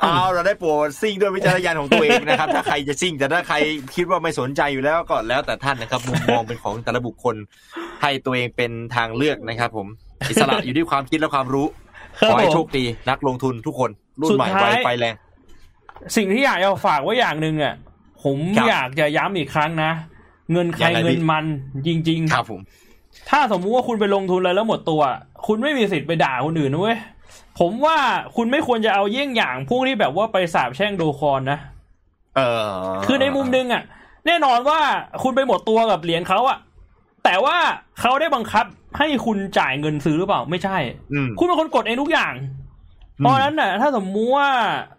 เอาเราได้โปรดซิ่งด้วยวิจารณญาณของตัวเองนะครับ ถ้าใครจะซิ่งแต่ถ้าใครคิดว่าไม่สนใจอยู่แล้วก็แล้วแต่ท่านนะครับมุมมองเป็นของแต่ละบุคคลให้ตัวเองเป็นทางเลือกนะครับ ผมอิสระอยู่ที่ความคิดและความรู้ครับขอให้ผมโชคดีนักลงทุนทุกคนรุ่นใหม่สุดท้ายไวไฟแรง สิ่งที่อยากจะฝากไว้อย่างหนึ่งอะผมครับอยากจะย้ำอีกครั้งนะ เงินใครยังไงพี่เงินมันจริงครับผมๆถ้าสมมุติว่าคุณไปลงทุนเลยแล้วหมดตัว คุณไม่มีสิทธิ์ไปด่าคนอื่นนะเว้ยผมว่าคุณไม่ควรจะเอาเยี่ยงอย่างพวกที่แบบว่าไปสาบแช่งโดคอนนะเออ คือในมุมหนึงอะ แน่นอนว่าคุณไปหมดตัวกับเหรียญเขาอะ แต่ว่าเขาได้บังคับให้คุณจ่ายเงินซื้อหรือเปล่าไม่ใช่อืมคุณเป็นคนกดเองทุกอย่าง เพราะฉะนั้นน่ะ ถ้าสมมุติว่า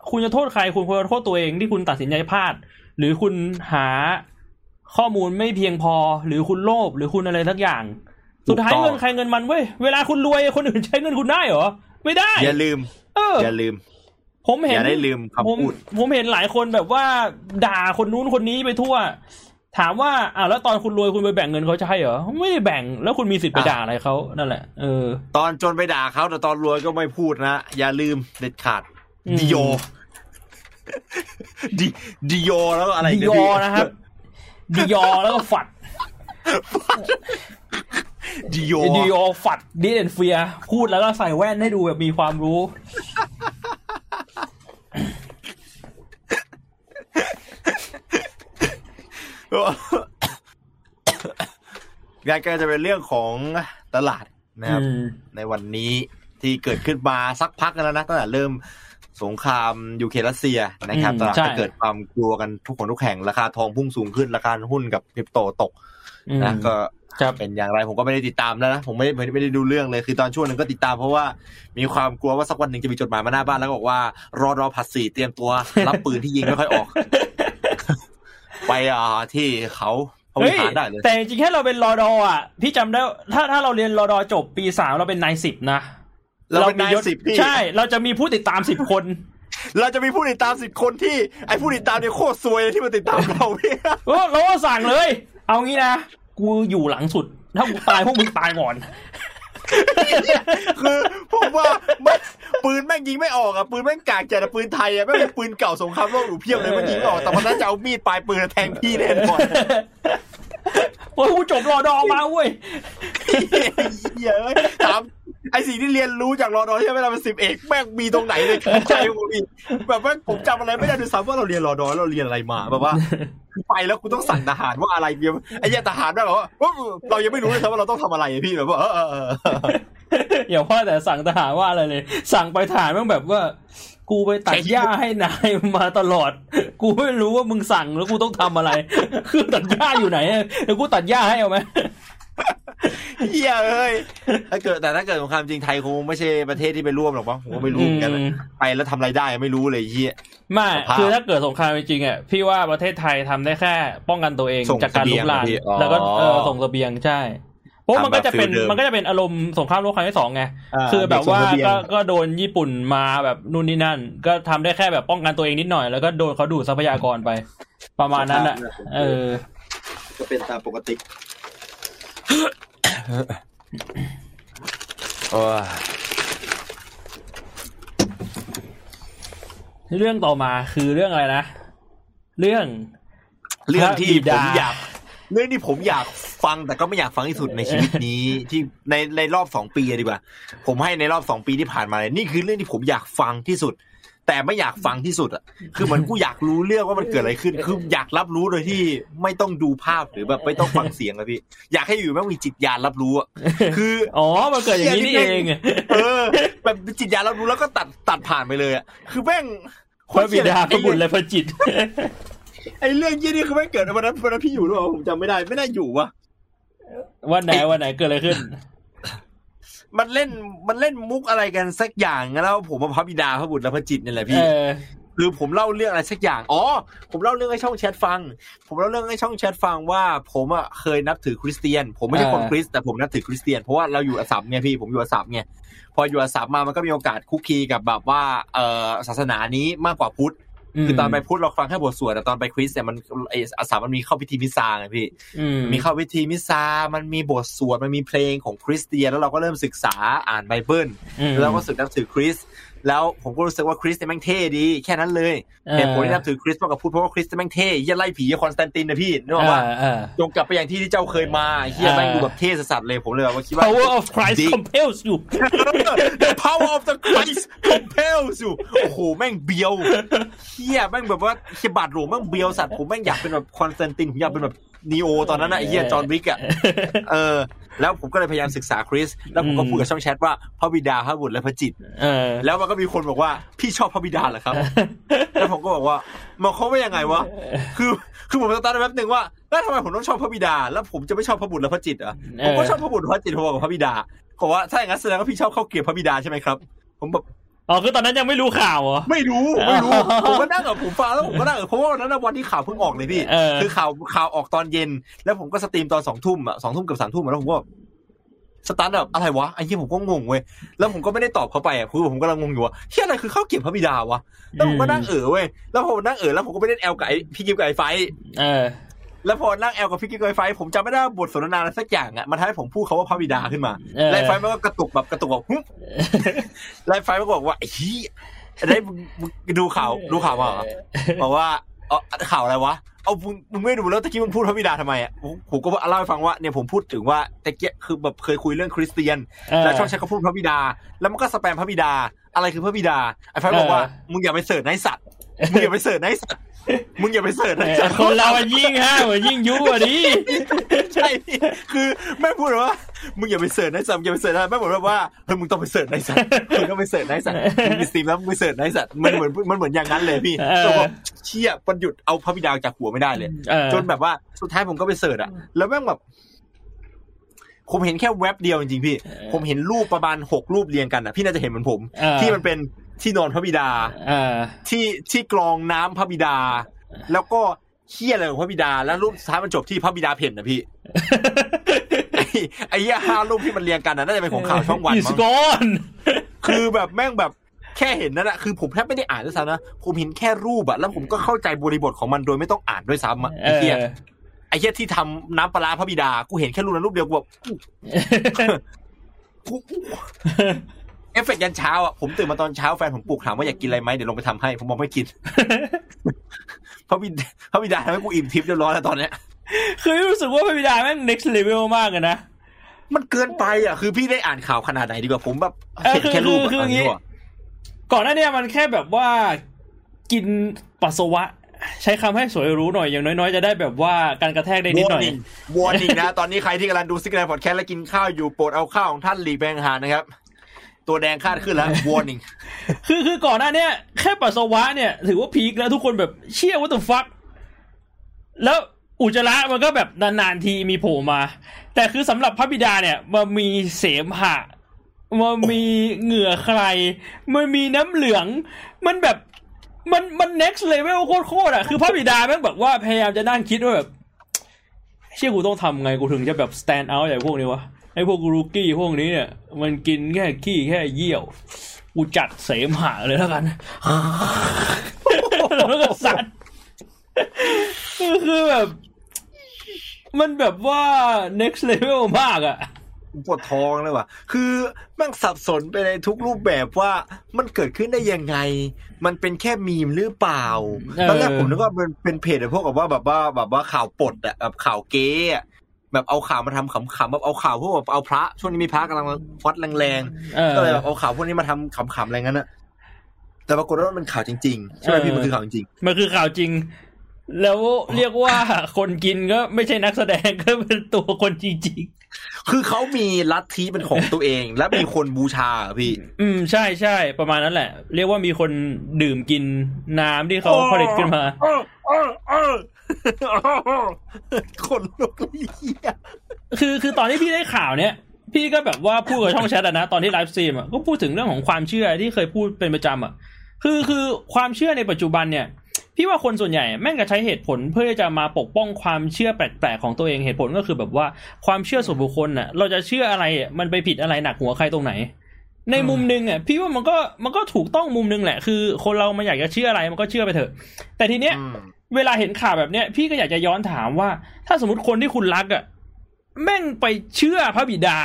คุณจะโทษใครคุณควรจะโทษตัวเองที่คุณตัดสินใจพลาด หรือคุณหา ข้อมูลไม่เพียงพอหรือคุณโลภหรือคุณอะไรสักอย่าง สุดท้ายถูกต้องเงินใครเงินมันเว้ยเวลาคุณรวยคนอื่นใช้เงินคุณได้เหรอไม่ได้ อย่าลืม เออ อย่าลืม ผมเห็อนย่าได้ลืมผมคำพูดผมเห็นหลายคนแบบว่า ด่าคนนู้นคนนี้ไปทั่ว ถามว่าอ่าแล้วตอนคุณรวยคุณไปแบ่งเงินเขาจะให้เหรอไม่ได้แบ่งแล้วคุณมีสิทธิ์ไปอะด่าอะไรเขานั่นแหละเออตอนจนไปด่าเขาแต่ตอนรวยก็ไม่พูดนะอย่าลืมเด็ดขาดอืมดิโยดิดิโยแล้วก็อะไรดิเนะยอพี่นะครับ ดิยอแล้วก็ฝัดดิโยดิยอฝัดดิเดนเฟีย พูดแล้วก็ใส่แว่นให้ดูแบบมีความรู้ งานก็จะเป็นเรื่องของตลาดนะครับอืมในวันนี้ที่เกิดขึ้นมาสักพักแล้วนะตั้งแต่เริ่ม สงครามยูเครนรัสเซียนะครับอืมตลาดใช่ก็เกิดความกลัวกันทุกคนทุกแห่งราคาทองพุ่งสูงขึ้นราคาหุ้นกับคริปโตตกอืมนะก็ครับเป็นอย่างไรผมก็ไม่ได้ติดตามแล้วนะผมไม่ได้ไม่ได้ไม่ได้ดูเรื่องเลยคือตอนช่วงนั้นก็ติดตามเพราะว่ามีความกลัวว่าสักวันหนึ่งจะมีจดหมายมาหน้าบ้านแล้วก็บอกว่ารอรอผัดสีเตรียมตัวรับปืนที่ยิงไม่ค่อยออก ไปอ่าที่เขาพระวิเฮ้ยหารได้เลยแต่จริงๆแค่เราเป็นรอดออะพี่จำได้ถ้าถ้าเราเรียนรอดอจบปีสามเราเป็นนายสิบนะ เราเป็นนายมียศสิบพี่ใช่ เราจะมีผู้ติดตามสิบคน เราจะมีผู้ติดตามสิบคนที่ไอ้ผู้ติดตามเนี่ยโคตรซวยเลยที่มาติดตามเราพี่เออเราก็สั่งเลย เอางี้นะกูอยู่หลังสุด ถ้ากูตายพวกมึงตายก่อนคือผมว่ามันปืนแม่งยิงไม่ออกอะปืนแม่งกากจัดอะปืนไทยอะแม่งเป็นปืนเก่าสงครามโลกอยู่เพียบเลยมันยิงไม่ออกแต่มันน่าจะเอามีดปลายปืนแทงพี่แน่นอน โอ้ยกูจบรอดอมาเว้ยเหี้ยเอ้ยถามไอสิ่งที่เรียนรู้จากรอดอใช่ไหมเราเป็นสิบเอกแม่งมีตรงไหนเลยใจผมอีกแบบว่าผมจำอะไรไม่ได้ด้วยซ้ำว่าเราเรียนรอดอเราเรียนอะไรมาแบบว่าคือไปแล้วกูต้องสั่งทหารว่าอะไรเบียไอ้เหี้ยทหารแบบว่าเรายังไม่รู้เลยซ้ำว่าเราต้องทำอะไรอะพี่แบบว่าเออเออเอออย่าว่าแต่สั่งทหารว่าอะไรเลย สั่งไปทหารแม่งแบบว่า กูไปตัดหญ้าให้นายมาตลอด กูไม่รู้ว่ามึงสั่งแล้วกูต้องทำอะไร คือตัดหญ้าอยู่ไหนเดี๋ยวกูตัดหญ้าให้เอาไหมเหี้ยเอ้ยถ้าเกิดแต่ถ้าเกิดสงครามจริงไทยคงไม่ใช่ประเทศที่ไปร่วมหรอกมั้งผมก็ไม่รู้เหมือนกันอืมไปแล้วทำอะไรได้ไม่รู้เลยไอ้เหี้ยไม่สภาพคือถ้าเกิดสงครามจริงๆอะพี่ว่าประเทศไทยทำได้แค่ ป้องกันตัวเองส่งจากการลุกลามเสบียงอะพี่อ๋อแล้วก็เออส่งเสบียงใช่ เพราะมันก็จะเป็นทำแบบฟิลเดิมมันก็จะเป็นอารมณ์สงครามโลกครั้งที่สองไงาคือแบบว่าเด็กส่งเสบียงก็ก็โดนญี่ปุ่นมาแบบนู่นนี่นั่น ก็ทำได้แค่แบบป้องกันตัวเองนิดหน่อยแล้วก็โดนเขาดูดทรัพยากรไป ประมาณนั้นอะเออ ก็เป็นตามปกติโอ้ยเรื่องต่อมาคือเรื่องอะไรนะ เรื่อง เรื่องที่พระบิผดามอยาก เรื่องที่ผมอยากฟังแต่ก็ไม่อยากฟังที่สุดในชีวิตนี้ที่ในในรอบสองปีอะดีกว่า ผมให้ในรอบสองปีที่ผ่านมาเลยนี่คือเรื่องที่ผมอยากฟังที่สุด แต่ไม่อยากฟังที่สุดอะคือเหมือนกูอยากรู้เรื่องว่ามันเกิดอะไรขึ้น คืออยากรับรู้โดยที่ไม่ต้องดูภาพหรือแบบไม่ต้องฟังเสียงอะพี่อยากให้อยู่แม่งมีจิตญาณรับรู้อะคืออ๋อมันเกิดอย่างนี้นี่เองเออแบบจิตญาณรับรู้แล้วก็ตัดตัดผ่านไปเลยอะคือแม่งพระบิดาพระบุตรและพระจิต ไอ้เรื่องยี่นี่คือแม่งเกิดวันนั้นวันนั้นพี่อยู่หรือเปล่าผมจำไม่ได้ไม่น่าอยู่วะวันไหนวันไหนเกิดอะไรขึ้น มันเล่นมันเล่นมุกอะไรกันสักอย่างแล้วผมมาพระบิดาพระบุตรและพระจิตนี่แหละเอพี่อคือผมเล่าเรื่องอะไรสักอย่าง อ๋อ ผมเล่าเรื่องให้ช่องแชทฟัง ผมเล่าเรื่องให้ช่องแชทฟังว่า ผมอะเคยนับถือคริสเตียน ผมไม่ใช่คนอ่าคริสต์แต่ผมนับถือคริสเตียนเพราะว่าเราอยู่อัสสัมไงพี่ผมอยู่อัสสัมไงพออยู่อัสสัมมามันก็มีโอกาสคลุกคลีกับแบบว่าเอ่อศาสนานี้มากกว่าพุทธ คือตอนไปพุทธเราฟังแค่บทสวดแต่ตอนไปคริสต์เนี่ยมันไออัสสัมมันมีเข้าพิธีมิสซาไงพี่อืมมีเข้าพิธีมิสซามันมีบทสวดมันมีเพลงของคริสเตียนแล้วเราก็เริ่มศึกษาอ่านไบเบิลอืมแล้วเราก็รู้สึกนับถือคริสต์ แล้วผมก็รู้สึกว่าคริสต์เนี่ยแม่งเท่ดี แค่นั้นเลยเออเหตุผลที่นับถือคริสต์มากกว่าพุทธเพราะว่าคริสต์แม่งเท่เฮียไล่ผีคอนสแตนตินนะพี่นึกออกว่าเออเออจงกลับไปอย่างที่ที่เจ้าเคยมาเฮียแม่งดูแบบเท่สัสๆเลยผมเลยแบบว่าคิดว่า power of Christ the compels you The power of the Christ compels you โอ้โหแม่งเบียวเฮียแม่งแบบว่าเฮียบาทหลวงแม่งเบียวสัตว์ผมแม่งอยากเป็นแบบคอนสแตนตินผมอยากเป็นแบบ นีโอตอนนั้นนะไอ้เฮียจอห์นวิกอะเออ แล้วผมก็เลยพยายามศึกษาคริสต์แล้วผมก็อืมพูดกับช่องแชทว่าพระบิดาพระบุตรและพระจิตเออแล้วมันก็มีคนบอกว่าพี่ชอบพระบิดาเหรอครับ แล้วผมก็บอกว่ามันเขาไม่ายังไงวะคือคือผมสตาร์ทแป๊บหนึ่งว่าแล้วทำไมผมต้องชอบพระบิดา แล้วผมจะไม่ชอบพระบุตรและพระจิตเหรอผมก็ชอบพระบุตรและพระจิตพอๆกับพระบิดาบอกว่าถ้าอย่างนั้นแสดงว่าพี่ชอบข้าวเกรียบพระบิดาใช่ไหมครับ ผมแบบ อ๋อคือตอนนั้นยังไม่รู้ข่าวเหรอไม่รู้ไม่รู้ผมก็นั่งกับผมฟังแล้วผมก็นั่งเออเพราะว่าวันนั้นนะวันที่ข่าวเพิ่งออกเลยพี่เออคือข่าวข่าวออกตอนเย็น แล้วผมก็ stream ตอนสองทุ่มอะสองทุ่มกับสามทุ่มอะแล้วผมก็สตาร์ทแบบอะไรวะไอ้ที่ผมก็งงเว้ยแล้วผมก็ไม่ได้ตอบเขาไปอะคือผมกำลังงงอยู่ว่าเฮียอะไรคือข้าวเกรียบพระบิดาวะแล้วผมก็นั่งเออเว้ยแล้วพอผมนั่งเออแล้วผมก็ไปเล่นแอลกับไอ้พี่กิ๊กกับไอ้ไฟท์เออ แล้วพอนั่งแอลกับพี่กิ๊กกับไอ้ไฟท์ผมจำไม่ได้ว่าบทสนทนาอะไรสักอย่างอะมันทำให้ผมพูดคำว่าพระบิดาขึ้นมาเออแล้วไอ้ไฟท์มันก็กระตุกแบบกระตุกแบบหึไอ้ไฟท์มันก็บอกว่าไอ้เหี้ยได้มึงมึงดูข่าวดูข่าวมาเหรอบอกว่าเออข่าวอะไรวะเอามึงมึงไม่ดูแล้วตะกี้มึงพูดพระบิดาทำไมอะผมผมก็เล่าให้ฟังว่าเนี่ยผมพูดถึงว่าตะกี้คือแบบเคยคุยเรื่องคริสเตียนเออแล้วช่องแชทเขาพูดพระบิดา แล้วมันก็สแปมพระบิดา อะไรคือพระบิดาไอ้ไฟท์บอกว่าเออมึงอย่าไป search นะไอ้สัตว์ มึงอย่าไป search นะไอ้สัตว์มึงอย่าไป search นะไอ้สัตว์คนเราอะยิ่งฮะเหมือนยิ่งยุอะดิใช่พี่คือแม่งพูดว่ามึงอย่าไป search นะไอ้สัตว์มึงอย่าไป search นะแม่งบอกว่าเฮ้ยมึงต้องไป search นะไอ้สัตว์มึงต้องไป search นะไอ้สัตว์มึงมี stream แล้วมึงไป search นะไอ้สัตว์มันเหมือนมันเหมือนอย่างนั้นเลยพี่เออตัวบอกเชี่ยมันหยุดเอาพระบิดาจากหัวไม่ได้เลยเออจนแบบว่าสุดท้ายผมก็ไป search อะแล้วแม่งแบบผมเห็นแค่เว็บเดียวจริงๆพี่ ผมเห็นรูปประมาณหกรูปเรียงกันอะพี่น่าจะเห็นเหมือนผมเออที่มันเป็น ที่นอนพระบิดาเออที่ที่กรองน้ำพระบิดา แล้วก็เหี้ยอะไรของพระบิดา แล้วรูปสุดท้ายมันจบที่พระบิดาเพ่นนะพี่ไอ้ไอ้เหี้ยห้ารูปที่มันเรียงกันนะน่าจะเป็นของข่าวช่องวัน He's มั้ง gone คือแบบแม่งแบบแค่เห็นนั่นแหละคือผมแทบไม่ได้อ่านด้วยซ้ำนะผมเห็นแค่รูปอะแล้วผมก็เข้าใจบริบทของมันโดยไม่ต้องอ่านด้วยซ้ำอะเออไอ้เหี้ยไอ้เหี้ยที่ทำน้ำปลาร้าพระบิดา กูเห็นแค่รูปนั้นรูปเดียวกูแบบกู เอฟเฟกต์ยันเช้าอะผมตื่นมาตอนเช้าแฟนผมปลุกถามว่าอยากกินอะไรไหมเดี๋ยวลงไปทำให้ ผมบอกไม่กินพระบิดาพระบิดาทำให้กูอิ่มทิพย์เรียบร้อยแล้วตอนเนี้ยคือรู้สึกว่าพระบิดาแม่ง next level มากเลยนะมันเกินไปอะคือพี่ได้อ่านข่าวขนาดไหนดีกว่าผมแบบเออเห็นแค่รูปคือคืออย่างงี้นี้ว่ะก่อนหน้าเนี้มันแค่แบบว่ากินปัสสาวะ ใช้คำให้สวยหรูหน่อยอย่างน้อยๆ จะได้แบบว่ากันกระแทกได้นิดหน่อย warningนะ ตอนนี้ใครที่กำลังดู Signal พอดแคสต์และกินข้าวอยู่โปรดเอาข้าวของท่านหลีกไปห่างๆนะครับ ตัวแดงคาดขึ้นแล้ว warning คือคือก่อนหน้าเนี้ยแค่ปัสสาวะเนี่ย ถือว่าพีคแล้วทุกคนแบบเชี่ย what the fuckแล้วอุจจาระมันก็แบบนานๆทีมีโผล่มา แต่คือสำหรับพระบิดาเนี่ยมันมีเสมหะมันมีเหงื่อใคร มันมีน้ำเหลือง มันแบบมันมัน next level โคตรๆอะคือพระบิดาแม่งแบบว่าพยายามจะนั่งคิดว่าแบบเชี่ยกูต้องทำไงกูถึงจะแบบ stand out อย่างพวกนี้วะ ไอ้พวกรูกี้พวกนี้เนี่ย มันกินแค่ขี้แค่เยี่ยวกูจัดเสมหะเลยแล้วกันแล้วก็สัตว์คือคือแบบ มันแบบว่า next level มากอะปวดท้องเลยว่ะ คือแม่งสับสนไปในทุกรูปแบบว่ามันเกิดขึ้นได้ยังไง มันเป็นแค่มีมหรือเปล่าเออตอนแรกผมนึกว่ามันเป็นเพจแบบพวกแบบว่าแบบว่าแบบว่าข่าวปดอะแบบข่าวเก๊อะ แบบเอาข่าวมาทำขำๆแบบเอาข่าวพวกแบบเอาพระช่วงนี้มีพระกำลังฟัดแรงเออๆก็เลยแบบเอาข่าวพวกนี้มาทำขำๆอะไรงั้นอะแต่ปรากฏว่ามันเป็นข่าวจริงๆใช่ไหมเออพี่มันคือข่าวจริงมันคือข่าวจริง แล้วเรียกว่าคนกินก็ไม่ใช่นักแสดงก็เป็นตัวคนจริงๆ คือเขามีลัทธิเป็นของตัวเอง และมีคนบูชาอะพี่ๆอืม ใช่ใช่ประมาณนั้นแหละ เรียกว่ามีคนดื่มกินน้ำที่เขาผลิตขึ้นมา เออเออเออคนลุกเลยเหี้ยคือคือตอนที่พี่ได้ข่าวเนี้ยพี่ก็แบบว่าพูดกับช่องแชทอะนะ ตอนที่ไลฟ์สตรีมอะก็พูดถึงเรื่องของความเชื่อที่เคยพูดเป็นประจำอะคือคือความเชื่อในปัจจุบันเนี่ย พี่ว่าคนส่วนใหญ่แม่งจะใช้เหตุผลเพื่อที่จะมาปกป้องความเชื่อแปลกๆของตัวเองเหตุผลก็คือแบบว่าความเชื่อส่วนบุคคลน่ะเราจะเชื่ออะไรอะมันไปผิดอะไรหนักหัวใครตรงไหน ในมุมหนึงอะพี่ว่ามันก็มันก็ถูกต้องมุมหนึงแหละ คือ คนเรามันอยากจะเชื่ออะไรมันก็เชื่อไปเถอะ แต่ทีเนี้ยอืม เวลาเห็นข่าวแบบเนี้ย พี่ก็อยากจะย้อนถามว่า ถ้าสมมติคนที่คุณรักอะแม่งไปเชื่อพระบิดา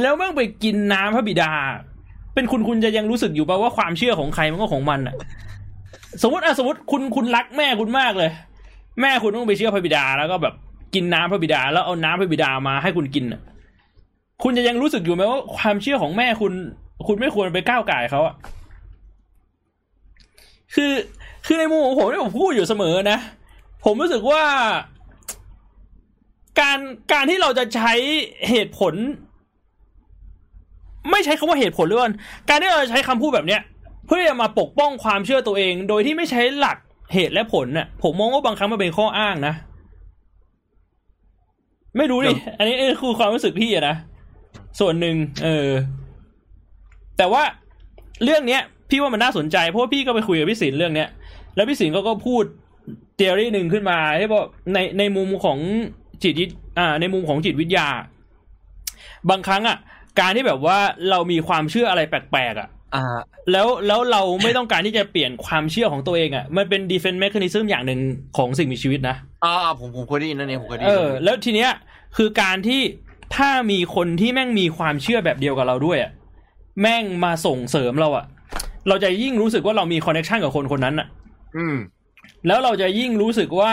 แล้วแม่งไปกินน้ำพระบิดา เป็นคุณคุณจะยังรู้สึกอยู่ป่าว่าความเชื่อของใครมันก็ของมันอะสมมติอะสมมติคุณคุณรักแม่คุณมากเลย แม่คุณต้องไปเชื่อพระบิดาแล้วก็แบบกินน้ำพระบิดา แล้วเอาน้ำพระบิดามาให้คุณกินอะคุณจะยังรู้สึกอยู่ไหมว่าความเชื่อของแม่คุณ คุณไม่ควรไปก้าวไก่เขาอะคือ คือในมุมของผมที่ผมพูดอยู่เสมอนะ ผมรู้สึกว่า การการที่เราจะใช้เหตุผล ไม่ใช้คำว่าเหตุผลเรื่องการที่เราจะใช้คำพูดแบบเนี้ย เพื่อจะมาปกป้องความเชื่อตัวเอง โดยที่ไม่ใช้หลักเหตุและผลน่ะ ผมมองว่าบางครั้งมันเป็นข้ออ้างนะไม่รู้ดิอันนี้คือความรู้สึกพี่อะนะส่วนหนึ่งเออ แต่ว่าเรื่องเนี้ย พี่ว่ามันน่าสนใจเพราะว่าพี่ก็ไปคุยกับพี่สินเรื่องเนี้ย แล้วพี่สิงห์ก็ก็พูดเทอรี่หนึ่งขึ้นมาที่บอกในในมุมของจิตวิทอ่าในมุมของจิตวิทยา บางครั้งอะ การที่แบบว่าเรามีความเชื่ออะไรแปลกๆอะอ่าแล้วแล้วเราไม่ต้องการที่จะเปลี่ยนความเชื่อของตัวเองอะมันเป็น defense mechanism อย่างหนึ่งของสิ่งมีชีวิตนะอ่าผมผมเคยได้ยินนั่นเองผมเคยได้เอยินอแล้วทีเนี้ยคือการที่ถ้ามีคนที่แม่งมีความเชื่อแบบเดียวกับเราด้วยอะแม่งมาส่งเสริมเราอะ เราจะยิ่งรู้สึกว่าเรามีคอนเนคชันกับคนคนนั้นอะ อืม แล้วเราจะยิ่งรู้สึกว่า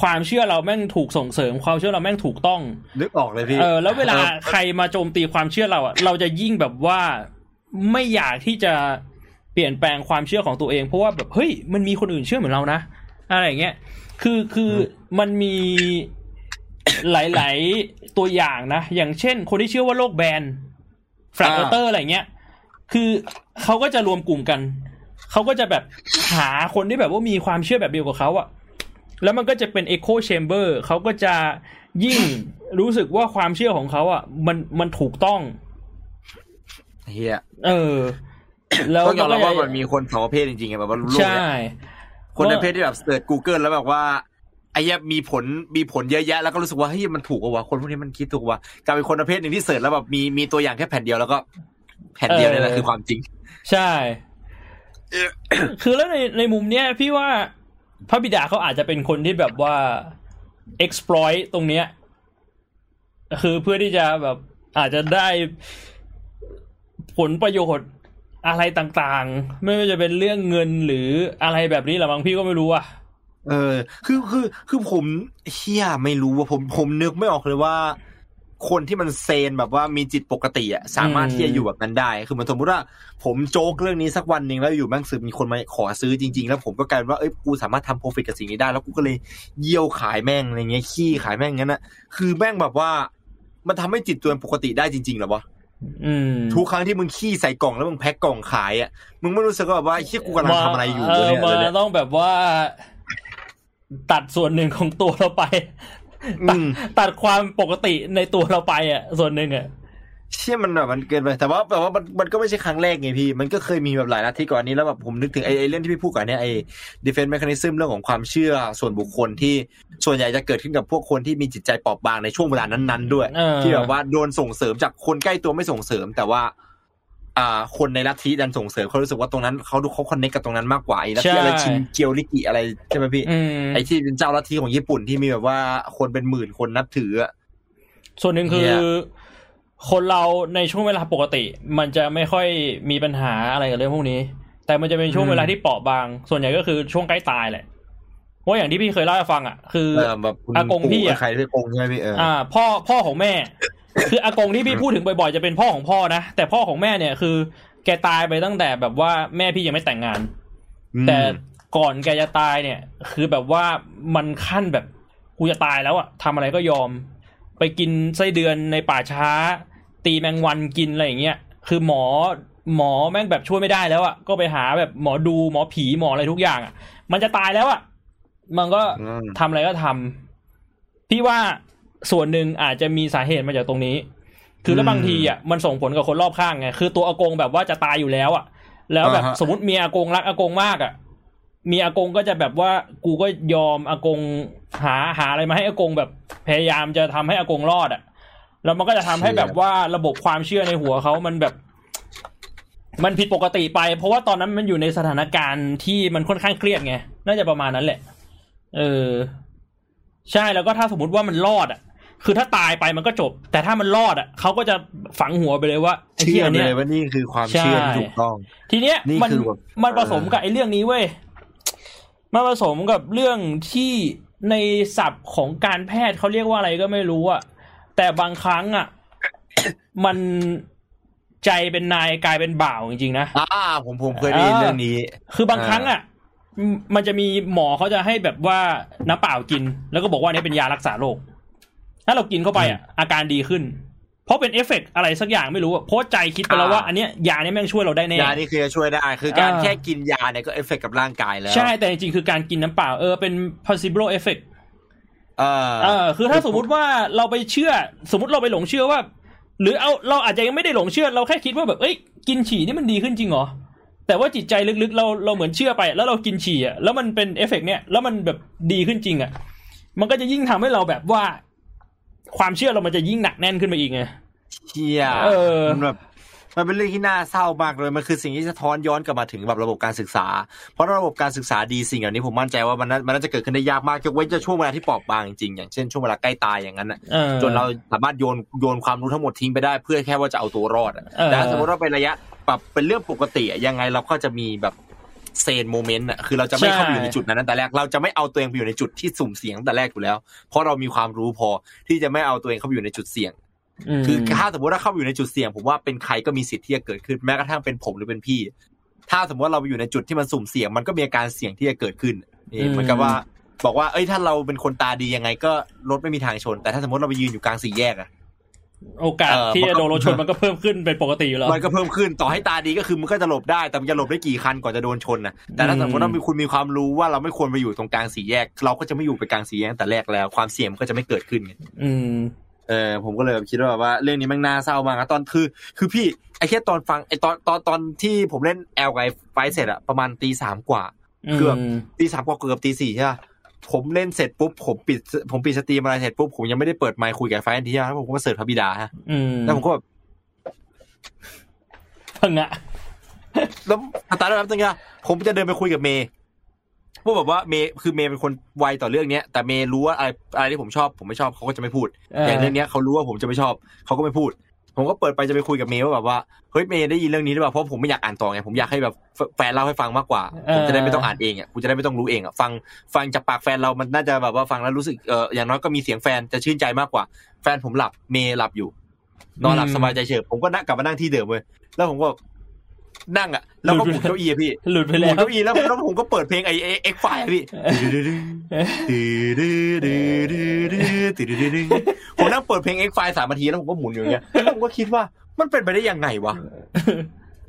ความเชื่อเราแม่งถูกส่งเสริม ความเชื่อเราแม่งถูกต้อง นึกออกเลยพี่ เออ แล้วเวลาออใครมาโจมตีความเชื่อเราอะ เราจะยิ่งแบบว่าไม่อยากที่จะเปลี่ยนแปลงความเชื่อของตัวเอง เพราะว่าแบบเฮ้ยมันมีคนอื่นเชื่อเหมือนเรานะอะไรอย่างเงี้ย คือคือมันมีหลาย ๆ ตัวอย่างนะ อย่างเช่น คนที่เชื่อว่าโลกแบน Flat Earther อะไรเงี้ย คือเขาก็จะรวมกลุ่มกัน เขาก็จะแบบหาคนที่แบบว่ามีความเชื่อแบบเดียวกับเขาอะแล้วมันก็จะเป็น Echo Chamber เขาก็จะยิ่งรู้สึกว่าความเชื่อของเขาอะมันมันถูกต้องเฮ้ยเออ แล้วต้องยอมรับว่าก็จะมันมีคนสองประเภทจริงๆไงแบบว่าโลกใช่เนี่ยคนประเภทที่แบบเสิร์ช Google แล้วแบบว่าไอ้เหี้ยมีผลมีผลเยอะแยะแล้วก็รู้สึกว่าเฮ้ยมันถูกกว่าวะคนพวกนี้มันคิดถูกว่ากลายเป็นคนประเภทหนึ่งที่ search แล้วแบบมีมีตัวอย่างแค่แผ่นเดียวแล้วก็ แผ่นเดียวนี่แหละคือความจริง ใช่ คือแล้วในในมุมเนี้ยพี่ว่าพระบิดาเขาอาจจะเป็นคนที่แบบว่า exploit ตรงเนี้ย คือเพื่อที่จะแบบอาจจะได้ผลประโยชน์อะไรต่างๆ ไม่ว่าจะเป็นเรื่องเงินหรืออะไรแบบนี้หรอบางพี่ก็ไม่รู้อะเออ คือคือคือผมเฮียไม่รู้ว่าผมผมนึกไม่ออกเลยว่า คนที่มันเซนแบบว่ามีจิตปกติอะสามารถอืมที่จะอยู่แบบนั้นได้ คือเหมันสมมติว่าผมโจ๊กเรื่องนี้สักวันหนึ่งแล้วอยู่แม่งสืบมีคนมาขอซื้อจริง ๆ แล้วผมก็กลายเป็นว่าเอ้ยกูสามารถทำโปรฟิตกับสิ่งนี้ได้ แล้วกูก็เลยเยี่ยวขายแม่งอะไรเงี้ยขี้ขายแม่งงั้นอะคือแม่งแบบว่า มันทำให้จิตตัวเองปกติได้จริงๆเหรอวะอืมทุกครั้งที่มึงขี้ใส่กล่องแล้วมึงแพ็คกล่องขายอะมึงไม่รู้สึกว่าแบบว่าไอ้เฮียกูกำลังทำอะไรอยู่เออเนี่ยมาเนี่ย ต้องแบบว่า ตัดส่วนหนึ่งของตัวเราไป ตัดอืมตัดความปกติในตัวเราไปอะ ส่วนหนึ่งอะเชี่ยมันแบบมันเกินไปแต่ว่าแต่ว่ามันมันก็ไม่ใช่ครั้งแรกไงพี่ มันก็เคยมีแบบหลายนาทีก่อนนี้แล้วแบบผมนึกถึงไอ้ไอ้เรื่องที่พี่พูดก่อนเนี่ยไอ้ defense mechanism เรื่องของความเชื่อส่วนบุคคลที่ส่วนใหญ่จะเกิดขึ้นกับพวกคนที่มีจิตใจเปราะบางในช่วงเวลานั้น ๆ ด้วยเออที่แบบว่าโดนส่งเสริมจากคนใกล้ตัวไม่ส่งเสริม แต่ว่า อ่าคนในลัทธิดันส่งเสริมเขารู้สึกว่าตรงนั้นเขาดูเขาคอนเนคกับตรงนั้นมากกว่าไอ้ลัทธิอะไรชินเกียวลิกิอะไรใช่ไหมพี่อืมไอ้ที่เป็นเจ้าลัทธิของญี่ปุ่นที่มีแบบว่าคนเป็นหมื่นคนนับถืออะส่วนหนึ่งคือเนี่ยคนเราในช่วงเวลาปกติ มันจะไม่ค่อยมีปัญหาอะไรกับเรื่องพวกนี้ แต่มันจะเป็นช่วงเวลาที่เปราะบาง ส่วนใหญ่ก็คือช่วงใกล้ตายแหละเพราะอย่างที่พี่เคยเล่าให้ฟังอะคือเออแบบคุณอากงพี่อะใครที่กงใช่ไหมพี่เออออ่า พ่อพ่อของแม่ คืออากงที่พี่พูดถึงบ่อยๆจะเป็นพ่อของพ่อนะแต่พ่อของแม่เนี่ยคือ แกตายไปตั้งแต่แบบว่าแม่พี่ยังไม่แต่งงานอืมแต่ก่อนแกจะตายเนี่ย คือแบบว่ามันขั้นแบบกูจะตายแล้วอะทำอะไรก็ยอม ไปกินไส้เดือนในป่าช้า ตีแมงวันกินอะไรอย่างเงี้ยคือหมอหมอแม่งแบบช่วยไม่ได้แล้วอะก็ไปหาแบบหมอดูหมอผีหมออะไรทุกอย่างอะมันจะตายแล้วอะมันก็อืมทำอะไรก็ทำพี่ว่า ส่วนหนึ่งอาจจะมีสาเหตุมาจากตรงนี้ คือแล้วบางทีอะมันส่งผลกับคนรอบข้างไงคือตัวอากงแบบว่าจะตายอยู่แล้วอะ แล้วแบบอ่าฮะสมมติมีอากงรักอากงมากอะมีอากงก็จะแบบว่ากูก็ยอมอากงหาหาอะไรมาให้อากงแบบพยายามจะทำให้อากงรอดอะแล้วมันก็จะทำให้แบบว่าระบบความเชื่อในหัวเขามันแบบ มันผิดปกติไป เพราะว่าตอนนั้นมันอยู่ในสถานการณ์ที่มันค่อนข้างเครียดไง น่าจะประมาณนั้นแหละ เออ ใช่แล้วก็ถ้าสมมติว่ามันรอดอะ คือถ้าตายไปมันก็จบ แต่ถ้ามันรอดอะเขาก็จะฝังหัวไปเลยว่าไอ้เชื่เหี้อยเนี่ยเลยว่านี่คือความเชื่อที่ถูกต้อง ทีเนี้ยนี่มันคือแบบมันผสมกับไอ้เรื่องนี้เว้ยมันผสมกับเรื่องที่ในศัพท์ของการแพทย์เขาเรียกว่าอะไรก็ไม่รู้อะแต่บางครั้งอะมันใจเป็นนายกายเป็นบ่าวจริงๆนะอ่า ผมผมเคยได้ยินเรื่องนี้ คือบางครั้งอะมมันจะมีหมอเขาจะให้แบบว่าน้ำเปล่ากิน แล้วก็บอกว่าอันนี้เป็นยารักษาโรค ถ้าเรากินเข้าไปอะอาการดีขึ้น เพราะเป็นเอฟเฟกต์อะไรสักอย่างไม่รู้อะเพราะใจคิดไปแล้วว่าอ่าอันเนี้ยยาเนี้ยแม่งช่วยเราได้แน่ ยานี่คือจะช่วยได้คือการอ่าแค่กินยาเนี่ยก็เอฟเฟกต์กับร่างกายแล้วใช่แต่จริงๆคือการกินน้ำเปล่าเออเป็น placebo effect เออ เออคือถ้าสมมุติว่าเราไปเชื่อสมมติเราไปหลงเชื่อว่า หรือเอาเราอาจจะยังไม่ได้หลงเชื่อเราแค่คิดว่าแบบเอ้ยกินฉี่นี่มันดีขึ้นจริงเหรอแต่ว่าจิตใจลึกๆ เราเราเหมือนเชื่อไป แล้วเรากินฉี่อะแล้วมันเป็นเอฟเฟกต์เนี้ยแล้วมันแบบดีขึ้นจริงอะมันก็จะยิ่งทำให้เราแบบว่า ความเชื่อเรามันจะยิ่งหนักแน่นขึ้นไปอีกไงเชี่ยเออมันแบบมันเป็นเรื่องที่น่าเศร้ามากเลย มันคือสิ่งที่สะท้อนย้อนกลับมาถึงแบบระบบการศึกษา เพราะระบบการศึกษาดีสิ่งเหล่านี้ผมมั่นใจว่ามันน่ามันน่าจะเกิดขึ้นได้ยากมากยกเว้นจะช่วงเวลาที่เปราะบางจริงๆอย่างเช่นช่วงเวลาใกล้ตายอย่างนั้นน่ะเออจนเราสามารถโยนโยนความรู้ทั้งหมดทิ้งไปได้เพื่อแค่ว่าจะเอาตัวรอดอะเออแต่ถ้าสมมติว่าเป็นระยะปรับเป็นเรื่องปกติอะยังไงเราก็จะมีแบบ เซนโมเมนต์อะคือเราจะไม่เข้าไปอยู่ในจุดนั้นตั้งแต่แรกเราจะไม่เอาตัวเองไปอยู่ในจุดที่สุ่มเสี่ยงตั้งแต่แรกอยู่แล้ว เพราะเรามีความรู้พอที่จะไม่เอาตัวเองเข้าไปอยู่ในจุดเสี่ยงมคือถ้าสมมติว่าเข้าไปอยู่ในจุดเสี่ยง ผมว่าเป็นใครก็มีสิทธิ์ที่จะเกิดขึ้นแม้กระทั่งเป็นผมหรือเป็นพี่ ถ้าสมมติว่าเราไปอยู่ในจุดที่มันสุ่มเสี่ยง มันก็มีอาการเสี่ยงที่จะเกิดขึ้นนี่เหมือนกับว่า บอกว่าเอ้ยถ้าเราเป็นคนตาดียังไงก็รถไม่มีทางชน แต่ถ้าสมมติเราไปยืนอยู่กลางสี่แยกอะ โอกาสเออที่มันจะก็โดนรถชนมันก็เพิ่มขึ้นเป็นปกติอยู่แล้วมันก็เพิ่มขึ้นต่อให้ตาดีก็คือมันก็จะหลบได้แต่มันจะหลบได้กี่คันก่อนจะโดนชนนะแต่ถ้าอืมสมมติว่ามีคุณมีความรู้ว่าเราไม่ควรไปอยู่ตรงกลางสี่แยก เราก็จะไม่อยู่ไปกลางสี่แยกตั้งแต่แรกแล้ว ความเสี่ยงมันก็จะไม่เกิดขึ้นไงอืมเออผมก็เลยแบบคิดว่าแบบว่าเรื่องนี้แมันน่าเศร้ามากอะตอนคือ คือพี่ไอ้แค่ตอนฟังไอ้ตอนตอนตอนที่ผมเล่นแอลไกไฟเสร็จอะประมาณตีสามกว่าเกือบตีสามกว่าเกือบตีสี่ใช่ปะ ผมเล่นเสร็จปุ๊บผมปิดผมปิดสตรีมอะไรเสร็จปุ๊บผมยังไม่ได้เปิดไมค์คุยกับไฟอันทีแล้วผมก็เสิร์ชพระบิดาฮะอืมแล้วผมก็แบบพังอะแล้วสตาร์ทแป๊บนึงอะผมจะเดินไปคุยกับเมย์พวกแบบว่าเมย์คือเมย์เป็นคนไวต่อเรื่องเนี้ย แต่เมย์รู้ว่าอะไรอะไรที่ผมชอบ ผมไม่ชอบเขาก็จะไม่พูด อย่างเรื่องเนี้ยเขารู้ว่าผมจะไม่ชอบเขาก็ไม่พูด ผมก็เปิดไปจะไปคุยกับเมย์ว่าแบบว่าเฮ้ยเมย์ได้ยินเรื่องนี้หรือเปล่าเพราะผมไม่อยากอ่านต่อไงผมอยากให้แบบแฟนเล่าให้ฟังมากกว่าผมจะได้ไม่ต้องอ่านเองอะกูจะได้ไม่ต้องรู้เองอะฟังฟังจากปากแฟนเรามันน่าจะแบบว่าฟังแล้วรู้สึกเอออย่างน้อยก็มีเสียงแฟนจะชื่นใจมากกว่า แฟนผมหลับเมย์หลับอยู่ นอนหลับสบายใจเฉยผมก็นั่งกลับมานั่งที่เดิมเลยแล้วผมก็ นั่งอะแล้วก็หมุนเก้าอี้อะพี่หลุดไปหแล้มุวนเก้าอี้แล้วแล้วผมก็เปิดเพลงไอเอ็กไฟพี่ผมนั่งเปิดเพลงเอ็กไฟสามนาทีแล้วผมก็หมุนอยู่อย่างเงี้ยแล้วผมก็คิดว่ามันเป็นไปได้ยังไงวะ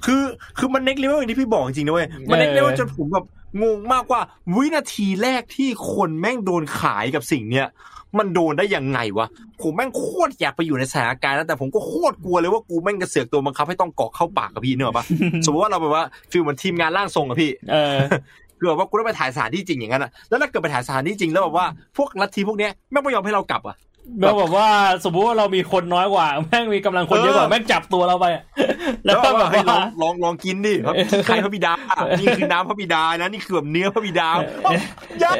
คือคือมันเน็กเลเวลอย่างที่พี่บอกจริงนะเว้ยมันเน็กเลเวลจนผมแบบงงมากว่า วินาทีแรกที่คนแม่งโดนขายกับสิ่งเนี้ยมันโดนได้ยังไงวะผมแม่งโคตรอยากไปอยู่ในสถานการณ์นั้นแต่ผมก็โคตรกลัวเลยว่ากูแม่งกระเสือกตัวบังคับให้ต้องเกาะเข้าปากกับพี่เนอะปะสมมติว่าเราแบบว่า feel เหมือนทีมงานร่างทรงอะพี่เออคือแบบว่ากูต้องไปถ่ายสถานที่จริงอย่างนั้นอะแล้วถ้าเกิดไปถ่ายสถานที่จริงแล้วแบบว่าพวกลัทธิพวกเนี้ยแม่งไม่ยอมให้เรากลับอะ แบบแบบว่าสมมติว่าเรามีคนน้อยกว่า แม่งมีกำลังคนเยอะกว่าเออแม่งจับตัวเราไปอะแล้แล้วแล้วก็แบบแบว่าให้ลอว่าลองลองกินดิครับใครพระบิดา นี่คือน้ำพระบิดานะนี่คือแบบเนื้อพระบิดาอย่า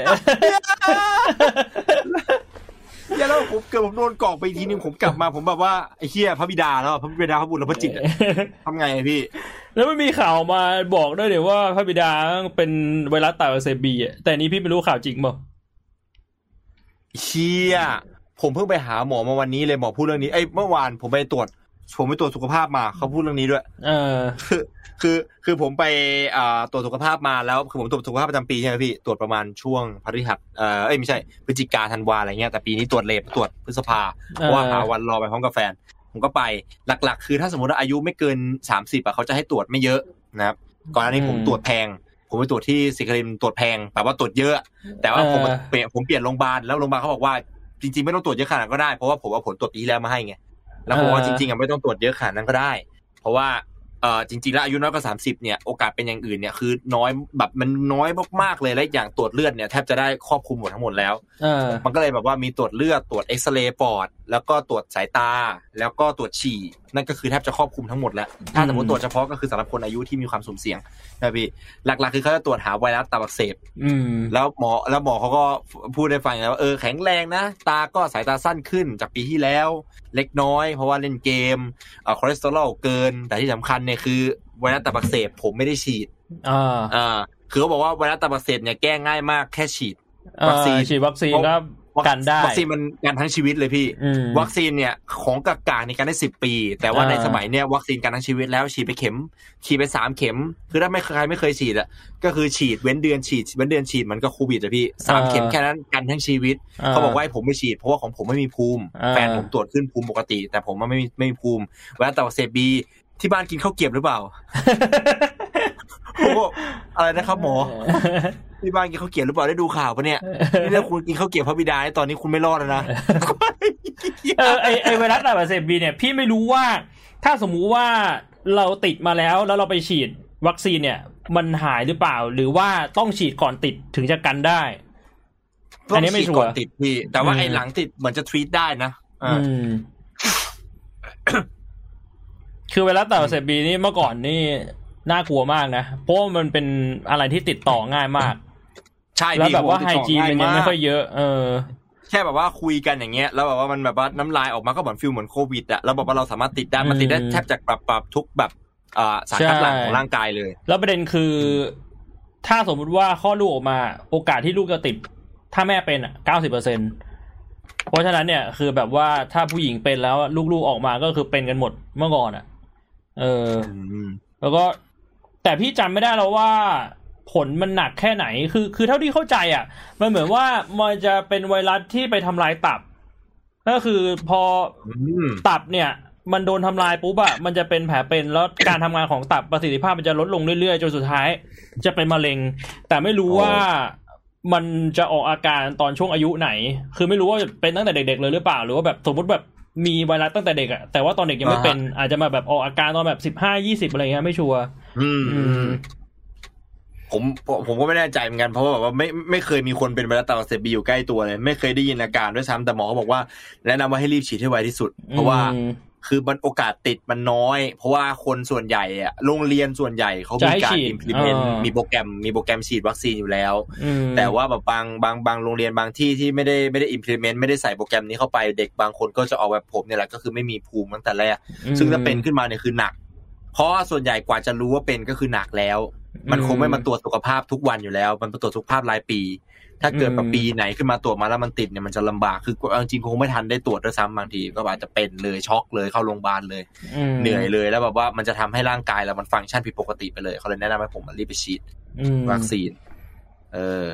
อย่าแล้วผมเกิดผมโดนกรอกไปอีกทีนึงผมกลับมาผมแบบว่าไอ้เหี้ยพระบิดาแล้วพระบิดาพระบุตรและพระจิตอะทำไงอะพี่ แล้วไม่มีข่าวมาบอกด้วยเดี๋ยวว่าพระบิดาเป็นไวรัสตับอักเสบบีอะแต่นี้พี่ไม่รู้ข่าวจริงเปล่าเชี่ย ผมเพิ่งไปหาหมอมาวันนี้เลยหมอพูดเรื่องนี้เอ้ยเมื่อวานผมไปตรวจ ผมไปตรวจสุขภาพมาเขาพูดเรื่องนี้ด้วย เออ คือคือคือผมไปอ่าตรวจสุขภาพมาแล้วคือผมตรวจสุขภาพประจำปีใช่ไหมพี่ตรวจประมาณช่วงพฤหัสเอ่อเอ้ยไม่ใช่พฤศจิกาธันวาอะไรเงี้ยแต่ปีนี้ตรวจเลทตรวจพฤษภาเพราะว่าหาวันรอไปพร้อมกับแฟน ผมก็ไปหลัก ๆ คือถ้าสมมติว่าอายุไม่เกินสามสิบอะเขาจะให้ตรวจไม่เยอะนะครับก่อนหน้านี้ผมอืมตรวจแพงผมไปตรวจที่สิคริมตรวจแพงแบบว่าตรวจเยอะ แต่ว่าผมเออเปลี่ยนผมเปลี่ยนโรงพยาบาลแล้วโรงพยาบาลเขาบอกว่า จริงๆไม่ต้องตรวจเยอะขนาดนั้นก็ได้เพราะว่าผมเอาผลตรวจปีที่แล้วมาให้ไงแล้วผมว่าจริงๆอะไม่ต้องตรวจเยอะขนาดนั้นก็ได้ เพราะว่าเออจริงๆแล้วอายุน้อยกว่าสามสิบเนี่ยโอกาสเป็นอย่างอื่นเนี่ยคือน้อยแบบมันน้อยมากๆเลยและอีกอย่างตรวจเลือดเนี่ยแทบจะได้ครอบคลุมหมดทั้งหมดแล้วเออมันก็เลยแบบว่ามีตรวจเลือดตรวจเอ็กซเรย์ปอด แล้วก็ตรวจสายตา แล้วก็ตรวจฉี่ นั่นก็คือแทบจะครอบคลุมทั้งหมดแล้ว ถ้าสมมติตรวจเฉพาะก็คือสำหรับคนอายุที่มีความสุ่มเสี่ยงนะพี่หลักๆ คือเขาจะตรวจหาไวรัสตับอักเสบอืมแล้วหมอแล้วหมอเขาก็พูดให้ฟังนะว่าเออแข็งแรงนะ ตาก็สายตาสั้นขึ้นจากปีที่แล้ว เล็กน้อย เพราะว่าเล่นเกมเอ่อคอเลสเตอรอลเกิน แต่ที่สำคัญเนี่ยคือไวรัสตับอักเสบผมไม่ได้ฉีดอ่าอ่าคือเขาบอกว่าไวรัสตับอักเสบเนี่ยแก้ง่ายมากแค่ฉีดเอ่อวัคซีนฉีดวัคซีนก็ กันได้วัคซีนมันกันทั้งชีวิตเลยพี่อืมวัคซีนเนี่ยของกากาในการได้สิบปี แต่ว่าอ่าในสมัยเนี่ยวัคซีนกันทั้งชีวิตแล้วฉีดไปเข็ม ฉีดไปสามเข็ม คือถ้าไม่ใครไม่เคยฉีดอะก็คือฉีดเว้นเดือนฉีดเว้นเดือนฉีดมันก็โควิดอะพี่สามเข็มแค่นั้นกันทั้งชีวิตเขาบอกว่าให้ผมไม่ฉีดเพราะว่าของผมไม่มีภูมิอ่าแฟนผมตรวจขึ้นภูมิปกติ แต่ผมมันไม่มีไม่มีภูมิเวลาแต่ว่าเสพบีที่บ้านกินข้าวเกรียบหรือเปล่า ผมบอกอะไรนะครับหมอที่บ้านกินข้าวเกรียบหรือเปล่าได้ดูข่าวปะเนี่ยนี่ถ้าคุณกินข้าวเกรียบพระบิดาเนี่ยตอนนี้คุณไม่รอดแล้วนะเออไอไอไวรัสตับอักเสบบีเนี่ยพี่ไม่รู้ว่า ถ้าสมมุติว่าเราติดมาแล้วแล้วเราไปฉีดวัคซีนเนี่ย มันหายหรือเปล่า หรือว่าต้องฉีดก่อนติดถึงจะกันได้อันนี้ไม่ชัวร์ก่อนติดพี่ แต่ว่าอืมไอ้หลังติดเหมือนจะทรีตได้นะอ่าอืมคือไวรัสตับอักเสบบีนี่เมื่อก่อนนี่ น่ากลัวมากนะเพราะว่ามันเป็นอะไรที่ติดต่อง่ายมาก ใช่แล้วพี่แบบว่าผมไฮติดต่อจีนมันยังง่าไม่มากค่อยเยอะ เออแค่แบบว่าคุยกันอย่างเงี้ยแล้วแบบว่ามันแบบว่าน้ำลายออกมาก็เหมือนฟิลเหมือนโควิดอะแล้วแบบว่าเราสามารถติดได้มันติดได้อืมแทบจะปรับปรับทุกแบบอ่าสารคัดหลั่งของร่างกายเลย แล้วประเด็นคือ ถ้าสมมุติว่าข้อดลูกออกมา โอกาสที่ลูกจะติด ถ้าแม่เป็นอะเก้าสิบเปอร์เซ็นเพราะฉะนั้นเนี่ยคือแบบว่าถ้าผู้หญิงเป็นแล้วลูกๆออกมาก็คือเป็นกันหมดเมื่อก่อนอะ เออแล้วก็ แต่พี่จำไม่ได้แล้วว่าผลมันหนักแค่ไหน คือ คือเท่าที่เข้าใจอะ มันเหมือนว่ามันจะเป็นไวรัสที่ไปทำลายตับ ก็คือพออืมตับเนี่ย มันโดนทำลายปุ๊บอะมันจะเป็นแผลเป็นแล้วการทำงานของตับประสิทธิภาพมันจะลดลงเรื่อยๆจนสุดท้าย จะเป็นมะเร็ง แต่ไม่รู้โอ้ว่ามันจะออกอาการตอนช่วงอายุไหน คือไม่รู้ว่าจะเป็นตั้งแต่เด็ก ๆ เลยหรือเปล่า หรือว่าแบบสมมติแบบ มีไวรัสตั้งแต่เด็กอะแต่ว่าตอนเด็กยังไม่เป็น อาจจะมาแบบออกอาการตอนแบบสิบห้ายี่สิบอะไรเงี้ยไม่ชัวร์อืมอืมผมผมผมก็ไม่แน่ใจเหมือนกันเพราะว่าแบบว่าไม่ไม่เคยมีคนเป็นไวรัสตับอักเสบบีอยู่ใกล้ตัวเลย ไม่เคยได้ยินอาการด้วยซ้ำแต่หมอเขาบอกว่าแนะนำว่าให้รีบฉีดให้ไวที่สุด เพราะว่าอืม คือมันโอกาสติดมันน้อย เพราะว่าคนส่วนใหญ่อะโรงเรียนส่วนใหญ่เขามีการ implement มีโปรแกรมมีโปรแกรมฉีดวัคซีนอยู่แล้ว แต่ว่าแบบบางบางบางโรงเรียนบางที่ที่ไม่ได้ไม่ได้ implement ไม่ได้ใส่โปรแกรมนี้เข้าไปเด็กบางคนก็จะออกแบบผมเนี่ยแหละก็คือไม่มีภูมิตั้งแต่แรก ซึ่งถ้าเป็นขึ้นมาเนี่ยคือหนัก เพราะส่วนใหญ่กว่าจะรู้ว่าเป็นก็คือหนักแล้ว มันคงไม่มาตรวจสุขภาพทุกวันอยู่แล้ว มันตรวจสุขภาพรายปี ถ้าเกิดแบบปีไหนขึ้นมาตรวจมาแล้วมันติดเนี่ยมันจะลำบากคือจริงๆคงไม่ทันได้ตรวจด้วยซ้ำบางทีก็อาจจะเป็นเลยช็อกเลยเข้าโรงพยาบาลเลยเหนื่อยเลยแล้วแบบว่ามันจะทำให้ร่างกายเรามันฟังก์ชันผิดปกติไปเลยเขาเลยแนะนำให้ผมมารีบไปฉีดวัคซีน เออ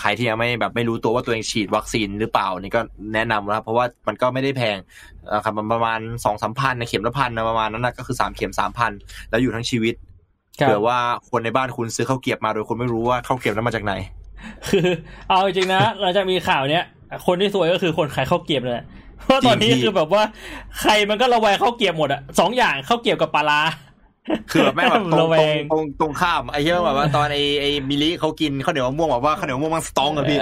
ใครที่ยังไม่แบบไม่รู้ตัวว่าตัวเองฉีดวัคซีนหรือเปล่านี่ก็แนะนำนะครับเพราะว่ามันก็ไม่ได้แพงครับประมาณสองสามพันนะเข็มละพันนะประมาณนั้นนะก็คือสามเข็มสามพันแล้วอยู่ทั้งชีวิตเผื่อว่าคนในบ้านคุณซื้อข้าวเกียบมาโดยคุณไม่รู้ว่าข้าวเกียบนั้นมาจากไหน คือเอาจริงนะหลังจากมีข่าวเนี้ย คนที่สวยก็คือคนขายข้าวเกียบเลยเพราะตอนนี้คือแบบว่าใครมันก็ระแวงข้าวเกียบหมดอะสองอย่างข้าวเกียบกับปลาคือแบบแม่แบบตรงตรงตรงตรงข้ามไอ้เหี้ยแบบว่าตอนไอ้ไอ้มิลิเขากินข้าวเหนียวมะม่วงแบบว่าข้าวเหนียวมะม่วงมันสตองอะพี่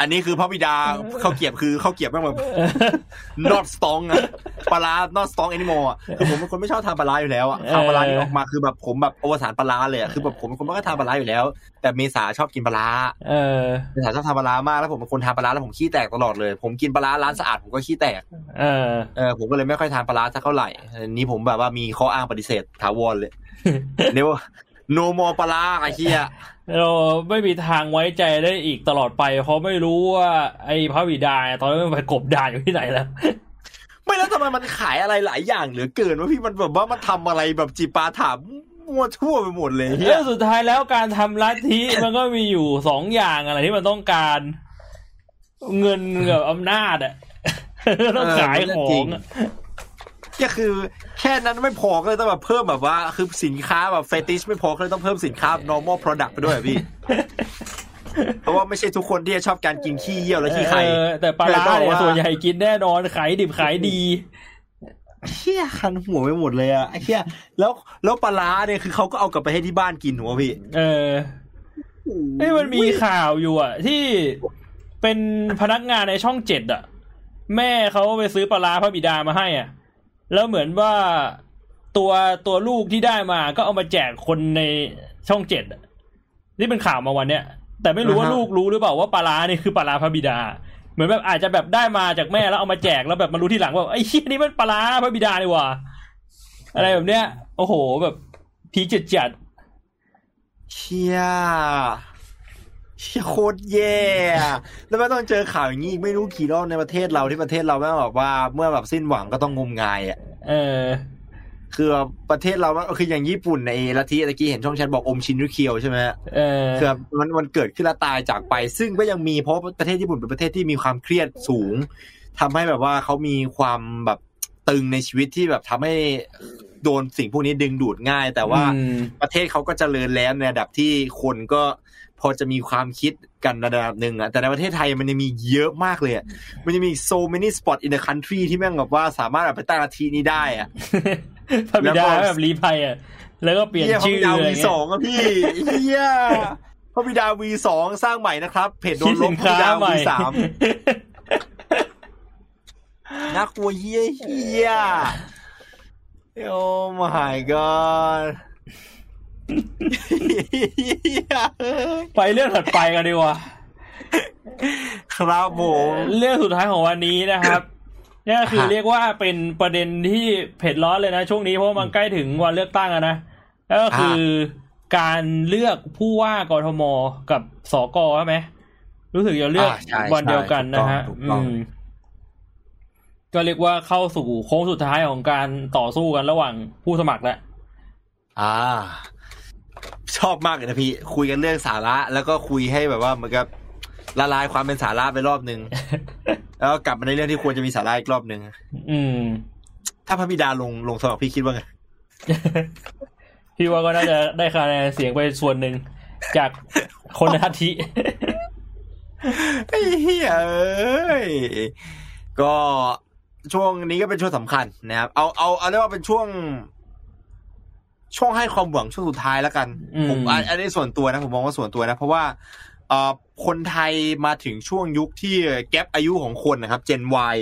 อันนี้คือพระบิดาข้าวเกียบคือข้าวเกียบแม่งแบบ not strong อะปลา not strong anymore อะคือผมเป็นคนไม่ชอบทานปลาอยู่แล้วอะทานปลาที่ออกมาคือแบบผมแบบอวสานปลาเลยอะคือแบบผมเป็นคนไม่ค่อยทานปลาอยู่แล้ว แต่เมษาชอบกินปลาเออเมษาชอบทานปลามากแล้วผมเป็นคนทานปลาแล้วผมขี้แตกตลอดเลย ผมกินปลาร้านสะอาดผมก็ขี้แตกเออเออผมก็เลยไม่ค่อยทานปลาสักเท่าไหร่นี้ผมแบบว่ามีข้ออ้างปฏิเสธถาวรเลยเนี่ยว่า โนมอปลาไอ้เหี้ยเราไม่มีทางไว้ใจได้อีกตลอดไป เพราะไม่รู้ว่าไอ้พระบิดาตอนนี้มันไปกบดานอยู่ที่ไหนแล้วไม่แล้วทำไมมันขายอะไรหลายอย่างเหลือเกินว่าพี่มันแบบว่ามันทำอะไรแบบจีปาถามมั่วทั่วไปหมดเลยเรื่องสุดท้ายแล้วการทำลัทธิมันก็มีอยู่สองอย่างอะไรที่มันต้องการ เงินกับอำนาจอะต้องขายของ ก็คือแค่นั้นไม่พอเลยต้องแบบเพิ่มแบบว่า คือสินค้าแบบเฟติชไม่พอเลยต้องเพิ่มสินค้า normal product ไปด้วยพี่ เพราะว่าไม่ใช่ทุกคนที่จะชอบการกินขี้เยี่ยวและขี้ไข่แต่ปลาเนี่ยส่วนใหญ่กินแน่นอนขายดิบขายดีเฮียคันหัวไปหมดเลยอะไอ้เฮียแล้วแล้วปลาเนี่ยคือเขาก็เอากลับไปให้ที่บ้านกินหัวพี่ เออไอ้มันมีข่าวอยู่อะ ที่เป็นพนักงานในช่องเจ็ดอะ แม่เขาไปซื้อปลาพระบิดามาให้อะ แล้วเหมือนว่าตัวตัวลูกที่ได้มาก็เอามาแจกคนในช่องเจ็ดนี่เป็นข่าวมาวันเนี้ยแต่ไม่รู้ว่าลูกรู้หรือเปล่าว่าปลานี่คือปลาพระบิดา เหมือนแบบอาจจะแบบได้มาจากแม่แล้วเอามาแจกแล้วแบบมารู้ที่หลังว่าไอ้ชี้นี่มันปลาพระบิดานี่ว่าอะไรแบบเนี้ย โอ้โหแบบพีจัดจัดเชี่ย โคตรแย่ แล้วไม่ต้องเจอข่าวอย่างนี้ไม่รู้กี่รอบในประเทศเราที่ประเทศเราแม่งแบบว่าเมื่อแบบสิ้นหวังก็ต้องงมงายอะ เออ คือประเทศเราคืออย่างญี่ปุ่นในลัทธิตะกี้เห็นช่องแชทบอกอมชินรุเคียวใช่ไหมเออคือมันมันเกิดขึ้นแล้วตายจากไป ซึ่งก็ยังมีเพราะประเทศญี่ปุ่นเป็นประเทศที่มีความเครียดสูงทำให้แบบว่าเขามีความแบบตึงในชีวิตที่แบบทำให้โดนสิ่งพวกนี้ดึงดูดง่าย แต่ว่าประเทศเขาก็เจริญแล้วในระดับที่คนก็ พอจะมีความคิดกันระดับหนึ่งอะแต่ในประเทศไทยมันยังมีเยอะมากเลยอะมันจะมี so many spot in the country ที่แม่งแบบว่าสามารถแบบไปตั้งอาทีนี้ได้อะพระบิดาแบบรีภัยอะแล้วก็เปลี่ยนชื่อเลยวีสองอะพี่เฮียพระบิดาวีสองสร้างใหม่นะครับเพจโดนลบพระบิดาวีสามน่ากลัวเฮียเฮียโอ้ my god ไปเรื่องถัดไปกันดีกว่าครับผมเรื่องสุดท้ายของวันนี้นะครับนี่คือเรียกว่าเป็นประเด็นที่เผ็ดร้อนเลยนะ ช่วงนี้เพราะมันใกล้ถึงวันเลือกตั้งอะนะก็คือการเลือกผู้ว่ากทมกับสกใช่ไหมรู้สึกจะเลือกวันเดียวกันนะฮะก็เรียกว่าเข้าสู่โค้งสุดท้ายของการต่อสู้กันระหว่างผู้สมัครแล้วอ่า ชอบมากเลยนะพี่ คุยกันเรื่องสาระ แล้วก็คุยให้แบบว่าเหมือนกับละลายความเป็นสาระไปรอบหนึ่งแล้วกลับมาในเรื่องที่ควรจะมีสาระอีกรอบหนึ่งอืม ถ้าพระบิดาลงลงสมัครพี่คิดว่าไงพี่ว่าก็น่าจะได้คะแนนเสียงไปส่วนหนึ่งจากคนทัทิไอ้เหี้ยเอ้ยก็ช่วงนี้ก็เป็นช่วงสำคัญนะครับ เอาเอาเอาเรียกว่าเป็นช่วง ช่วงให้ความหวังช่วงสุดท้ายแล้วกันผมอันนี้ส่วนตัวนะผมมองว่าส่วนตัวนะ เพราะว่าเอ่อคนไทยมาถึงช่วงยุคที่แกลบอายุของคนนะครับ Gen Y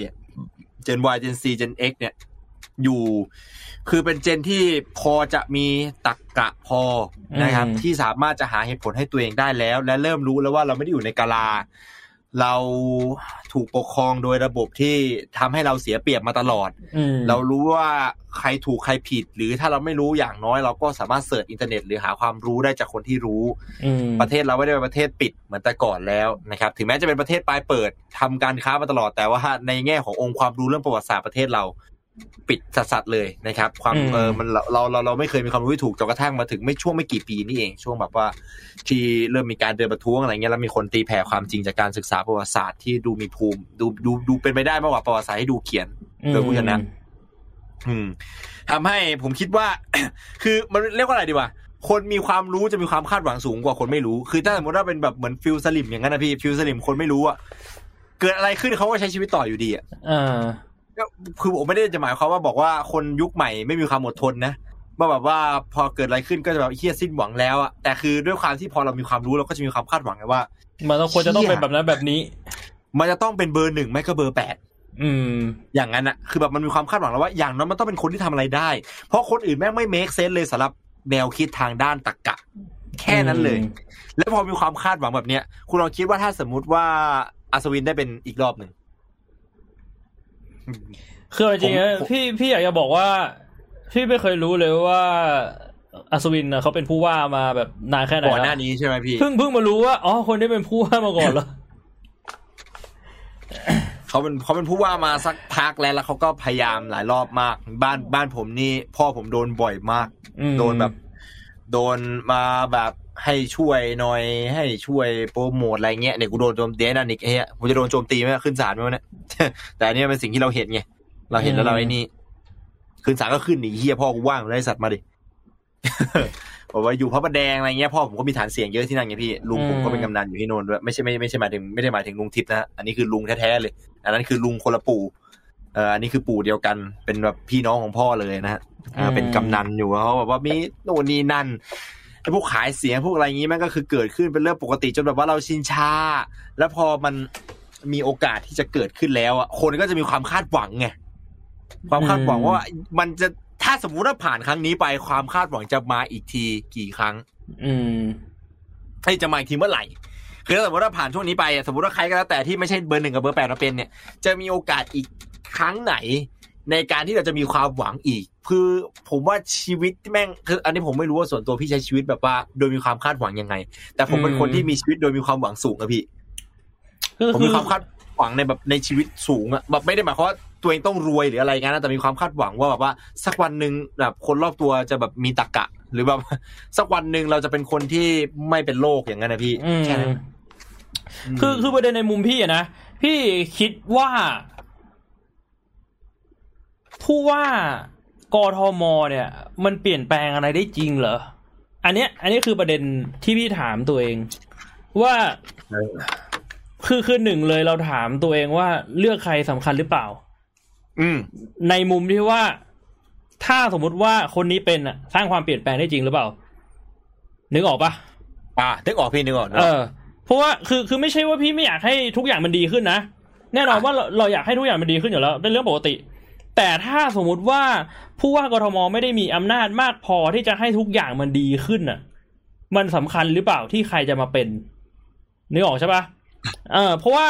Gen Y Gen C Gen X เนี่ย อยู่ คือเป็นเจนที่พอจะมีตักกะพอนะครับอืมที่สามารถจะหาเหตุผลให้ตัวเองได้แล้ว และเริ่มรู้แล้วว่าเราไม่ได้อยู่ในกาลา เราถูกปกครองโดยระบบที่ทำให้เราเสียเปรียบมาตลอดอืมเรารู้ว่าใครถูกใครผิด หรือถ้าเราไม่รู้อย่างน้อย เราก็สามารถ search อินเทอร์เน็ตหรือหาความรู้ได้จากคนที่รู้อืมประเทศเราไม่ได้เป็นประเทศปิดเหมือนแต่ก่อนแล้วนะครับ ถึงแม้จะเป็นประเทศปลายเปิดทำการค้ามาตลอด แต่ว่าในแง่ขององค์ความรู้เรื่องประวัติศาสตร์ประเทศเรา ปิดสัสๆเลยนะครับ ความอืมเออมันเราเราเราเราไม่เคยมีความรู้ที่ถูกจนกระทั่งมาถึงไม่ช่วงไม่กี่ปีนี่เองช่วงแบบว่า ที่เริ่มมีการเดินประท้วงอะไรเงี้ยแล้วมีคนตีแผ่ความจริงจากการศึกษาประวัติศาสตร์ที่ดูมีภูมิ ดูดูดูเป็นไปได้มากกว่าประวัติศาสตร์ที่ถูกเขียนโดยผู้ชนะอืมทำให้ผมคิดว่า คือมันเรียกว่าอะไรดีวะคนมีความรู้จะมีความคาดหวังสูงกว่าคนไม่รู้ คือถ้าสมมติว่าเป็นแบบเหมือน feel สลิ่มอย่างนั้นนะพี่ feel สลิ่มคนไม่รู้อะเกิดอะไรขึ้นเขาก็ใช้ชีวิตต่ออยู่ดีอะอ่าก็ คือผมไม่ได้จะหมายความว่าบอกว่าคนยุคใหม่ไม่มีความอดทนนะว่าแบบว่าพอเกิดอะไรขึ้นก็จะแบบเหี้ยสิ้นหวังแล้วอะแต่คือด้วยความที่พอเรามีความรู้เราก็จะมีความคาดหวังไงว่า มันต้องควรจะต้องเป็นแบบนั้นแบบนี้ มันจะต้องเป็นเบอร์หนึ่งไม่ก็เบอร์แปดอืม อย่างนั้นอะคือแบบมันมีความคาดหวังแล้วว่าอย่างนั้นมันต้องเป็นคนที่ทำอะไรได้ เพราะคนอื่นแม่งไม่ make sense เลยสำหรับแนวคิดทางด้านตรรกะ แค่นั้นเลยอืมแล้วพอมีความคาดหวังแบบเนี้ย คุณลองคิดว่าถ้าสมมุติว่าอัศวินได้เป็นอีกรอบหนึ่งอืม คือจริงๆนะผมพี่พี่อยากจะบอกว่า พี่ไม่เคยรู้เลยว่าอัศวินน่ะเขาเป็นผู้ว่ามาแบบนานแค่ไหนก่อนหแล้น้าวนี้ใช่ไหมพี่เพิ่งเพิ่งมารู้ว่าอ๋อคนนี้เป็นผู้ว่ามาก่อนเหรอเขาเป็นเขาเป็นผู้ว่ามาสักพักแล้วแล้วเขาก็พยายามหลายรอบมาก บ้านบ้านผมนี่พ่อผมโดนบ่อยมากอืมโดนแบบ โดนมาแบบให้ช่วยหน่อยให้ช่วยโปรโมทอะไรเงี้ยเนี่ยกูโดนโจมตีนั่นอีกเฮ้ยผมจะโดนโจมตีไหมขึ้นศาลไหมวะเนี่ยแต่อันนี้เป็นสิ่งที่เราเห็นไงเราเห็นแล้วเราไอ้นี่ขึ้นศาลก็ขึ้นหนีเฮียพ่อกูว่างเลยสัตว์มาดิบอกว่าอยู่พระประแดงอะไรเงี้ยพ่อผมก็มีฐานเสียงเยอะที่นั่นไงพี่ลุงผมก็เป็นกำนันอยู่ที่โนนด้วยไม่ใช่ไม่ไม่ใช่หมายถึงไม่ได้หมายถึงลุงทิพย์นะฮะอันนี้คือลุงแท้ๆเลย อันนั้นคือลุงคนละปู่ เอ่ออันนี้คือปู่เดียวกันเป็นแบบพี่น้องของพ่อเลยนะฮะอ่าเป็นกำนันอยู่เขาแบบว่ามีโน่นนี่นั่นไอ้พวกขายเสียงพวกอะไรอย่างงี้มันก็คือเกิดขึ้นเป็นเรื่องปกติจนแบบว่าเราชินชา แล้วพอมันมีโอกาสที่จะเกิดขึ้นแล้วอะคนก็จะมีความคาดหวังไงความคาดหวังว่ามันจะถ้าสมมุติว่าผ่านครั้งนี้ไปความคาดหวังจะมาอีกทีกี่ครั้ง อืมไอ้จะมาอีกทีเมื่อไหร่คือถ้าสมมติว่าผ่านช่วงนี้ไปอะสมมติว่าใครก็แล้วแต่ที่ไม่ใช่เบอร์หนึ่งกับเบอร์แปดมาเป็นเนี่ยจะมีโอกาสอีก ครั้งไหนในการที่เราจะมีความหวังอีก คือผมว่าชีวิตแม่งคืออันนี้ผมไม่รู้ว่าส่วนตัวพี่ใช้ชีวิตแบบว่า โดยมีความคาดหวังยังไง แต่ผมเป็นคนที่มีชีวิตโดยมีความหวังสูงอะพี่คือผมคืมีอความคาดหวังในแบบในชีวิตสูงอะแบบไม่ได้หมายความว่าตัวเองต้องรวยหรืออะไรกันนะแต่มีความคาดหวังว่าแบบว่า สักวันหนึ่งแบบคนรอบตัวจะแบบมีตรรกะ หรือแบบสักวันหนึ่งเราจะเป็นคนที่ไม่เป็นโรคอย่างนั้นนะพี่อืมแค่นั้นคือคือประเด็นในมุมพี่อะนะพี่คิดว่า ผู้ว่ากทมเนี่ย มันเปลี่ยนแปลงอะไรได้จริงเหรอ อันเนี้ย อันนี้คือประเด็นที่พี่ถามตัวเอง ว่าเออคือคือหนึ่งเลยเราถามตัวเองว่าเลือกใครสำคัญหรือเปล่า อืม ในมุมที่ว่าถ้าสมมุติว่าคนนี้เป็นอะสร้างความเปลี่ยนแปลงได้จริงหรือเปล่า นึกออกปะอ่านึกออกพี่นึกออกนึกเอออกอเพราะว่าคือคือไม่ใช่ว่าพี่ไม่อยากให้ทุกอย่างมันดีขึ้นนะแน่นอนอะว่าเราเราอยากให้ทุกอย่างมันดีขึ้นอยู่แล้วเป็นเรื่องปกติ แต่ถ้าสมมุติว่าผู้ว่ากทมไม่ได้มีอำนาจมากพอที่จะให้ทุกอย่างมันดีขึ้นน่ะ มันสำคัญหรือเปล่าที่ใครจะมาเป็นนึกออกใช่ปะเออเพราะว่า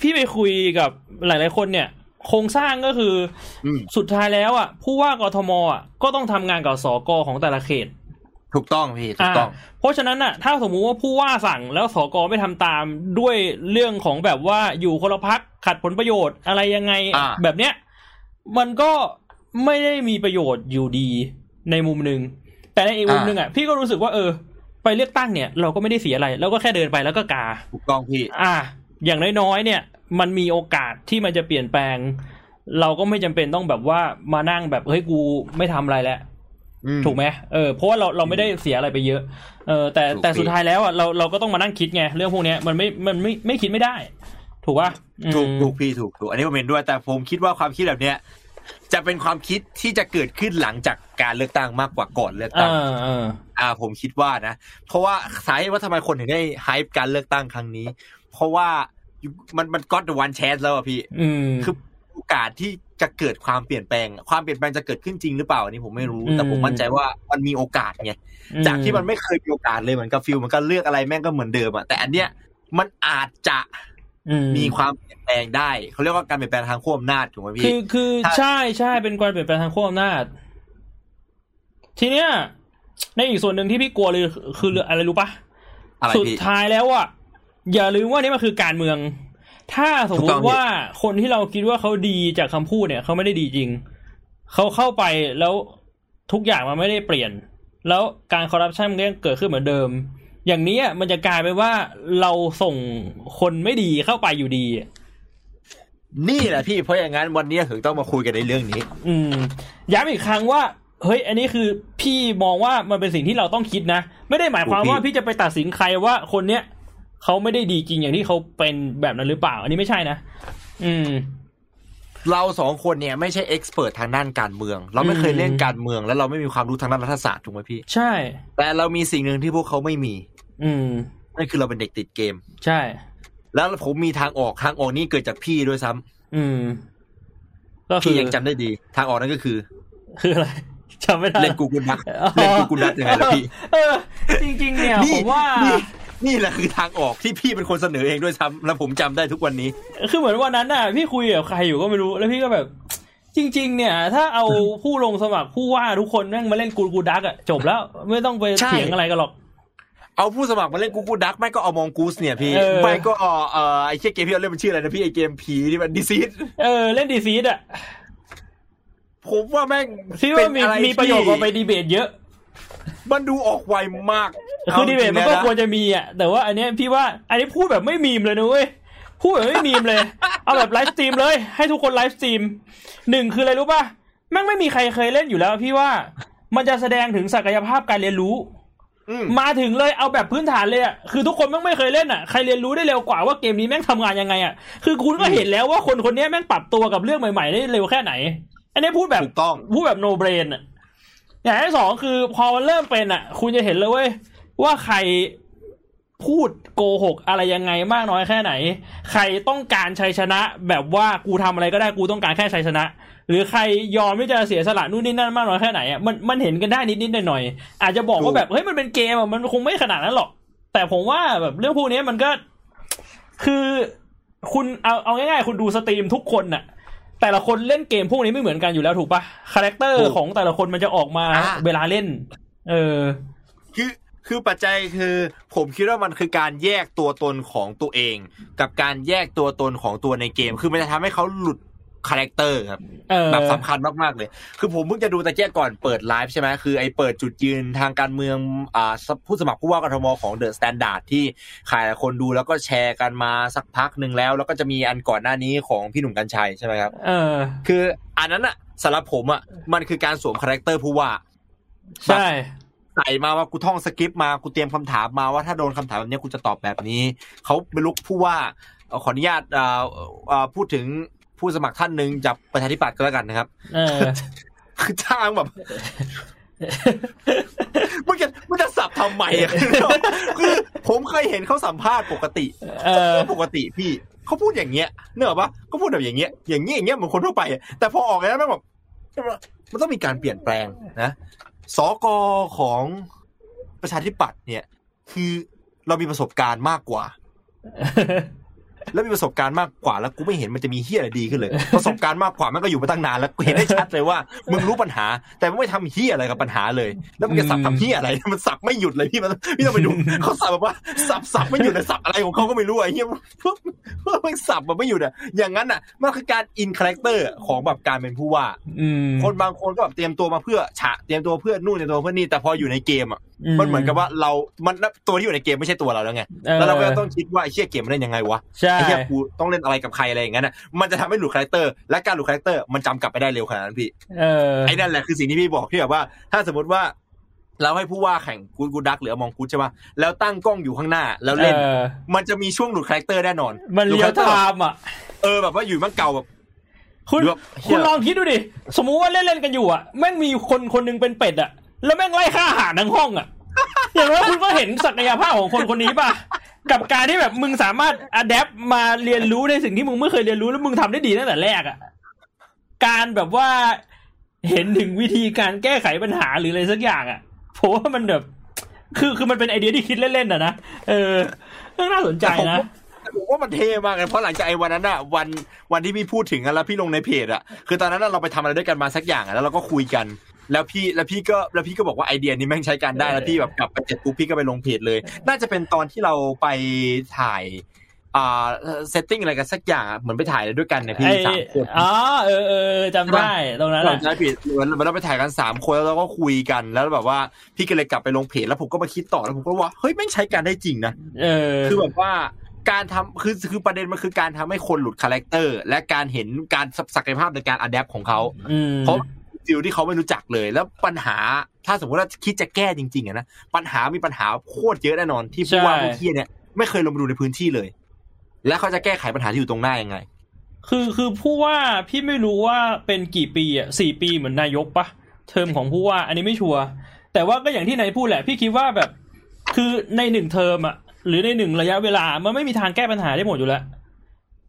พี่ไปคุยกับหลาย ๆ คนเนี่ย โครงสร้างก็คืออืมสุดท้ายแล้วอะ ผู้ว่ากทมอะก็ต้องทำงานกับสกของแต่ละเขตถูกต้องพี่ถูกต้องาเพราะฉะนั้นน่ะ ถ้าสมมุติว่าผู้ว่าสั่งแล้วสกไม่ทำตามด้วยเรื่องของแบบว่าอยู่คนละพักขัดผลประโยชน์อะไรยังไงอ่าแบบเนี้ย มันก็ไม่ได้มีประโยชน์อยู่ดีในมุมหนึ่งแต่ในอีกมุมหนึ่งอะพี่ก็รู้สึกว่าเออ ไปเลือกตั้งเนี่ย เราก็ไม่ได้เสียอะไร เราก็แค่เดินไปแล้วก็กาถูกต้องพี่อะอย่างน้อยๆเนี่ย มันมีโอกาสที่มันจะเปลี่ยนแปลง เราก็ไม่จำเป็นต้องแบบว่ามานั่งแบบเฮ้ยกูไม่ทำอะไรแล้วอืมถูกไหมเออเพราะว่าเราเราไม่ได้เสียอะไรไปเยอะ เออแต่ถูกแต่สุดพี่ท้ายแล้วอะเราเราก็ต้องมานั่งคิดไงเรื่องพวกเนี้ยมันไม่มันไม่ไม่คิดไม่ได้ ถูกป่ะอืมถูกถูกพี่ถูกถูกอันนี้ผมเห็นด้วย แต่ผมคิดว่าความคิดแบบเนี้ยจะเป็นความคิดที่จะเกิดขึ้นหลังจากการเลือกตั้งมากกว่าก่อนเลือกเอตั้งอเอออ่า ผมคิดว่านะ เพราะว่าสาเหตุว่าทำไมคนถึงได้ไฮป์การเลือกตั้งครั้งนี้ เพราะว่ามันมันก็ the one chance แล้วอะพี่อืมคือโอกาสที่จะเกิดความเปลี่ยนแปลง ความเปลี่ยนแปลงจะเกิดขึ้นจริงหรือเปล่าอันนี้ผมไม่รู้อืมแต่ผมมั่นใจว่ามันมีโอกาสไง จากที่มันไม่เคยมีโอกาสเลยเหมือนกับฟิลมันก็เลือกอะไรแม่งก็เหมือนเดิมอะแต่อันเนี้ยมันอาจจะอื มมีความเปลี่ยนแปลงได้เขาเรียกว่าการเปลี่ยนแปลงทางขั้วอำนาจถูกไหมคืพี่อคือถ้าใช่ใช่เป็นการเปลี่ยนแปลงทางขั้วอำนาจ ทีเนี้ยในอีกส่วนหนึ่งที่พี่กลัวเลยคืออะไรรู้ปะอะไรสุดพี่ท้ายแล้วอะอย่าลืมว่านี่มันคือการเมือง ถ้าสมมถูกต้อติงว่าคนที่เราคิดว่าเขาดีจากคำพูดเนี่ยเขาไม่ได้ดีจริงเขาเข้าไปแล้วทุกอย่างมันไม่ได้เปลี่ยน แล้วการคอร์รัปชันมันก็ยังเกิดขึ้นเหมือนเดิม อย่างนี้อะมันจะกลายเป็นว่าเราส่งคนไม่ดีเข้าไปอยู่ดี นี่แหละพี่เพราะอย่างนั้นวันนี้ถึงต้องมาคุยกันในเรื่องนี้ อืมย้ำอีกครั้งว่าเฮ้ย อันนี้คือพี่มองว่ามันเป็นสิ่งที่เราต้องคิดนะ ไม่ได้หมายความถูกพี่ว่าพี่จะไปตัดสินใครว่าคนเนี้ยเขาไม่ได้ดีจริงอย่างที่เขาเป็นแบบนั้นหรือเปล่า อันนี้ไม่ใช่นะ อืม เราสองคนเนี่ยไม่ใช่เอ็กซ์เพรสทางด้านการเมือง เราไม่เคยเล่นการเมือง แล้วเราไม่มีความรู้ทางด้านรัฐศาสตร์ถูกไหมพี่ ใช่ แต่เรามีสิ่งหนึ่งที่พวกเขาไม่มี อืมนั่นคือเราเป็นเด็กติดเกม ใช่ แล้วผมมีทางออกทางออกนี่เกิดจากพี่ด้วยซ้ำอืม ก็คืพี่อยังจำได้ดี ทางออกนั่นก็คือ คืออะไรจำไม่ได้เล่นกูกูดักเล่นกูกูดักยังไงล่ะพี่เออจริง ๆ เนี่ยผมว่านี่นี่แหละคือทางออกที่พี่เป็นคนเสนอเองด้วยซ้ำแล้วผมจำได้ทุกวันนี้ คือเหมือนวันนั้นน่ะ พี่คุยกับใครอยู่ก็ไม่รู้ แล้วพี่ก็แบบ จริง ๆ เนี่ย ถ้าเอาผู้ลงสมัครผู้ว่าทุกคนแม่งมาเล่นกูกูดักอะจบแล้ว ไม่ต้องไปใช่เถียงอะไรกันหรอก เอาผู้สมัครมาเล่นกูกูดักไม่ก็เอามองกูสเนี่ยพี่เออไม่ก็เอาเอ่อไอ้เชี่ยเกมที่เราเล่นมันชื่ออะไรนะพี่ไอ้เกมผีที่มันดิซิสเออเล่นดีซีดอะผมว่าแม่งพี่ว่ามีเป็อไมีประโยชน์กว่าไปดีเบตเยอะ มันดูออกไวมากคือดีเบตมันก็อาจริงๆะควรจะมีอะแต่ว่า อันเนี้ยพี่ว่าอันนี้พูดแบบไม่มีมเลยนะเว้ยพูดแบบไม่มีมเลย เอาแบบไลฟ์สตรีมเลย ให้ทุกคนไลฟ์สตรีมหนึ่งคืออะไรรู้ป่ะแม่งไม่มีใครเคยเล่นอยู่แล้ว พี่ว่ามันจะแสดงถึงศักยภาพการเรียนรู้อื มมาถึงเลยเอาแบบพื้นฐานเลยอะคือทุกคนแม่งไม่เคยเล่นอะใครเรียนรู้ได้เร็วกว่าว่าเกมนี้แม่งทำงานยังไงอะคือคุณก็เห็นแล้วว่าคนคนนี้แม่งปรับตัวกับเรื่องใหม่ๆได้เร็วแค่ไหน อันนี้พูดแบบถูกต้องพูดแบบโนเบรนอะอย่างที่สองคือพอมันเริ่มเป็นอะ คุณจะเห็นเลยเว้ยว่าใครพูดโกหกอะไรยังไงมากน้อยแค่ไหน ใครต้องการชัยชนะ แบบว่ากูทำอะไรก็ได้กูต้องการแค่ชัยชนะ หรือใครยอมที่จะเสียสละนู่นนี่นั่นมากน้อยแค่ไหนอะมันมันเห็นกันได้นิดนิดหน่อยหน่อยๆอาจจะบอกว่าแบบเฮ้ยมันเป็นเกมอะมันคงไม่ขนาดนั้นหรอก แต่ผมว่าแบบเรื่องพวกนี้มันก็คือคุณเอาเอาง่ายๆคุณดูสตรีมทุกคนน่ะ แต่ละคนเล่นเกมพวกนี้ไม่เหมือนกันอยู่แล้วถูกปะ characterถูกของแต่ละคนมันจะออกมาอะเวลาเล่น เออ คือคือปัจจัยคือ ผมคิดว่ามันคือการแยกตัวตนของตัวเอง กับการแยกตัวตนของตัวในเกม คือมันจะทำให้เขาหลุด character ครับเออแบบสำคัญมากๆเลย คือผมเพิ่งจะดูตะกี้ก่อนเปิดไลฟ์ใช่ไหมคือไอ้เปิดจุดยืนทางการเมืองอ่าผู้สมัครผู้ว่ากทมของเดอะสแตนดาร์ดที่ขายคนดูแล้วก็แชร์กันมาสักพักหนึ่งแล้ว แล้วก็จะมีอันก่อนหน้านี้ของพี่หนุ่มกัญชัยใช่ไหมครับเออ คืออันนั้นอะสำหรับผมอะมันคือการสวม character ผู้ว่าใช่ใส่มาว่ากูท่องสคริปต์มากูเตรียมคำถามมาว่าถ้าโดนคำถามแบบนี้กูจะตอบแบบนี้เขาเป็นลุกผู้ว่าเอ่อขออนุญาตอ่าอ่าพูดถึง ผู้สมัครท่านหนึ่งจากประชาธิปัตย์ก็แล้วกันนะครับเออคือจ้างแบบมึงจะมึงจะสับทำไมอะคือผมเคยเห็นเขาสัมภาษณ์ปกติเออปกติพี่เขาพูดอย่างเงี้ยเนกอะปะก็พูดแบบอย่างเงี้ยอย่างเงี้ยอย่างเงี้ยเหมือนคนทั่วไปอะแต่พอออกแล้วแม่งแบบมันต้องมีการเปลี่ยนแปลงนะสกของประชาธิปัตย์เนี่ย คือเรามีประสบการณ์มากกว่า แล้วมีประสบการณ์มากกว่าแล้วกูไม่เห็นมันจะมีเหี้ยอะไรดีขึ้นเลย ประสบการณ์มากกว่ามันก็อยู่มาตั้งนานแล้วกูเห็นได้ชัดเลยว่ามึงรู้ปัญหา แต่มึงไม่ทำเหี้ยอะไรกับปัญหาเลย แล้วมึงจะสับทำเหี้ยอะไรมันสับไม่หยุดเลยพี่มันพี่ต้องไปดูเขาสับแบบว่าสับสับไม่หยุดเลยสับอะไรของเขาก็ไม่รู้อะไอ้เหี้ยพวกพวกมันสับแบบไม่หยุดอะอย่างนั้นอะมันคือการ in character ของแบบการเป็นผู้ว่าอืมคนบางคนก็แบบเตรียมตัวมาเพื่อฉะเตรียมตัวเพื่อนู่นเตรียมตัวเพื่อนี่แต่พออยู่ในเกมอะมันเหมือนกับว่าเรา มันตัวที่อยู่ในเกมไม่ใช่ตัวเราแล้วไง แล้วเราก็ต้องคิดว่าไอ้เชี่ยเกมมันเล่นยังไงวะ ใช่ไอ้เหี้ยกูต้องเล่นอะไรกับใครอะไรอย่างนั้นอะมันจะทำให้หลุด character และการหลุด character มันจำกลับไปได้เร็วขนาดนั้นพี่เออไอ้นั่นแหละคือสิ่งที่พี่บอกที่แบบว่า ถ้าสมมติว่าเราให้ผู้ว่าแข่งกูดกูดักหรืออมองกูดใช่ป่ะแล้วตั้งกล้องอยู่ข้างหน้า แล้วเล่นเออมันจะมีช่วงหลุด character แน่นอน มันหลุดเลี้ว character อะเออแบบว่าอยู่มันเก่าแบบคุณหรือว่าเหี้คุณยลองคิดดูดิสมมุติว่าเล่นเล่นๆกันอยู่อะแม่งมีคนคนหนึงเป็นเป็ดอะแล้วแม่งไล่ฆ่าอาหารทั้งห้องอะอย่างน้อยคุณก็เห็นศักยภาพของคนคนนี้ป่ะ กับการที่แบบมึงสามารถอัดแอปมาเรียนรู้ในสิ่งที่มึงไม่เคยเรียนรู้แล้วมึงทำได้ดีตั้งแต่แรกอะการแบบว่าเห็นถึงวิธีการแก้ไขปัญหาหรืออะไรสักอย่างอะผมว่ามันแบบ คือคือมันเป็นไอเดียที่คิดเล่นๆอะนะเออเรื่องน่าสนใจนะผมว่ามันเท่มากเลยเพราะหลังจากไอ้วันนั้นอะวันวันที่พี่พูดถึงแล้วพี่ลงในเพจอะคือตอนนั้นเราไปทำอะไรด้วยกันมาสักอย่างอะแล้วเราก็คุยกัน แล้วพี่แล้วพี่ก็แล้วพี่ก็บอกว่าไอเดียนี้แม่งใช้การได้แล้วพี่แบบกลับไปเสร็จปุ๊บพี่ก็ไปลงเพจเลย น่าจะเป็นตอนที่เราไปถ่ายอ่าเซตติ้งอะไรกันสักอย่างอะเหมือนไปถ่ายด้วยกันเนี่ยพี่ไอสามคนอ๋อเออเออจำได้ตรงนั้นเราอะใช้ผิดเหมือนเหมือนเราไปถ่ายกันสามคนแล้วเราก็คุยกันแล้วแบบว่าพี่ก็เลยกลับไปลงเพจแล้วผมก็มาคิดต่อแล้วผมก็ว่าเฮ้ยแม่งใช้การได้จริงนะเออคือแบบว่าการทำคือคือประเด็นมันคือการทำให้คนหลุด character และการเห็นการศักยภาพในการ adapt ของเขาอืมเพราะ field ที่เขาไม่รู้จักเลย แล้วปัญหาถ้าสมมติว่าคิดจะแก้จริงๆอะนะปัญหามีปัญหาโคตรเยอะแน่นอนที่ผู้ว่าผู้ที่เนี่ยไม่เคยลงมาดูในพื้นที่เลย แล้วเขาจะแก้ไขปัญหาที่อยู่ตรงหน้ายังไง คือคือผู้ว่าพี่ไม่รู้ว่าเป็นกี่ปีอะสี่ปีเหมือนนายกปะเทอมของผู้ว่า อันนี้ไม่ชัวร์แต่ว่าก็อย่างที่นายพูดแหละ พี่คิดว่าแบบ คือในหนึ่งเทอมอะหรือในหนึ่งระยะเวลามันไม่มีทางแก้ปัญหาได้หมดอยู่แล้ว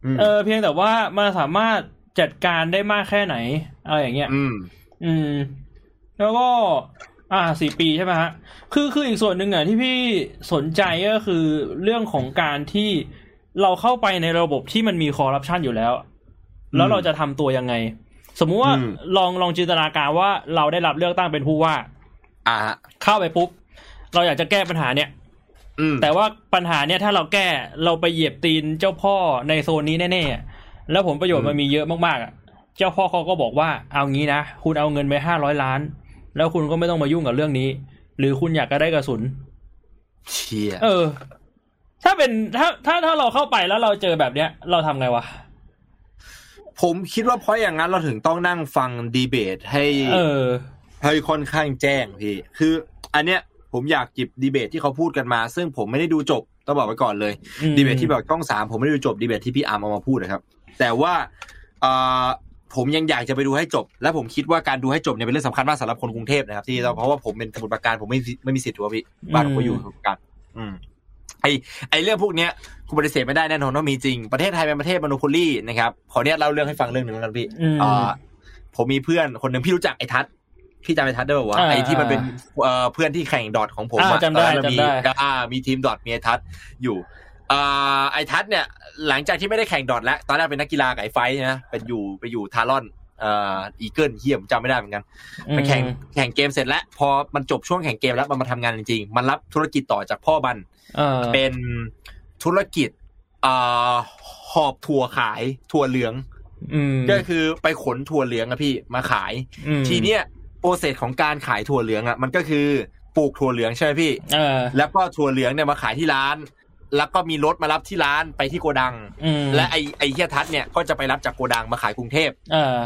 อืมเออเพียงแต่ว่ามันสามารถจัดการได้มากแค่ไหนอะไรอย่างเงี้ย อืมอืม แล้วก็ อ่าสี่ปีใช่ไหมฮะ คือคืออีกส่วนหนึ่งอะที่พี่สนใจก็คือเรื่องของการที่เราเข้าไปในระบบที่มันมีคอร์รัปชันอยู่แล้ว แล้วเราจะทำตัวยังไง สมมุติว่าอืมลองลองจินตนาการว่าเราได้รับเลือกตั้งเป็นผู้ว่า อ่า เข้าไปปุ๊บ เราอยากจะแก้ปัญหาเนี่ยอืมแต่ว่าปัญหาเนี่ยถ้าเราแก้เราไปเหยียบตีนเจ้าพ่อในโซนนี้แน่ๆแล้วผลประโยชน์มันมีเยอะมากๆอะ เจ้าพ่อเขาก็บอกว่าเอางี้นะ คุณเอาเงินไปห้าร้อยล้าน แล้วคุณก็ไม่ต้องมายุ่งกับเรื่องนี้ หรือคุณอยากจะได้กระสุนเชียเออ ถ้าเป็นถ้าถ้าถ้าเราเข้าไปแล้วเราเจอแบบเนี้ย เราทำไงวะผมคิดว่าเพราะอย่างนั้นเราถึงต้องนั่งฟังดีเบตให้เออให้ค่อนข้างแจ้งพี่ คือ อันเนี้ยผมอยากจิบดีเบตที่เขาพูดกันมา ซึ่งผมไม่ได้ดูจบต้องบอกไว้ก่อนเลยอืมดีเบตที่แบบต้องสามผมไม่ได้ดูจบดีเบตที่พี่อาร์มเอามาพูดนะครับ แต่ว่าเอ่อ ผมยังอยากจะไปดูให้จบ และผมคิดว่าการดูให้จบเนี่ยเป็นเรื่องสำคัญมากสำหรับคนกรุงเทพนะครับที่เราเพราะว่าผมเป็นสมุทรปราการผมไม่ไม่มีสิทธิ์ถูกป่ะพี่บ้านผมก็อยู่สมุทรปราการอืมไอไอเรื่องพวกเนี้ยคุณปฏิเสธไม่ได้แน่นอนว่ามีจริงประเทศไทยเป็นประเทศ monopoly นะครับขอเนี้ยเล่าเรื่องให้ฟังเรื่องหนึ่งแล้วกันพี่อืมอ่าผมมีเพื่อนคนหนึ่งพี่รู้จักไอ้ทัศน์พี่จำไอ้ทัศน์ได้ป่าวะอ่าไอ้ที่มันเป็นเอ่อเพื่อนที่แข่ง Dota ของผมอ่าอะจำได้ตอนนั้นมันมีจำได้อ่ามีทีม Dota มีไอ้ทัศน์อยู่อ่า ไอ้ทัศน์เนี่ย หลังจากที่ไม่ได้แข่ง Dota แล้ว ตอนแรกเป็นนักกีฬาไก่ไฟท์นะเป็นอยู่ไปอยู่ Talon เอ่ออีเกิลเฮียผมจำไม่ได้เหมือนกันไปแข่งแข่งเกมเสร็จแล้ว พอมันจบช่วงแข่งเกมแล้วมันมาทำงานจริงๆ มันรับธุรกิจต่อจากพ่อบันเออเป็นธุรกิจอ่าหอบถั่วขายถั่วเหลืองอืมก็คือไปขนถั่วเหลืองอะพี่มาขายอืมทีเนี้ยโปรเซสของการขายถั่วเหลืองอะมันก็คือปลูกถั่วเหลืองใช่ไหมพี่เออแล้วก็ถั่วเหลืองเนี่ยมาขายที่ร้าน แล้วก็มีรถมารับที่ร้านไปที่โกดังอืมและไอไอเฮียทัศน์เนี่ยก็จะไปรับจากโกดังมาขายกรุงเทพเออ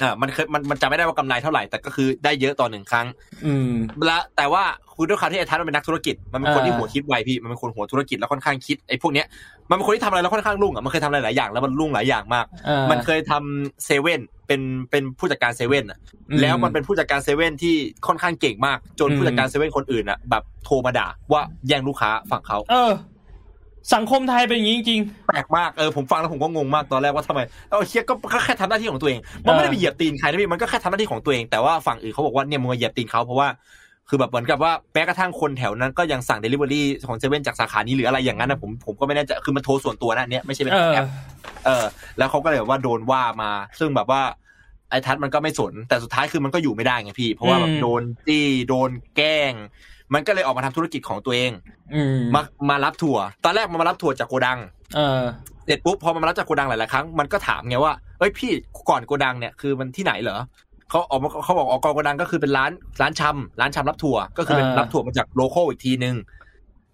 อ่ามันเคยมันมันจะไม่ได้ว่ากำไรเท่าไหร่ แต่ก็คือได้เยอะต่อหนึ่งครั้ง อืมและแต่ว่าคือด้วยความที่ไอ้ทัศน์มันเป็นนักธุรกิจ มันเป็นคนอ่าที่หัวคิดไวพี่ มันเป็นคนหัวธุรกิจแล้วค่อนข้างคิดไอ้พวกเนี้ย มันเป็นคนที่ทำอะไรแล้วค่อนข้างรุ่งอะ มันเคยทำอะไรหลายอย่างแล้วมันรุ่งหลายอย่างมากเออมันเคยทำเซเว่นเป็นเป็นผู้จัดการเซเว่นอะอืมแล้วมันเป็นผู้จัดการเซเว่นที่ค่อนข้างเก่งมาก จนอืมผู้จัดการเซเว่นคนอื่นอะแบบโทรมาด่าว่าแย่งลูกค้าฝั่งเขา เออ สังคมไทยเป็นอย่างนี้จริงแปลกมากเออผมฟังแล้วผมก็งงมากตอนแรกว่าทำไมเอาเหี้ยก็ก็แค่ทำหน้าที่ของตัวเอง มันไม่ได้ไปเหยียบตีนใครนะพี่มันก็แค่ทำหน้าที่ของตัวเองแต่ว่าฝั่งอื่นเขาบอกว่าเนี่ยมึงมาเหยียบตีนเขาเพราะว่าคือแบบเหมือนกับว่าแม้กระทั่งคนแถวนั้นก็ยังสั่งเดลิเวอรี่ของเซเว่นจากสาขานี้หรืออะไรอย่างนั้นนะผมผมก็ไม่แน่ใจคือมันโทรส่วนตัวนะอันเนี้ยไม่ใช่เป็นเออแอปเออ แล้วเขาก็เลยแบบว่าโดนว่ามา ซึ่งแบบว่าไอ้ทัศน์มันก็ไม่สนแต่สุดท้ายคือมันก็อยู่ไม่ได้ไงพี่ เพราะว่าแบบอืมโดนจี้โดนแกล้ง มันก็เลยออกมาทำธุรกิจของตัวเองอืมมามารับถั่ว ตอนแรกมันมารับถั่วจากโกดัง เออเสร็จปุ๊บพอมันมารับจากโกดังหลายๆครั้งมันก็ถามไงว่าเอ้ยพี่ก่อนโกดังเนี่ยคือมันที่ไหนเหรอเขาออกมาเขาบอกออกก่อนโกดังก็คือเป็นร้านร้านชำร้านชำรับถั่ว ก็คือเป็นอ่ารัรับถั่วมาจากโลโก้อีกทีนึง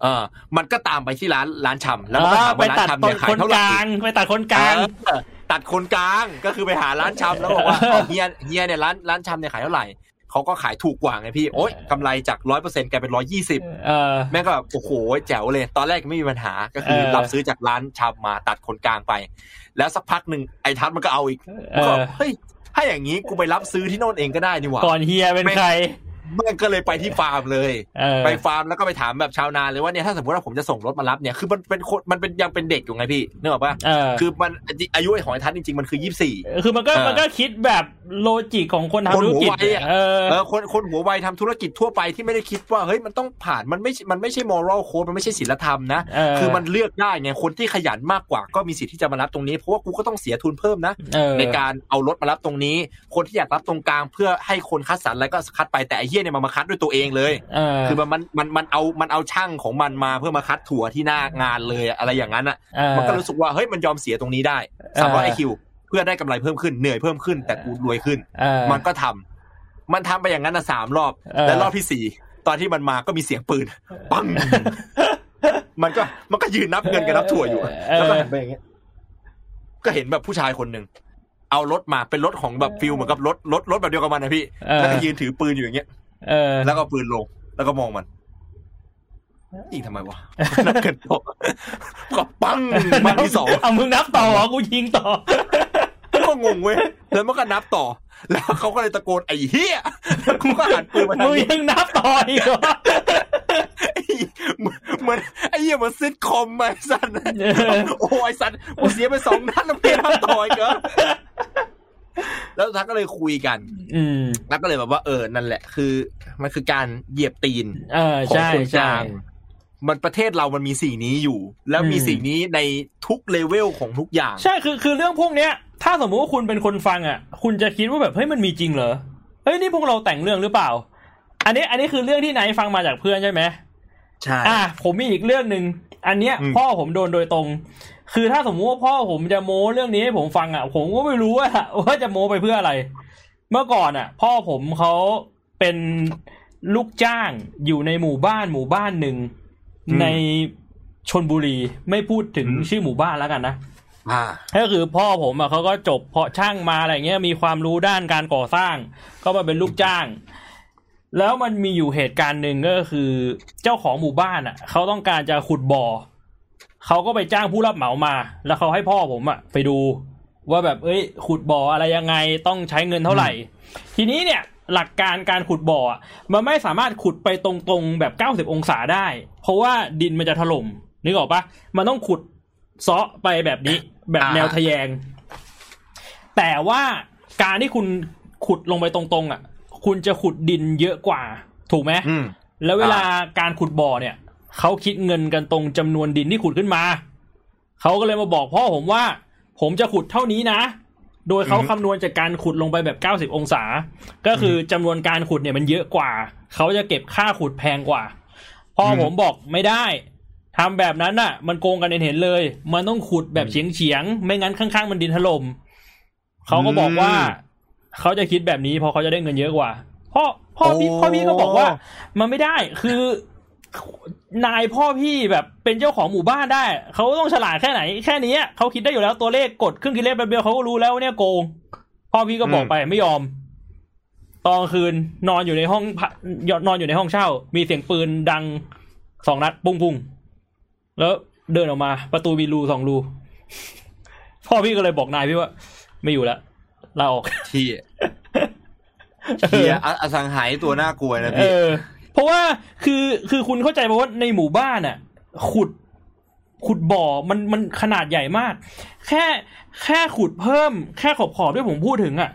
เออ มันก็ตามไปที่ร้านร้านชำแล้วมันก็ถามไปว่าร้านตัดชำเนี่ยขายคนเท่ากไหร่ลางไปตัดคนกลางเออตัดคนกลางก็คือไปหาร้านชำแล้วบอกว่าเอาเฮียเฮียเนี่ยร้านร้านชำเนี่ยขายเท่าไหร่ เขาก็ขายถูกกว่าไงพี่ โอ๊ยกำไรจากร้อยเปอร์เซ็นต์กลายเป็นร้อยยี่สิบเออแม่งก็แบบโอ้โหแจ๋วเลย ตอนแรกไม่มีปัญหาก็คือเออรับซื้อจากร้านชำมาตัดคนกลางไป แล้วสักพักหนึ่งไอ้ทัศน์มันก็เอาอีกเออก็เฮ้ยถ้าอย่างนี้กูไปรับซื้อที่โน่นเองก็ได้นี่หว่าก่อนเฮียเป็นใครแม่งก็เลยไปที่ฟาร์มเลยเออไปฟาร์มแล้วก็ไปถามแบบชาวนาเลยว่าเนี่ยถ้าสมมติว่าผมจะส่งรถมารับเนี่ยคือมันเป็นคนมันเป็นยังเป็นเด็กอยู่ไงพี่นึกออกปะเออคือมันอายุของไอ้ทัศน์จริงๆมันคือยี่สิบสี่คือมันก็เออมันก็คิดแบบโลจิกของคนคนทำธุรกิจหัวไวอะเออเออคนคนหัวไวทำธุรกิจทั่วไปที่ไม่ได้คิดว่าเฮ้ยมันต้องผ่านมันไม่มันไม่ใช่มอรัลโค้ดมันไม่ใช่ศีลธรรมนะเออคือมันเลือกได้ไงคนที่ขยันมากกว่าก็มีสิทธิ์ที่จะมารับตรงนี้เพราะว่ากูก็ต้องเสียทุนเพิ่มนะเออในการเอารถมารับตรงนี้ คนที่อยากรับตรงกลางเพื่อให้คนคัดสรรอะไรก็คัดไปแต่ไอ้เหี้ยเนี่ยมันมาคัดด้วยตัวเองเลยเออคือมันมันมันมันเอามันเอาช่างของมันมาเพื่อมาคัดถั่วที่หน้างานเลยอะอะไรอย่างนั้นอะเออมันก็รู้สึกว่าเฮ้ยมันยอมเสียตรงนี้ได้สามร้อยไอคิวเพื่อได้กำไรเพิ่มขึ้นเหนื่อยเพิ่มขึ้น แต่กูรวยขึ้นเออมันก็ทำมันทำไปอย่างนั้นนะสามรอบเออและรอบที่สี่ตอนที่มันมาก็มีเสียงปืนปังมันก็มันก็ยืนนับเงินกับนับถั่วอยู่เออแล้วก็หันไปอย่างเงี้ยก็เห็นแบบผู้ชายคนหนึ่งเอารถมาเป็นรถของแบบ feel เหมือนกับรถรถรถแบบเดียวกับมันนะพี่เออแล้วก็ยืนถือปืนอยู่อย่างเงี้ย เออ แล้วก็เอาปืนลง แล้วก็มองมันยิงทำไมวะนับเกินโตะก็ปังมันที่สองเอามึงนับต่อเหรอกูยิงต่อก็งงเว้ยแล้วมันก็นับต่อ แล้วเขาก็เลยตะโกนไอ้เหี้ยแล้วกูก็หันปืนมาทางมึงนี้ยังนับต่ออีกเหรอไอ้เหมือนเหมือนไอ้เหี้ยเหมือนซิทคอมไอ้สันเออโอ้ยไอ้สันกูเสียไปสองนัดแล้วเพียนับต่อยเกิน แล้วทักก็เลยคุยกัน อืมแล้วก็เลยแบบว่าเออนั่นแหละ คือ มันคือการเหยียบตีนเออของใช่คนกใช่ลางมันประเทศเรามันมีสิ่งนี้อยู่ แล้วมีอืมสิ่งนี้ในทุกเลเวลของทุกอย่าง ใช่คือคือเรื่องพวกเนี้ย ถ้าสมมุติว่าคุณเป็นคนฟังอะ คุณจะคิดว่าแบบเฮ้ยมันมีจริงเหรอเฮ้ยนี่พวกเราแต่งเรื่องหรือเปล่า อันนี้อันนี้คือเรื่องที่ไหนฟังมาจากเพื่อนใช่ไหมใช่อะผมมีอีกเรื่องหนึ่ง อันเนี้ยอืมพ่อผมโดนโดยตรง คือถ้าสมมุติว่าพ่อผมจะโม้เรื่องนี้ให้ผมฟังอะ ผมก็ไม่รู้ว่าว่าจะโม้ไปเพื่ออะไร เมื่อก่อนอะ พ่อผมเขาเป็นลูกจ้างอยู่ในหมู่บ้านหมู่บ้านหนึ่งในชนบุรีไม่พูดถึงชื่อหมู่บ้านแล้วกันนะอ่าก็คือพ่อผมอะเขาก็จบเพาะช่างมาอะไรเงี้ยมีความรู้ด้านการก่อสร้าง ก็มาเป็นลูกจ้าง แล้วมันมีอยู่เหตุการณ์หนึ่งก็คือเจ้าของหมู่บ้านอะ เขาต้องการจะขุดบ่อเขาก็ไปจ้างผู้รับเหมามา แล้วเขาให้พ่อผมอะ ไปดูว่าแบบเอ้ย ขุดบ่ออะไรยังไงต้องใช้เงินเท่าไหร่ ทีนี้เนี่ยหลักการการขุดบ่ออะมันไม่สามารถขุดไปตรงๆแบบเก้าสิบองศาได้ เพราะว่าดินมันจะถล่มนึกออกปะมันต้องขุดเซาะไปแบบนี้ แบบแนวทะแยง แต่ว่าการที่คุณขุดลงไปตรงๆอะ คุณจะขุดดินเยอะกว่า ถูกไหมอืมแล้วเวลาการขุดบ่อเนี่ยเขาคิดเงินกันตรงจำนวนดินที่ขุดขึ้นมาเขาก็เลยมาบอกพ่อผมว่า ผมจะขุดเท่านี้นะ โดยเขาอือฮึคำนวณจากการขุดลงไปแบบเก้าสิบองศา ก็คือจำนวนการขุดเนี่ยมันเยอะกว่า เขาจะเก็บค่าขุดแพงกว่า พ่อผมบอกไม่ได้ทำแบบนั้นน่ะ มันโกงกันเห็นๆเลย มันต้องขุดแบบเฉียงเฉียงๆไม่งั้นข้างๆมันดินถล่มเขาก็บอกว่า เขาจะคิดแบบนี้เพราะเขาจะได้เงินเยอะกว่าพ่อพ่อพี่โอ้พ่อพี่ก็บอกว่า มันไม่ได้คือนายพ่อพี่แบบเป็นเจ้าของหมู่บ้านได้ เขาต้องฉลาดแค่ไหน แค่นี้เขาคิดได้อยู่แล้วตัวเลขกดเครื่องคิดเลขแป๊บเดียวเขาก็รู้แล้วว่าเนี่ยโกง พ่อพี่ก็บอกไปไม่ยอม ตอนกลางคืนนอนอยู่ในห้องพักนอนอยู่ในห้องเช่า มีเสียงปืนดังสองนัดปุ้งปุ้งแล้วเดินออกมา ประตูมีรูสองรู พ่อพี่ก็เลยบอกนายพี่ว่า ไม่อยู่แล้ว ลาออกเที่เที่ยออสังหายตัวน่ากลัวนะเอพี่อเพราะว่าคือคือคุณเข้าใจป่าว่าในหมู่บ้านอะ ขุดขุดบ่อมันมันขนาดใหญ่มาก แค่แค่ขุดเพิ่ม แค่ขอบขอบที่ผมพูดถึงอะ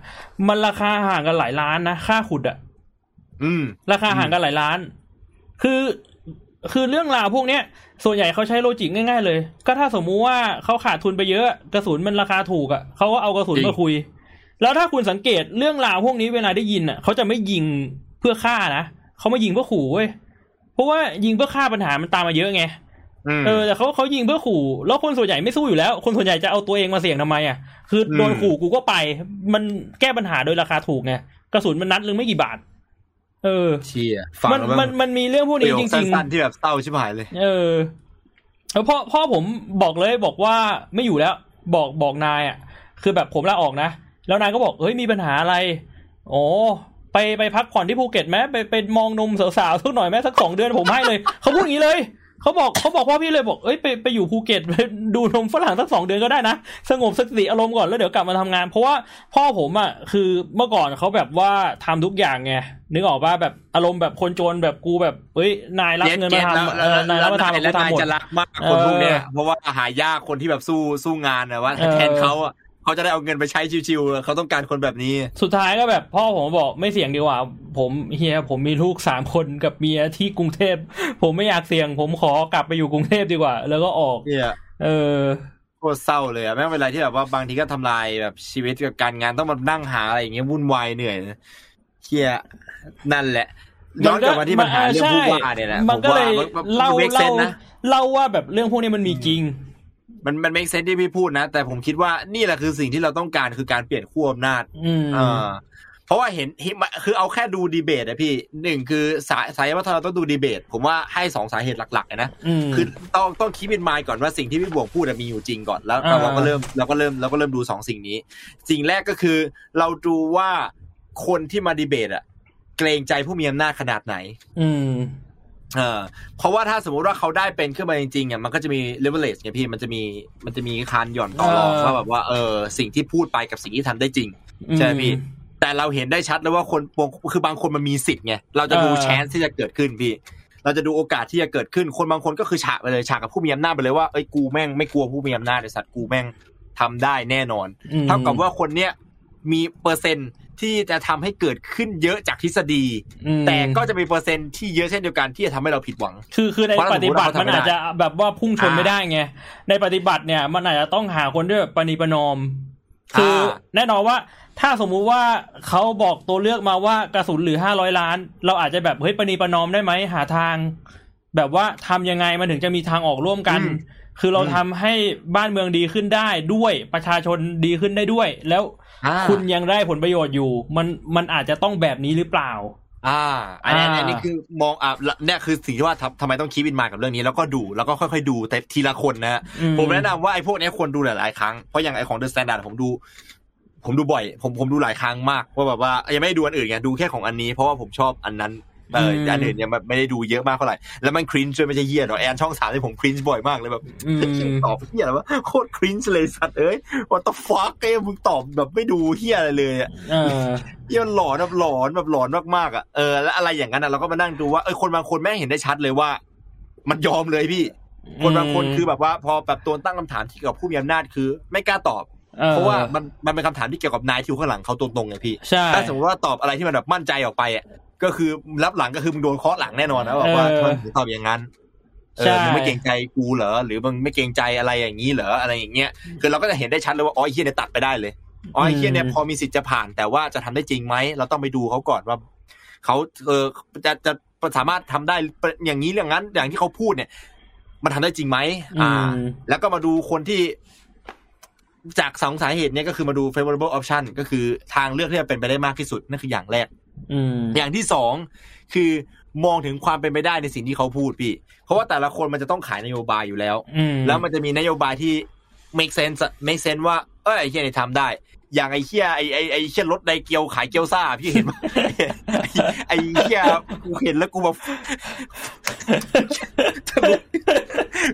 มันราคาห่างกันหลายล้านนะค่าขุดอะอืม ราคาห่างกันหลายล้าน คือคือเรื่องราวพวกเนี้ย ส่วนใหญ่เขาใช้โลจิกง่าย ๆ เลย ก็ถ้าสมมุติว่าเขาขาดทุนไปเยอะ กระสุนมันราคาถูกอะเขาก็เอากระสุนจริงมาคุย แล้วถ้าคุณสังเกตเรื่องราวพวกนี้เวลาได้ยินอะเขาจะไม่ยิงเพื่อฆ่านะเขามายิงเพื่อขู่เว้ยเพราะว่ายิงเพื่อฆ่าปัญหามันตามมาเยอะไงอืมเออแต่เขาเขายิงเพื่อขู่ แล้วคนส่วนใหญ่ไม่สู้อยู่แล้ว คนส่วนใหญ่จะเอาตัวเองมาเสี่ยงทำไมอะคือโดนอืมขู่กูก็ไป มันแก้ปัญหาโดยราคาถูกไงกระสุนมันนัดลึงไม่กี่บาท เออเที่ยฟังมันแล้วมันมันมีเรื่องพวกนี้จริงสั้นๆที่แบบเศร้าชิบหายเลยๆเออแล้วพ่อพ่อผมบอกเลยบอกว่าไม่อยู่แล้ว บอกบอกนายอะ คือแบบผมลาออกนะ แล้วนายก็บอกเฮ้ยมีปัญหาอะไร โอ้ไปไปพักผ่อนที่ภูเก็ตไหมไปไปมองนมสาวๆสักหน่อยไหมสักสองเดือนผมให้เลยเขาพูดอย่างนี้เลยเขาบอกเขาบอกพ่อพี่เลยบอกเอ้ยไปไปอยู่ภูเก็ตไปดูนมฝรั่งสักสองเดือนก็ได้นะสงบสติอารมณ์ก่อนแล้วเดี๋ยวกลับมาทำงาน เพราะว่าพ่อผมอะคือเมื่อก่อนเขาแบบว่าทำทุกอย่างไงนึกออกว่าแบบอารมณ์แบบคนโจรแบบกูแบบเอ้ยนายรับเงินมาทำเออนายรับมาทำแล้วกูนายทำหมดจะรักมากคนพวกเนี้ยเออเพราะว่าหายากคนที่แบบสู้สู้งานนะว่าเออแทนเขาอะ เขาจะได้เอาเงินไปใช้ชิวๆเขาต้องการคนแบบนี้ สุดท้ายก็แบบพ่อผมบอกไม่เสี่ยงดีกว่า ผมเฮียผมมีลูกสามคนกับเมียที่กรุงเทพผมไม่อยากเสี่ยง ผมขอกลับไปอยู่กรุงเทพดีกว่า แล้วก็ออกเนี่ยเออโคตรเศร้าเลยอะแม่งเป็นอะไรที่แบบว่าบางทีก็ทำลายแบบชีวิตกับการงานต้องมานั่งหาอะไรอย่างเงี้ยวุ่นวายเหนื่อยเฮียนั่นแหละย้อนกลับมาที่ปัญหาเรื่องผู้ว่าเนี่ยแหละมันก็เลยผมว่าเล่ามัน make เล่า sense นะเล่าว่าแบบเรื่องพวกนี้มันมีจริง มันมัน make sense ที่พี่พูดนะ แต่ผมคิดว่านี่แหละคือสิ่งที่เราต้องการคือการเปลี่ยนขั้วอำนาจอืมเออเพราะว่าเห็นเห็นคือเอาแค่ดูดีเบตอะพี่หนึ่งคือสายสายวัฒนเราต้องดูดีเบต ผมว่าให้สองสาเหตุหลักๆอะนะมคือต้องต้องคิดเป็นมายก่อนว่าสิ่งที่พี่บวงพูดอะมีอยู่จริงก่อนแล้วอ่าเราก็เริ่มเราก็เริ่มเราก็เริ่มดูสองสิ่งนี้ สิ่งแรกก็คือ เราดูว่าคนที่มาดีเบตอะเกรงใจผู้มีอำนาจขนาดไหน อืม เออเพราะว่าถ้าสมมุติว่าเขาได้เป็นขึ้นมาจริงๆอะมันก็จะมี leverage ไงพี่มันจะมีมันจะมีคานหย่อนต่อรองเออว่าแบบว่าเออสิ่งที่พูดไปกับสิ่งที่ทำได้จริงใช่ไหมพี่แต่เราเห็นได้ชัดเลยว่าคนคือบางคนมันมีสิทธิ์ไงเราจะดูเออแชนที่จะเกิดขึ้นพี่เราจะดูโอกาสที่จะเกิดขึ้นคนบางคนก็คือฉากไปเลยฉากกับผู้มีอำนาจไปเลยว่าเอ้ยกูแม่งไม่กลัวผู้มีอำนาจไอ้สัตว์กูแม่งทำได้แน่นอนอืมเท่ากับว่าคนเนี้ยมีเปอร์เซ็นต์ ที่จะทำให้เกิดขึ้นเยอะจากทฤษฎีอืมแต่ก็จะมีเปอร์เซ็นต์ที่เยอะเช่นเดียวกันที่จะทำให้เราผิดหวัง คือคือในเพราะปฏิบัติสมมุติว่าเขาทำมันอาจจะแบบว่าพุ่งชนอ่าไม่ได้ไง ในปฏิบัติเนี่ยมันอาจจะต้องหาคนที่แบบปณีประนอม คืออาแน่นอนว่าถ้าสมมุติว่าเขาบอกตัวเลือกมาว่ากระสุนเหลือห้าร้อยล้าน เราอาจจะแบบเฮ้ยปณีประนอมได้ไหมหาทาง แบบว่าทำยังไงมันถึงจะมีทางออกร่วมกันอืม คือเราอืมทำให้บ้านเมืองดีขึ้นได้ด้วยประชาชนดีขึ้นได้ด้วย แล้วอ่าคุณยังได้ผลประโยชน์อยู่ มันมันอาจจะต้องแบบนี้หรือเปล่า อ่า อันนี้อ่าอันนี้คือมองอะเนี่ยคือสิ่งที่ว่าทำทำไมต้องคิดวินมากับเรื่องนี้ แล้วก็ดูแล้วก็ค่อยๆดูแต่ทีละคนนะฮะอืผมแนะนำว่าไอ้พวกเนี้ยควรดูหลายๆครั้งเพราะอย่างไอ้ของ The Standard ผมดู ผมดูบ่อย ผมผมดูหลายครั้งมากว่าแบบว่ายังไม่ได้ดูอันอื่นไงดูแค่ของอันนี้เพราะว่าผมชอบอันนั้น เอออันอื่นยังไม่ได้ดูเยอะมากเท่าไหร่ แล้วมันครินช์ด้วยไม่ใช่เฮียหรอกแอนช่องสามที่ผมครินช์บ่อยมากเลยแบบอืมตอบเฮียอะไรวะโคตรครินช์เลยสัตว์เอ้ย what the fuck เอ้ยมึงตอบแบบไม่ดูเฮียอะไรเลยอะเออเฮียมันหลอนแบบหลอนแบบหลอนมากๆอะเออแล้วอะไรอย่างนั้นอะเราก็มานั่งดูว่าเออคนบางคนแม่งเห็นได้ชัดเลยว่า มันยอมเลยพี่ คนบางคนคือแบบว่า พอแบบตัวตั้งคำถามที่เกี่ยวกับผู้มีอำนาจคือ ไม่กล้าตอบออเพราะว่ามันมันเป็นคำถามที่เกี่ยวกับนายที่อยู่ข้างหลังเขาตรงๆไงพี่ใช่ถ้าสมมติว่าตอบอะไรที่มันแบบมั่นใจออกไปอะ ก็คือรับหลังก็คือมึงโดนเคาะหลังแน่นอนนะบอกว่าเออทำไมถึงตอบอย่างนั้นเอใช่อมึงไม่เกรงใจกูเหรอหรือมึงไม่เกรงใจอะไรอย่างนี้เหรออะไรอย่างเงี้ยคือเราก็จะเห็นได้ชัดเลยว่าอ๋อไอ้เฮียเนี่ยตัดไปได้เลยอ๋อไอ้เฮียเนี่ยพอมีสิทธิ์จะผ่าน แต่ว่าจะทำได้จริงไหมเราต้องไปดูเขาก่อนว่าเขาเออจะจะสามารถทำได้อย่างนี้อย่างนั้น อย่างที่เขาพูดเนี่ย มันทำได้จริงไหมอ่าอืมแล้วก็มาดูคนที่จากสองสาเหตุเนี้ยก็คือมาดู favorable option ก็คือทางเลือกที่จะเป็นไปได้มากที่สุดนั่นคืออย่างแรก อืมอย่างที่สองคือมองถึงความเป็นไปได้ในสิ่งที่เขาพูดพี่ เพราะว่าแต่ละคนมันจะต้องขายนโยบายอยู่แล้วอืมแล้วมันจะมีนโยบายที่ make sense อะ make sense ว่าเออไอ้เฮียนี่ทำได้ อย่างไอ้เฮียไอ้ไอ้ไอ้เฮียรถไดเกียวขายเกียวซ่าพี่เห็นไหมไอ้เหี้ยกูเห็นแล้วกูแบบ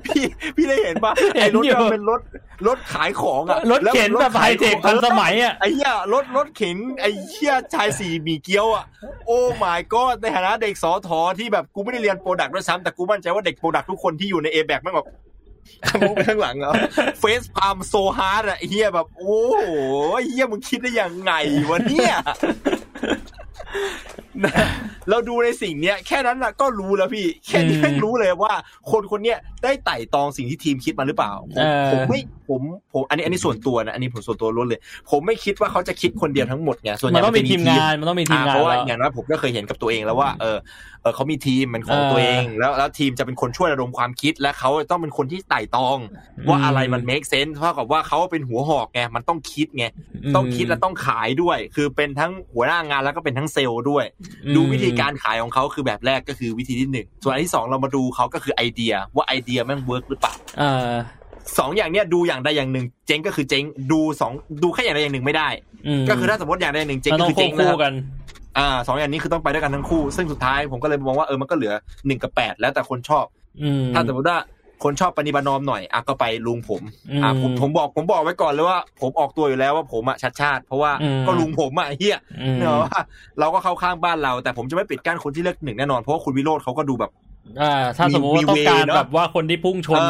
พี่พี่ได้เห็นปะไอ้รถเนี่ยมันเป็นรถรถขายของอะรถเข็นล้วแบบไฮเทคทันสมัยอะไอ้เหี้ยรถรถเข็นไอ้เหี้ยชายสี่หมีเกี๊ยวอะโอ้ my god ในฐานะเด็กสอทอที่แบบกูไม่ได้เรียน product ด้วยซ้ำแต่กูมั่นใจว่าเด็ก product ทุกคนที่อยู่ใน a อแบกแม่งแบบมองไป ข้างหลังอะ facepalm so hard อะไอเหี้ยแบบ โอ้โหเฮียมึงคิดได้ยังไงวะเนี่ย เราดูในสิ่งเนี้ยแค่นั้นน่ะก็รู้แล้วพี่ แค่นี้อืมแม่งรู้เลยว่า คนคนเนี้ยได้ไต่ตองสิ่งที่ทีมคิดมาหรือเปล่าผมเออผมไม่ผมผมอันนี้อันนี้ส่วนตัวนะอันนี้ผมส่วนตัวล้วนเลย ผมไม่คิดว่าเขาจะคิดคนเดียวทั้งหมดไงส่วนใหมัญ่นต้องมีจะทีมงานมันต้องมีทีมงานเพราะว่าแล้วอย่างน้อยผมก็เคยเห็นกับตัวเองแล้วว่าเออเออเขามีทีมเป็นของเออตัวเองแล้วแล้วทีมจะเป็นคนช่วยระดมความคิด และเขาต้องเป็นคนที่ไต่ตอง ว่าอืมอะไรมัน make sense เท่ากับว่าเขาเป็นหัวหอกไงมันต้องคิดไงมต้องคิดและต้องขายด้วย คือเป็นทั้งหัวหน้างานแล้วก็เป็นทั้งเซลล์ด้วยอืมดูวิธีการขายของเขาคือแบบแรกก็คือวิธีที่หนึ่งส่วนอันที่สองเรามาดูเขาก็คือไอเดีย ว่าไอเดียแม่ง work หรือเปล่าเออสองอย่างเนี้ยดูอย่างใดอย่างหนึ่ง เจ๊งก็คือเจ๊งดูสองดูแค่อย่างใดอย่างหนึ่งไม่ได้มก็คือถ้าสมมติอย่างใดอย่างหนึ่งเจ๊งมันก็ต้องคือควเจ๊บงนะคู่ครับกันอ่าสองอย่างนี้คือต้องไปด้วยกันทั้งคู่ ซึ่งสุดท้ายผมก็เลยมองว่าเออมันก็เหลือหนึ่งกับแปดแล้วแต่คนชอบอืมถ้าสมมติว่า คนชอบปณิบัตินอมหน่อยอะก็ไปลุงผมอืมอะผมผมบอกผมบอกไว้ก่อนเลยว่า ผมออกตัวอยู่แล้วว่าผมอะชัดชาติเพราะว่าอืมก็ลุงผมอะเฮียอืมเนอะว่าเราก็เข้าข้างบ้านเรา แต่ผมจะไม่ปิดกั้นคนที่เลือกหนึ่งแน่นอนเพราะว่าคุณวิโรธเขาก็ดูแบบอ่าถ้าสมมติว่ามีต้องการมีเวเนอะแบบว่าคนที่พุ่งชน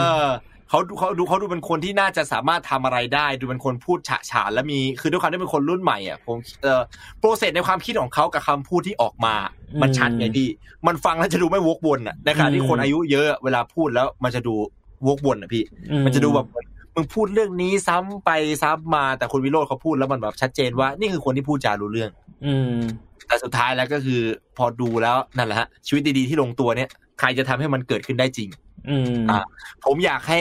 เออเขาดูเขาดูเขาดูเป็นคนที่น่าจะสามารถทำอะไรได้ ดูเป็นคนพูดฉะฉานและมีคือด้วยความที่เป็นคนรุ่นใหม่อะผมเออโปรเซสในความคิดของเขากับคำพูดที่ออกมา มันอืมชัดไงพี่ มันฟังแล้วจะดูไม่วกวนอะในขณะที่อืมคนอายุเยอะเวลาพูดแล้วมันจะดูวกวนอะพี่อืมันจะดูแบบมึงพูดเรื่องนี้ซ้ำไปซ้ำมาแต่คุณวิโรธเขาพูดแล้วมันแบบชัดเจนว่า นี่คือคนที่พูดจารู้เรื่อง อืมแต่สุดท้ายแล้วก็คือ พอดูแล้วนั่นแหละฮะชีวิตดีๆที่ลงตัวเนี่ยใครจะทำให้มันเกิดขึ้นได้จริง อืมอะผมอยากให้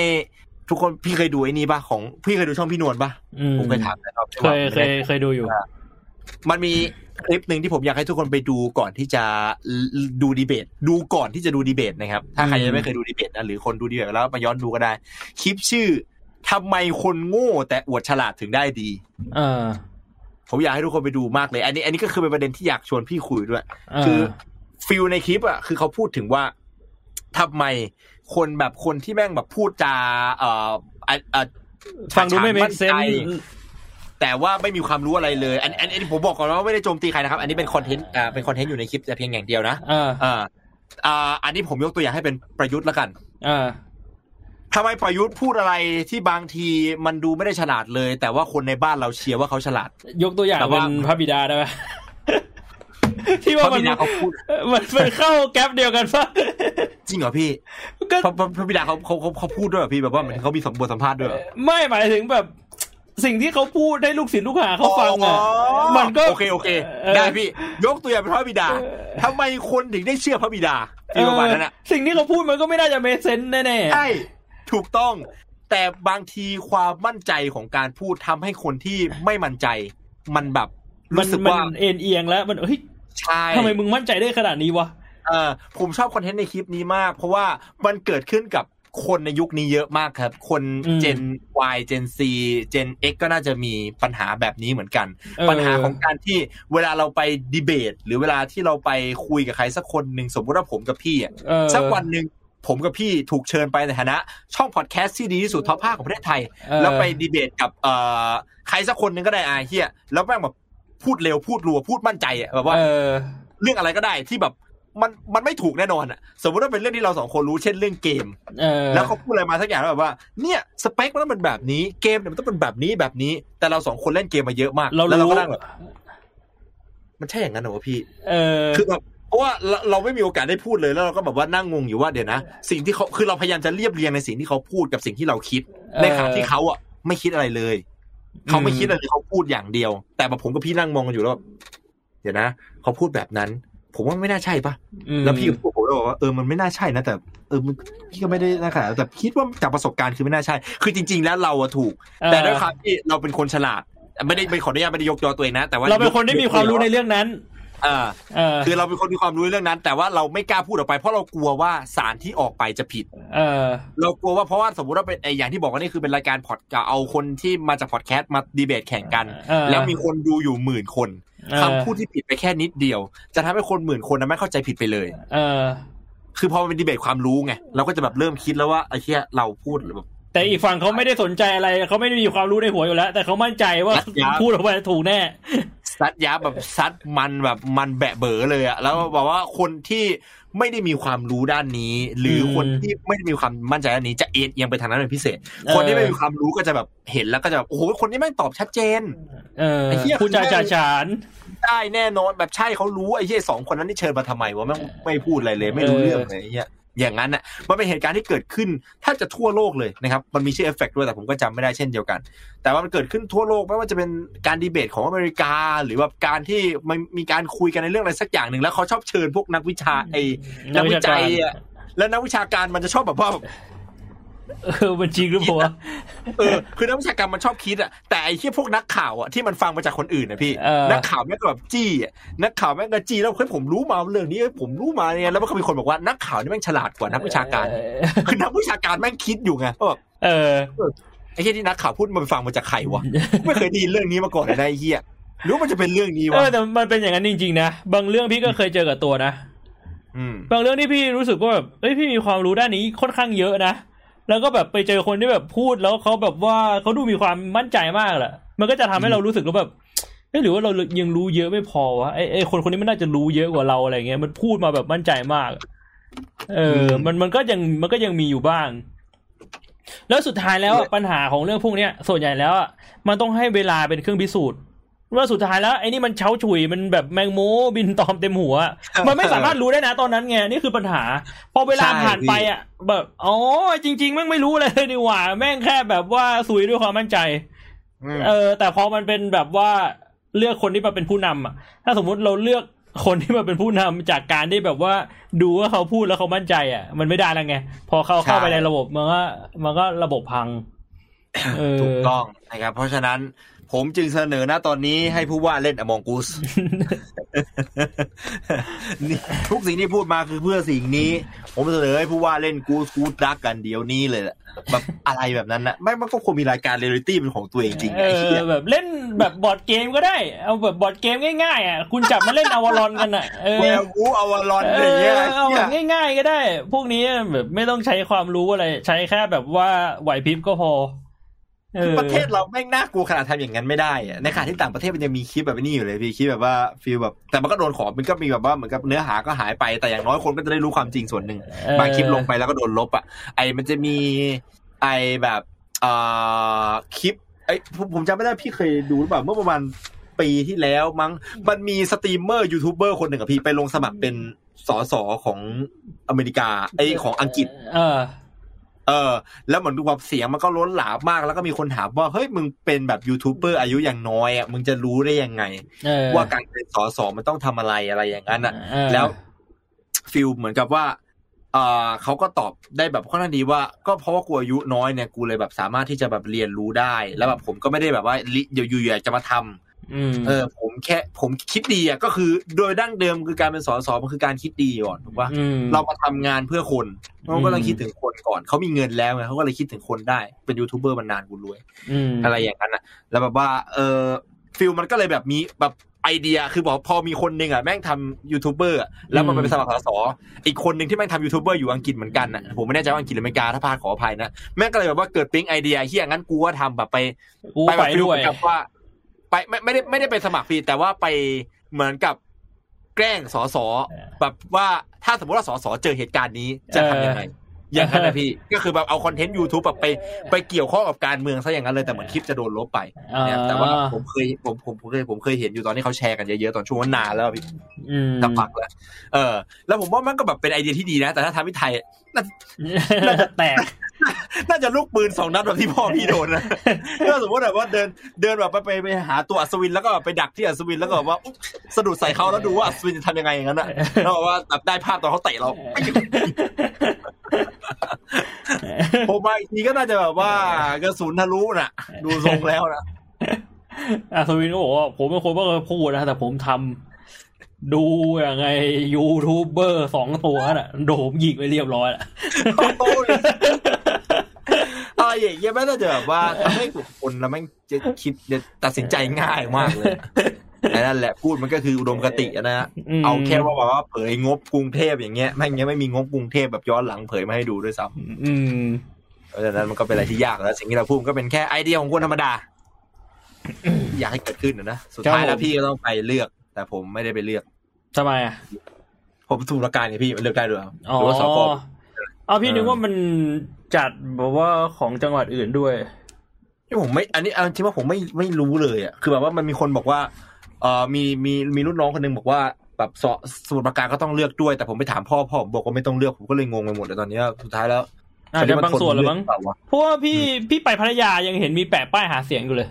ทุกคนพี่เคยดูไอ้นี่ป่ะของพี่เคยดูช่องพี่นวลป่ะอืมผมเคยถามนะครับเคยเคยเคยดูอยู่มันมีคลิปหนึ่งที่ผมอยากให้ทุกคนไปดูก่อนที่จะดูดีเบต ดูก่อนที่จะดูดีเบตนะครับ ถ้าใครอืมยังไม่เคยดูดีเบตนะหรือคนดูดีเบตแล้วมาย้อนดูก็ได้ คลิปชื่อทำไมคนโง่แต่อวดฉลาดถึงได้ดี เออ ผมอยากให้ทุกคนไปดูมากเลย อันนี้ อันนี้ก็คือเป็นประเด็นที่อยากชวนพี่คุยด้วยเออคือฟิลในคลิปอะคือเขาพูดถึงว่า ทำไมคนแบบคนที่แม่งแบบพูดจาเอ่ออะอะฟังดูไม่ฉาเมฉคเซนมั่ใจแต่ว่าไม่มีความรู้อะไรเลยอันอันอันนี้ผมบอกก่อนว่าไม่ได้โจมตีใครนะครับ อันนี้เป็นคอนเทนต์อ่าเป็นคอนเทนต์อยู่ในคลิปแต่เพียงอย่างเดียวนะเอออ่าอ่าอันนี้ผมยกตัวอย่างให้เป็นประยุทธ์ละกันเออทำไมประยุทธ์พูดอะไรที่บางทีมันดูไม่ได้ฉลาดเลย แต่ว่าคนในบ้านเราเชียร์ว่าเขาฉลาด ยกตัวอย่างแต่เป็ว่านพระบิดาได้ไหม ที่พว่าระมับินดาเขาพูดมันมันเข้าแก๊ปเดียวกันปะจริงเหรอพี่ก็พระพระพระบิดาเขาเขาเขาเขาพูดด้วยเหรอพี่แบบว่าเหมือนเขามีสมบทสัมภาษณ์ด้วยเหรอไม่หมายถึงแบบสิ่งที่เขาพูดให้ลูกศิษย์ลูกหาเขาฟังอะมันก็โอเคโอเคเออได้พี่ ยกตัวอย่างเป็นพระบิดาเออทำไมคนถึงได้เชื่อพระบิดาที่ประมาณนั้นอะเออสิ่งที่เขาพูดมันก็ไม่น่าจะเมคเซนแน่ๆใช่ถูกต้อง แต่บางทีความมั่นใจของการพูดทำให้คนที่ไม่มั่นใจ มันแบบมันรู้สึกมันว่าเอ็นเอียงแล้วมันเฮ้ย ใช่ทำไมมึงมั่นใจได้ขนาดนี้วะเออผมชอบคอนเทนต์ในคลิปนี้มาก เพราะว่ามันเกิดขึ้นกับคนในยุคนี้เยอะมากครับ คนอืมเจน Y เจน C เจน X ก็น่าจะมีปัญหาแบบนี้เหมือนกันเออปัญหาของการที่เวลาเราไปดีเบต หรือเวลาที่เราไปคุยกับใครสักคนหนึ่งสมมติว่าผมกับพี่อะเออสักวันหนึ่งผมกับพี่ถูกเชิญไปในฐานะ ช่องพอดแคสต์ที่ดีที่สุดท็อปห้าของประเทศไทยเออแล้วไปดีเบตกับเอ่อใครสักคนหนึ่งก็ได้อาเฮียแล้วแม่งแบบ พูดเร็วพูดรัวพูดมั่นใจอะแบบว่าเออเรื่องอะไรก็ได้ที่แบบมันมันไม่ถูกแน่นอนอะ สมมติว่าเป็นเรื่องที่เราสองคนรู้เช่นเรื่องเกมเออแล้วเขาพูดอะไรมาสักอย่างแล้วแบบว่าเนี่ยสเปคมันต้องเป็นแบบนี้เกมเนี่ยมันต้องเป็นแบบนี้แบบนี้ แต่เราสองคนเล่นเกมมาเยอะมากเราแล้วเรารู้ก็นั่งแบบมันใช่อย่างนั้นเหรอวะพี่เออคือแบบเพราะว่าเราเราไม่มีโอกาสได้พูดเลยแล้วเราก็แบบว่านั่งงงอยู่ว่าเดี๋ยวนะสิ่งที่เขาคือเราพยายามจะเรียบเรียงในสิ่งที่เขาพูดกับสิ่งที่เราคิดเออในขณะที่เขาอะไม่คิดอะไรเลย เขาไม่คิดอะไรเลยเขาพูดอย่างเดียว แต่แบบผมกับพี่นั่งมองกันอยู่แล้วแบบเดี๋ยวนะเขาพูดแบบนั้น ผมว่าไม่น่าใช่ปะอืมแล้วพี่ก็พูดผมก็บอกว่าเออมันไม่น่าใช่นะแต่เออมันพี่ก็ไม่ได้นะขนาดนั้นแต่คิดว่าจากประสบการณ์คือไม่น่าใช่ คือจริง ๆ แล้วเราอะถูกเออแต่ด้วยความที่เราเป็นคนฉลาดไม่ได้ไม่ขออนุญาตไม่ได้ยกยอตัวเองนะแต่ว่าเราเป็นคนที่มีความรู้ในเรื่องนั้น อ่าเออคือเราเป็นคนมีความรู้ในเรื่องนั้น แต่ว่าเราไม่กล้าพูดออกไป เพราะเรากลัวว่าสารที่ออกไปจะผิด เออ เรากลัวว่าเพราะว่าสมมติว่าเป็นไออย่างที่บอกว่านี่คือเป็นรายการพอดเอาคนที่มาจากพอดแคสต์มาดีเบตแข่งกันเออแล้วมีคนดูอยู่หมื่นคนเออคำพูดที่ผิดไปแค่นิดเดียว จะทำให้คนหมื่นคนนั้นไม่เข้าใจผิดไปเลย เออ คือพอมันเป็นดีเบตความรู้ไงเราก็จะแบบเริ่มคิดแล้วว่าไอ้เชี่ยเราพูดแบบแต่อีกฝั่งเขาไม่ได้สนใจอะไรเขาไม่ได้มีความรู้ในหัวอยู่แล้ว แต่เขามั่นใจว่ายัดยัดพูดออกไปถูกแน่ ซัดยับแบบซัดมันแบบมันแบะเบ๋อเลยอะแล้วบอกว่าคนที่ไม่ได้มีความรู้ด้านนี้ หรืออมคนที่ไม่ได้มีความมั่นใจด้านนี้จะเอ็นเอียงไปทางนั้นเป็นพิเศษเออคนที่ไม่มีความรู้ก็จะแบบเห็นแล้วก็จะแบบโอ้โหคนนี้แม่งตอบชัดเจน เออไอ้เหี้ยพูดจาจาฉานได้แน่นอนแบบใช่เขารู้ไอ้เหี้ยสองคนนั้นที่เชิญมาทำไมวะแม่งไม่พูดอะไรเลย ไม่รู้เออเรื่องเลยไอ้เหี้ย อย่างนั้นน่ะมันเป็นเหตุการณ์ที่เกิดขึ้นแทบจะทั่วโลกเลยนะครับมันมีชื่อเอฟเฟกต์ด้วยแต่ผมก็จำไม่ได้เช่นเดียวกัน แต่ว่ามันเกิดขึ้นทั่วโลกไม่ว่าจะเป็นการดีเบตของอเมริกา หรือว่าการที่มันมีการคุยกันในเรื่องอะไรสักอย่างหนึ่งแล้วเขาชอบเชิญพวกนักวิชาไอ้นักวิจัยอะแล้วนักวิชาการมันจะชอบแบบว่า เออมันจริงหรือเปล่าวะเออคือนักวิชาการมันชอบคิดอะแต่ไอ้ที่พวกนักข่าวอะที่มันฟังมาจากคนอื่นนะพี่เออนักข่าวแม่งก็แบบจี้อะนักข่าวแม่งก็จี้แล้วเฮ้ยผมรู้มาเรื่องนี้เฮ้ยผมรู้มาเนี่ยแล้วมันก็มีคนบอกว่านักข่าวนี่แม่งฉลาดกว่านักวิชาการคือนักวิชาการแม่งคิดอยู่ไงว่าแบบเออไอ้ที่ที่นักข่าวพูดมันฟังมาจากใครวะไม่เคยได้ยินเรื่องนี้มาก่อนเลยนะไอ้เหี้ยหรู้มันจะเป็นเรื่องนี้เอวะอแต่มันเป็นอย่างนั้นจริงๆนะบางเรื่องพี่ก็เคยเจอกับตัวนะอืมบางเรื่องที่พี่รู้สึกว่าแบบเอ้ยพี่มีความรู้ด้านนี้ค่อนข้างเยอะนะ แล้วก็แบบไปเจอคนที่แบบพูดแล้วเขาแบบว่าเขาดูมีความมั่นใจมากแหละมันก็จะทำให้เรารู้สึกว่าแบบเอ้ยหรือว่าเรายังรู้เยอะไม่พอวะไอ้ไอ้คนคนนี้มันน่าจะรู้เยอะกว่าเราอะไรเงี้ยมันพูดมาแบบมั่นใจมาก เออ มันมันก็ยังมันก็ยังมีอยู่บ้าง แล้วสุดท้ายแล้วอะปัญหาของเรื่องพวกเนี้ยส่วนใหญ่แล้วอะมันต้องให้เวลาเป็นเครื่องพิสูจน์ ว่าสุดท้ายแล้วไอ้นี่มันเช้าฉุยมันแบบแมงโมบินตอมเต็มหัว มันไม่สามารถรู้ได้นะตอนนั้นไงนี่คือปัญหา พอเวลาใช่ผ่านไปอะ แบบอ๋อจริง ๆ แม่งไม่รู้เลยดีกว่า แม่งแค่แบบว่าสุยด้วยความมั่นใจอืมเออ แต่พอมันเป็นแบบว่าเลือกคนที่มาเป็นผู้นำอะ ถ้าสมมุติเราเลือกคนที่มาเป็นผู้นำจากการที่แบบว่าดูว่าเขาพูดแล้วเขามั่นใจ อะ มันไม่ได้แล้วไงพอเขาเข้าไปในระบบมันก็มันก็ระบบพังเออถูกต้องนะครับเพราะฉะนั้น ผมจึงเสนอหน้าตอนนี้ให้ผู้ว่าเล่น Among Us นี่ทุกสิ่งที่พูดมาคือเพื่อสิ่งนี้ ผมเสนอให้ผู้ว่าเล่น Goose Goose Duck กันเดี๋ยวนี้เลยแหละแบบอะไรแบบนั้นนะไม่มันก็ควรมีรายการเรียลลิตี้เป็นของตัวเองจริงเอไอ้เหี้ยอแบบเล่นแบบบอร์ดเกมก็ได้ เอาแบบบอร์ดเกมง่ายๆอะคุณจับมาเล่น Avalon กันอะเออ Werewolf Avalon เอวารอนเออะไรอย่างเงี้ยอเอาแบบเหี้ยง่าย ๆ ก็ได้ พวกนี้แบบไม่ต้องใช้ความรู้อะไร ใช้แค่แบบว่าไหวพริบก็พอ เออประเทศเราแม่งน่ากลัวขนาดทำอย่างนั้นไม่ได้อะในขณะที่ต่างประเทศมันยังมีคลิปแบบนี้อยู่เลยพี่คลิปแบบว่า feel แบบ แต่มันก็โดนขอมันก็มีแบบว่าเหมือนกับเนื้อหาก็หายไปแต่อย่างน้อยคนก็จะได้รู้ความจริงส่วนหนึ่งเออบางคลิปลงไปแล้วก็โดนลบอะไอมันจะมีไอแบบเอ่อคลิปไอยผมผมจำไม่ได้พี่เคยดูหรือเปล่าเมื่อประมาณปีที่แล้วมั้งมันมี streamer YouTuber คนหนึ่งอะพี่ไปลงสมัครเป็นสสของอเมริกาไอยของอังกฤษ เออ เออ แล้วเหมือนดูแบบเสียงมันก็ล้นหลามมาก แล้วก็มีคนถามว่าเฮ้ยมึงเป็นแบบยูทูบเบอร์อายุยังน้อยอะมึงจะรู้ได้ยังไงเออว่าการเป็นสสมันต้องทำอะไรอะไรอย่างนั้นอะเออแล้วfeel เหมือนกับว่าเอ่อเขาก็ตอบได้แบบค่อนข้างดีว่า ก็เพราะว่ากูอายุน้อยเนี่ยกูเลยแบบสามารถที่จะแบบเรียนรู้ได้ แล้วแบบผมก็ไม่ได้แบบว่าลิเดี๋ยวอยู่อยากจะมาทำอืม เออ ผมแค่ผมคิดดีอะก็คือโดยดั้งเดิมคือการเป็นสสมันคือการคิดดีก่อนถูกปะอืมเรามาทำงานเพื่อคนเขาก็ต้องคิดถึงคนก่อนเขามีเงินแล้วไงเขาก็เลยคิดถึงคนได้ เป็นยูทูบเบอร์มานานกูรวยอืมอะไรอย่างนั้นอะแล้วแบบว่า เออ feel มันก็เลยแบบมีแบบไอเดียคือบอกพอมีคนหนึ่งอะแม่งทำยูทูบเบอร์อะแล้วมันไปเป็นสมัครสสอีกคนหนึ่งที่แม่งทำยูทูบเบอร์อยู่อังกฤษเหมือนกันอะผมไม่แน่ใจว่าอังกฤษหรืออเมริกาถ้าพลาดขออภัยนะแม่งก็เลยแบบว่าเกิดปิ๊งไอเดียเหี้ยงั้นกูก็ทำแบบไปกูไปไปแบบ feel เหวมืยอนกับว่า ไปไม่ไม่ได้ไม่ได้ไปสมัครฟรีแต่ว่าไปเหมือนกับแกล้งสอสอแบบว่าถ้าสมมติว่าสอสอเจอเหตุการณ์นี้จะทำยังไงอย่างนั้นนะพี่ก็คือแบบเอาคอนเทนต์ YouTube แบบไปไปเกี่ยวข้องกับการเมืองซะอย่างนั้นเลยแต่เหมือนคลิปจะโดนลบไปเนี่ยแต่ว่าผมเคยผมผมผมเคยผมเคยเห็นอยู่ตอนที่เขาแชร์กันเยอะๆตอนช่วงนั้นนานแล้วอะพี่อืมสักพักแล้วเออ แล้วผมว่ามันก็แบบเป็นไอเดียที่ดีนะ แต่ถ้าทำที่ไทยน่าแตก น่าจะลูกปืนสองนัดแบบที่พ่อพี่โดนนะถ้าสมมติแบบว่าเดินเดินแบบไปไปไปหาตัวอัศวินแล้วก็ไปดักที่อัศวินแล้วก็แบบว่าอุ๊ยสะดุดใส่เขาแล้วดูว่าอัศวินจะทำยังไงอย่างนั้นอะแล้วแบบว่าแบบได้ภาพตอนเขาเตะเราผมมาอีกทีก็น่าจะแบบว่ากระสุนทะลุน่ะ ดูทรงแล้วนะอาสวินก็บอกว่าผมเป็นคนไม่เคยพูดนะแต่ผมทำดูอย่างไงยูทูบเบอร์สองตัวน่ะ โดนผมยิงไปเรียบร้อยแล้วโอ้ยอะไรอย่างเงี้ยแม่งน่าจะแบบว่าทำให้คนแล้วแม่งจะคิดจะตัดสินใจง่ายมากเลยแต่นั่นแหละพูดมันก็คืออุดมคติอะนะมเอาแค่ว่าแบบว่าเผยงบกรุงเทพอย่างเงี้ยแม่งยังไม่มีงบกรุงเทพแบบย้อนหลังเผยมาให้ดูด้วยซ้อืมำเพราะฉะนั้นมันก็เป็นอะไรที่ยากแล้ว สิ่งที่เราพูดมันก็เป็นแค่ไอเดียของคนธรรมดา อยากให้เกิดขึ้นนะนะสุดท้ายแล้วพี่ก็ต้องไปเลือก แต่ผมไม่ได้ไปเลือกทำไมอะผมถูกละการไงพี่มันเลือกได้ด้วยเหรออ๋อหรือว่าสกเอาพี่เออนึกว่ามัน จัดแบบว่าของจังหวัดอื่นด้วยที่ผมไม่ อันนี้เอาจริงว่าผมไม่ไม่รู้เลยอะคือแบบว่ามันมีคนบอกว่าเอ่อมีมีมีรุ่นน้องคนหนึงบอกว่าแบบสสมุดประการก็ต้องเลือกด้วย แต่ผมไปถามพ่อพ่อผมบอกว่าไม่ต้องเลือกผมก็เลยงงไปหมดเลยตอนเนี้ยสุดท้ายแล้วอาจจะบางส่วนหรือมั้งเปล่าวะเพราะว่าพี่พี่ไปพัทยายังเห็นมีแปะป้ายหาเสียงอยู่เลย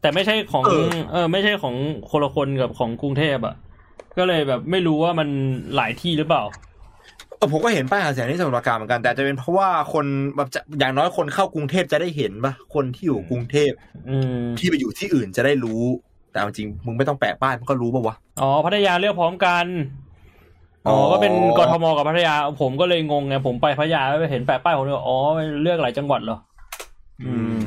แต่ไม่ใช่ของเออเออ ไม่ใช่ของคนละคนกับของกรุงเทพอะก็เลยแบบไม่รู้ว่ามันหลายที่หรือเปล่าเออ ผมก็เห็นป้ายหาเสียงที่สมุทรปราการเหมือนกัน แต่จะเป็นเพราะว่าคนแบบจะอย่างน้อยคนเข้ากรุงเทพจะได้เห็นปะคนที่อยู่กรุงเทพอืมที่ไปอยู่ที่อื่นจะได้รู้ แต่เอาจริงมึงไม่ต้องแปะป้ายมันก็รู้ปะวะอ๋อพัทยาเลือกพร้อมกันอ๋ออ๋อก็เป็นกทมกับพัทยา ผมก็เลยงงไงผมไปพัทยาแล้วไปเห็นแปะป้ายผมเลยอ๋อเลือกหลายจังหวัดเหรออืม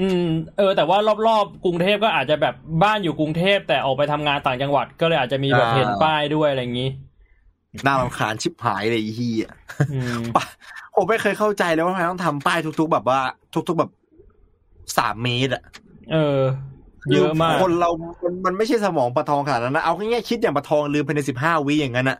อืม เออ แต่ว่ารอบๆกรุงเทพก็อาจจะแบบบ้านอยู่กรุงเทพแต่ออกไปทำงานต่างจังหวัด ก็เลยอาจจะมีแบบอ่าเห็นป้ายด้วยอะไรอย่างนี้ น่ารำคาญชิบหายเลยไอ้เฮียอืมผมไม่เคยเข้าใจเลยว่าทำไมต้องทำป้ายทุก ๆ แบบว่า ทุก ๆแบบสามเมตรอะเออ เยอะมาก คนเรา มันมันไม่ใช่สมองปลาทองขนาดนั้นนะเอาง่ายๆคิดอย่างปลาทองลืมภายในสิบห้าวิอย่างนั้นอะ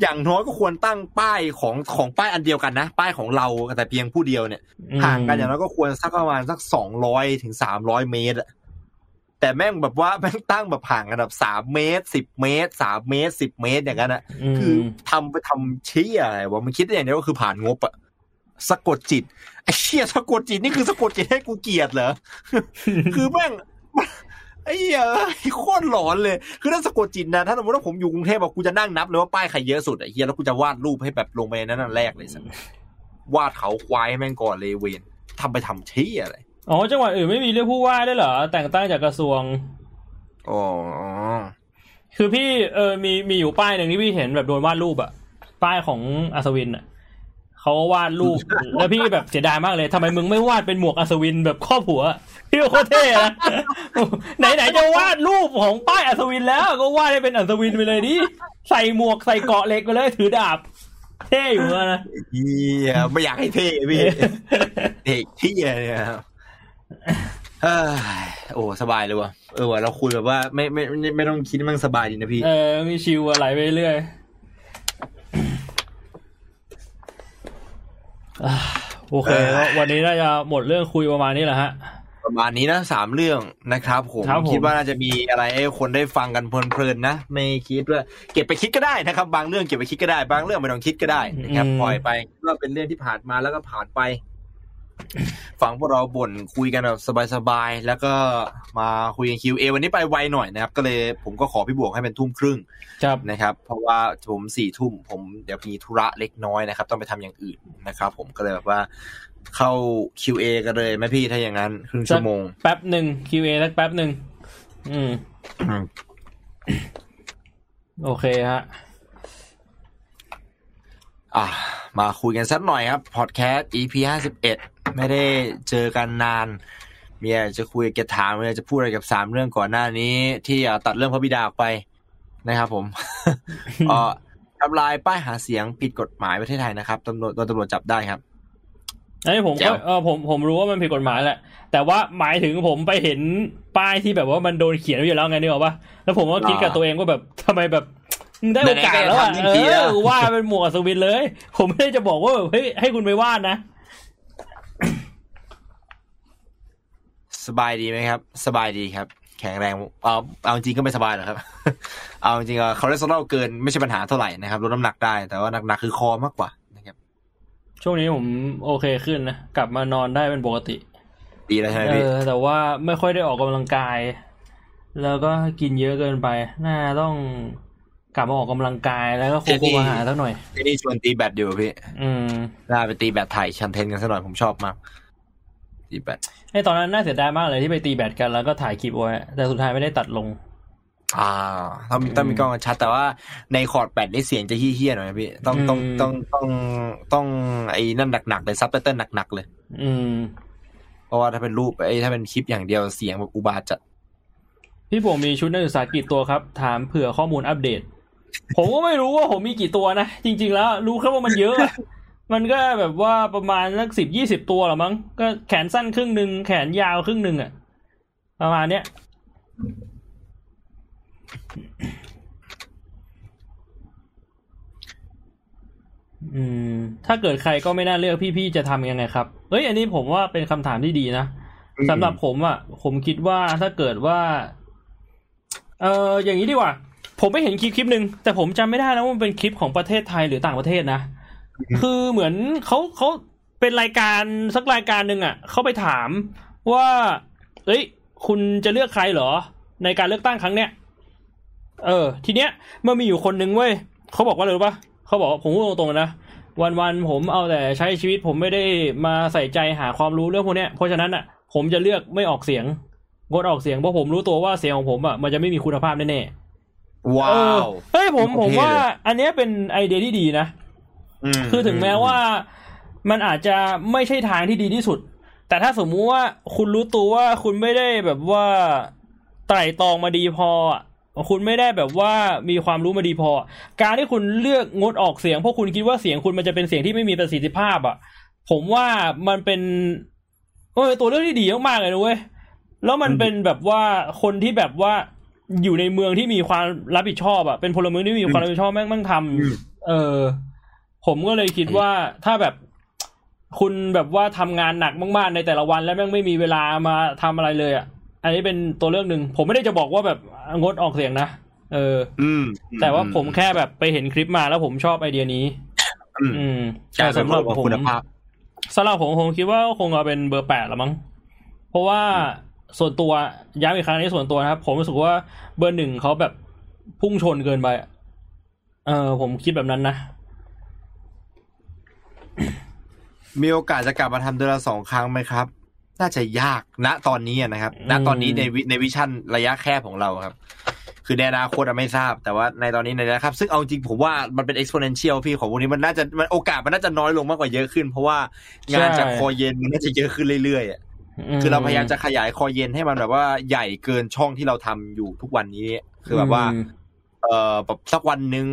อย่างน้อยก็ควรตั้งป้ายของของป้ายอันเดียวกันนะ ป้ายของเราแต่เพียงผู้เดียวเนี่ยห่างกันอย่างน้อยก็ควรสักประมาณสักสองร้อยถึงสามร้อยเมตรอะ แต่แม่งแบบว่าแม่งตั้งแบบห่างกันแบบสามเมตรสิบเมตรสามเมตรสิบเมตรอย่างนั้นอะมคือทำไปทำเชี่ยอะไรวะมันคิดได้อย่างเดียวก็คือผ่านงบอะสะกดจิตไอ้เชี่ยสะกดจิตนี่คือสะกดจิตให้กูเกลียดเหรอคือแม่งไอ้เหี้ยโคตรหลอนเลย คือถ้าสะกดจิตนะ ถ้าสมมติว่าผมอยู่กรุงเทพอะกูจะนั่งนับเลยว่าป้ายใครเยอะสุดไอ้เหี้ยแล้วกูจะวาดรูปให้แบบลงไปในนั้นอันแรกเลยสักวาดเขาควายให้แม่งก่อนเลยเวนทำไปทำเชี่ยอะไร อ๋อจังหวัดอื่นไม่มีเรื่องผู้ว่าได้วยเหรอ แต่งตั้งจากกระทรวงอ๋อคือพี่เออมีมีอยู่ป้ายหนึ่งที่พี่เห็นแบบโดนวาดรูปอะป้ายของอัศวินอะเขาวาดรูป แล้วพี่แบบเสียดายมากเลยทำไมมึงไม่วาดเป็นหมวกอัศวินแบบครอบหัวพี่โคตรเท่นะไหนไหนจะวาดรูปของป้ายอัศวินแล้วก็วาดให้เป็นอัศวินไปเลยดิใส่หมวกใส่เกราะเหล็กไปเลยถือดาบ เท่อยู่นะเฮียไม่อยากให้เท่พี่เด็กเที่ยเนี่ยครับเอ้ย โอ้สบายเลยว่ะเออว่ะเราคุยแบบว่าไม่ไม่ไม่ไม่ต้องคิดมันสบายดีนะพี่ เออมีชิวอะไรไปเรื่อยอะโอเคแล้ววันนี้น่าจะหมดเรื่องคุยประมาณนี้แหละฮะ ประมาณนี้นะสามเรื่องนะครับผมครับผมคิดว่าน่าจะมีอะไรให้คนได้ฟังกันเพลินๆนะไม่คิดว่าเก็บไปคิดก็ได้นะครับ บางเรื่องเก็บไปคิดก็ได้ บางเรื่องไม่ต้องคิดก็ได้นะครับปล่อยไปก็เป็นเรื่องที่ผ่านมาแล้วก็ผ่านไป ฟังพวกเราบ่นคุยกันแบบสบายๆ แล้วก็มาคุยกันคิวเอวันนี้ไปไวหน่อยนะครับ ก็เลยผมก็ขอพี่บวกให้เป็นทุ่มครึ่งครับนะครับ เพราะว่าผมสี่ทุ่มผมเดี๋ยวมีธุระเล็กน้อยนะครับ ต้องไปทำอย่างอื่นนะครับ ผมก็เลยแบบว่าเข้า QA กันเลยไหมพี่ถ้าอย่างนั้นครึ่งชั่วโมง แป๊บหนึ่ง QA สักแป๊บหนึ่งอืม โอเคฮะอะมาคุยกันสักหน่อยครับพอดแคสต์ EP ห้าสิบเอ็ด ไม่ได้เจอกันนาน มีอะไรจะคุยจะถามมีอะไรจะพูดอะไรกับสามเรื่องก่อนหน้านี้ ที่อะตัดเรื่องพระบิดาออกไปนะครับ ผมเอ่อทำลายป้ายหาเสียงผิดกฎหมายประเทศไทยนะครับตำรวจโดนตำรวจจับได้ครับอันนี้ผมแจ๋ก็วเออผมผมรู้ว่ามันผิดกฎหมายแหละ แต่ว่าหมายถึงผมไปเห็นป้ายที่แบบว่ามันโดนเขียนไว้อยู่แล้วไงนึกออกปะแล้วผมก็คิดกับตัวเองว่าแบบทำไมแบบมึงได้โอกาสแล้วอะไหนๆก็จะทำทั้งทีเอแล้วอว่าเป็นหมวกอัศวินเลย ผมไม่ได้จะบอกว่าแบบเฮ้ยให้คุณไปวาดนะ สบายดีไหมครับ สบายดีครับ แข็งแรงเอาเอาจริงก็ไม่สบายหรอกครับ เอาจริงๆคอเลสเตอรอลเกินไม่ใช่ปัญหาเท่าไหร่นะครับลดน้ำหนักได้แต่ว่าหนักๆคือคอมากกว่านะครับ ช่วงนี้ผมโอเคขึ้นนะกลับมานอนได้เป็นปกติ ดีแล้วใช่ไหมเอพี่อแต่ว่าไม่ค่อยได้ออกกำลังกาย แล้วก็กินเยอะเกินไป น่าต้องกลับมาออกกำลังกายแล้วก็ควบคุมอาหารสักหน่อยที่นี่ชวนตีแบดอยู่พี่ อืมน่าไปตีแบดไทยชันเทนกันสักหน่อยผมชอบมาก ตีแบดไอตอนนั้นน่าเสียดายมากเลยที่ไปตีแบดกันแล้วก็ถ่ายคลิปไว้แต่สุดท้ายไม่ได้ตัดลง อ่าต้องต้องมีกล้องชัดแต่ว่าในคอร์ดแบดนี่เสียงจะเหี้ยๆหน่อยนะพี่ต้องต้องอืมต้องต้องต้องไอ้นั่นหนักๆเลยซับไตเติลหนักๆเลย อืม เพราะว่าถ้าเป็นรูปไอ้ถ้าเป็นคลิปอย่างเดียวเสียงแบบอุบาทว์จัดพี่ผมมีชุดนักศึกษากี่ตัวครับ ถามเผื่อข้อมูลอัปเดต ผมก็ไม่รู้ว่าผมมีกี่ตัวนะ จริง ๆ แล้ว รู้แค่ว่ามันเยอะอะ มันก็แบบว่าประมาณสักสิบยี่สิบตัวหรอมั้ง ก็แขนสั้นครึ่งหนึ่งแขนยาวครึ่งหนึ่งอะประมาณเนี้ยอืม ถ้าเกิดใครก็ไม่น่าเลือกพี่ๆจะทำยังไงครับเอ้ย อันนี้ผมว่าเป็นคำถามที่ดีนะสำหรับผมอะ ผมคิดว่าถ้าเกิดว่า เอออย่างนี้ดีกว่า ผมไปเห็นคลิปคลิปหนึ่งแต่ผมจำไม่ได้นะว่ามันเป็นคลิปของประเทศไทยหรือต่างประเทศนะ คือเหมือนเขาเขาเป็นรายการสักรายการหนึ่งอะเขาไปถามว่าเอ้ย คุณจะเลือกใครเหรอ ในการเลือกตั้งครั้งเนี้ยเออ ทีเนี้ยมันมีอยู่คนหนึ่งเว้ยเขาบอกว่าเลยรู้ปะเขาบอกว่าผมพูดตรงๆนะวันๆผมเอาแต่ใช้ชีวิตผมไม่ได้มาใส่ใจหาความรู้เรื่องพวกเนี้ยเพราะฉะนั้นอะ ผมจะเลือกไม่ออกเสียงงดออกเสียงเพราะผมรู้ตัวว่าเสียงของผมอะมันจะไม่มีคุณภาพแน่ๆว้าเออวเฮ้ยผมโอเคผมว่าเลยอันเนี้ยเป็นไอเดียที่ดีนะ คือถึงแม้ว่ามันอาจจะไม่ใช่ทางที่ดีที่สุด แต่ถ้าสมมุติว่าคุณรู้ตัวว่าคุณไม่ได้แบบว่าไตร่ตรองมาดีพออะคุณไม่ได้แบบว่ามีความรู้มาดีพอ การที่คุณเลือกงดออกเสียงเพราะคุณคิดว่าเสียงคุณมันจะเป็นเสียงที่ไม่มีประสิทธิภาพอะ ผมว่ามันเป็นเออตัวเลือกที่ดีมากๆเลยนะเว้ยแล้วมันเป็นแบบว่าคนที่แบบว่าอยู่ในเมืองที่มีความรับผิดชอบอะเป็นพลเมืองที่มีความรับผิดชอบแม่งแม่งทำเออ ผมก็เลยคิดว่าถ้าแบบคุณแบบว่าทำงานหนักมากๆในแต่ละวัน แล้วแม่งไม่มีเวลามาทำอะไรเลยอะ อันนี้เป็นตัวเลือกหนึ่งผมไม่ได้จะบอกว่าแบบงดออกเสียงนะเออ อืม แต่ว่าผมแค่แบบไปเห็นคลิปมาแล้วผมชอบไอเดียนี้ อืมอืมกาแต่รสำสำรหวรัจบผมคุณภาพสำหรับผมผมคิดว่าคงเอาเป็นเบอร์แปดละมั้ง เพราะว่าส่วนตัวย้ำอีกครั้งนี้ส่วนตัวนะครับ ผมรู้สึกว่าเบอร์หนึ่งเขาแบบพุ่งชนเกินไปอะเออผมคิดแบบนั้นนะ มีโอกาสจะกลับมาทำเดือนละสองครั้งไหมครับ น่าจะยากณตอนนี้อะนะครับ ณตอนนี้ในวิในวิชั่นระยะแคบของเราครับ คือในอนาคตอะไม่ทราบ แต่ว่าในตอนนี้นะครับ ซึ่งเอาจริงผมว่ามันเป็น exponential พี่ของพวกนี้มันน่าจะมันโอกาสมันน่าจะน้อยลงมากกว่าเยอะขึ้น เพราะว่างานจากใช่คอเย็นมันน่าจะเยอะขึ้นเรื่อยๆอะคือเราพยายามจะขยายคอเย็นให้มันแบบว่าใหญ่เกินช่องที่เราทำอยู่ทุกวันนี้ คือแบบว่าอืมเอ่อแบบสักวันหนึ่ง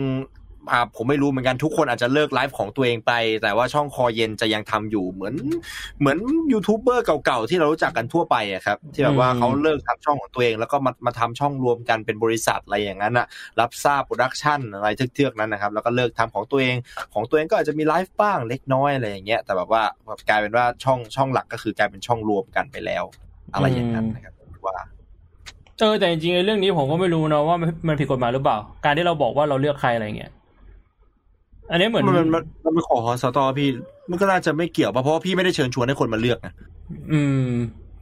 อ่าผมไม่รู้เหมือนกันทุกคนอาจจะเลิกไลฟ์ของตัวเองไป แต่ว่าช่องคอเย็นจะยังทำอยู่เหมือน เหมือนยูทูบเบอร์เก่าๆที่เรารู้จักกันทั่วไปอะครับ ที่แบบว่าอืมเขาเลิกทำช่องของตัวเอง แล้วก็มามาทำช่องรวมกันเป็นบริษัทอะไรอย่างนั้นอะรับทราบ production อะไรเทือกๆนั้นนะครับ แล้วก็เลิกทำของตัวเองของตัวเองก็อาจจะมีไลฟ์บ้างเล็กน้อยอะไรอย่างเงี้ยแต่แบบว่ากลายเป็นว่าช่องช่องหลักก็คือกลายเป็นช่องรวมกันไปแล้ว อะไรอย่างนั้นนะครับว่าเออแต่จริงๆไอ้เรื่องนี้ผมก็ไม่รู้นะว่ามันมันผิดกฎหมายหรือเปล่า การที่เราบอกว่าเราเลือกใครอะไรเงี้ย อันนี้เหมือนมันมันมันมันเป็นของสตอพี่ มันก็น่าจะไม่เกี่ยวป่ะเพราะว่าพี่ไม่ได้เชิญชวนให้คนมาเลือกนะอืม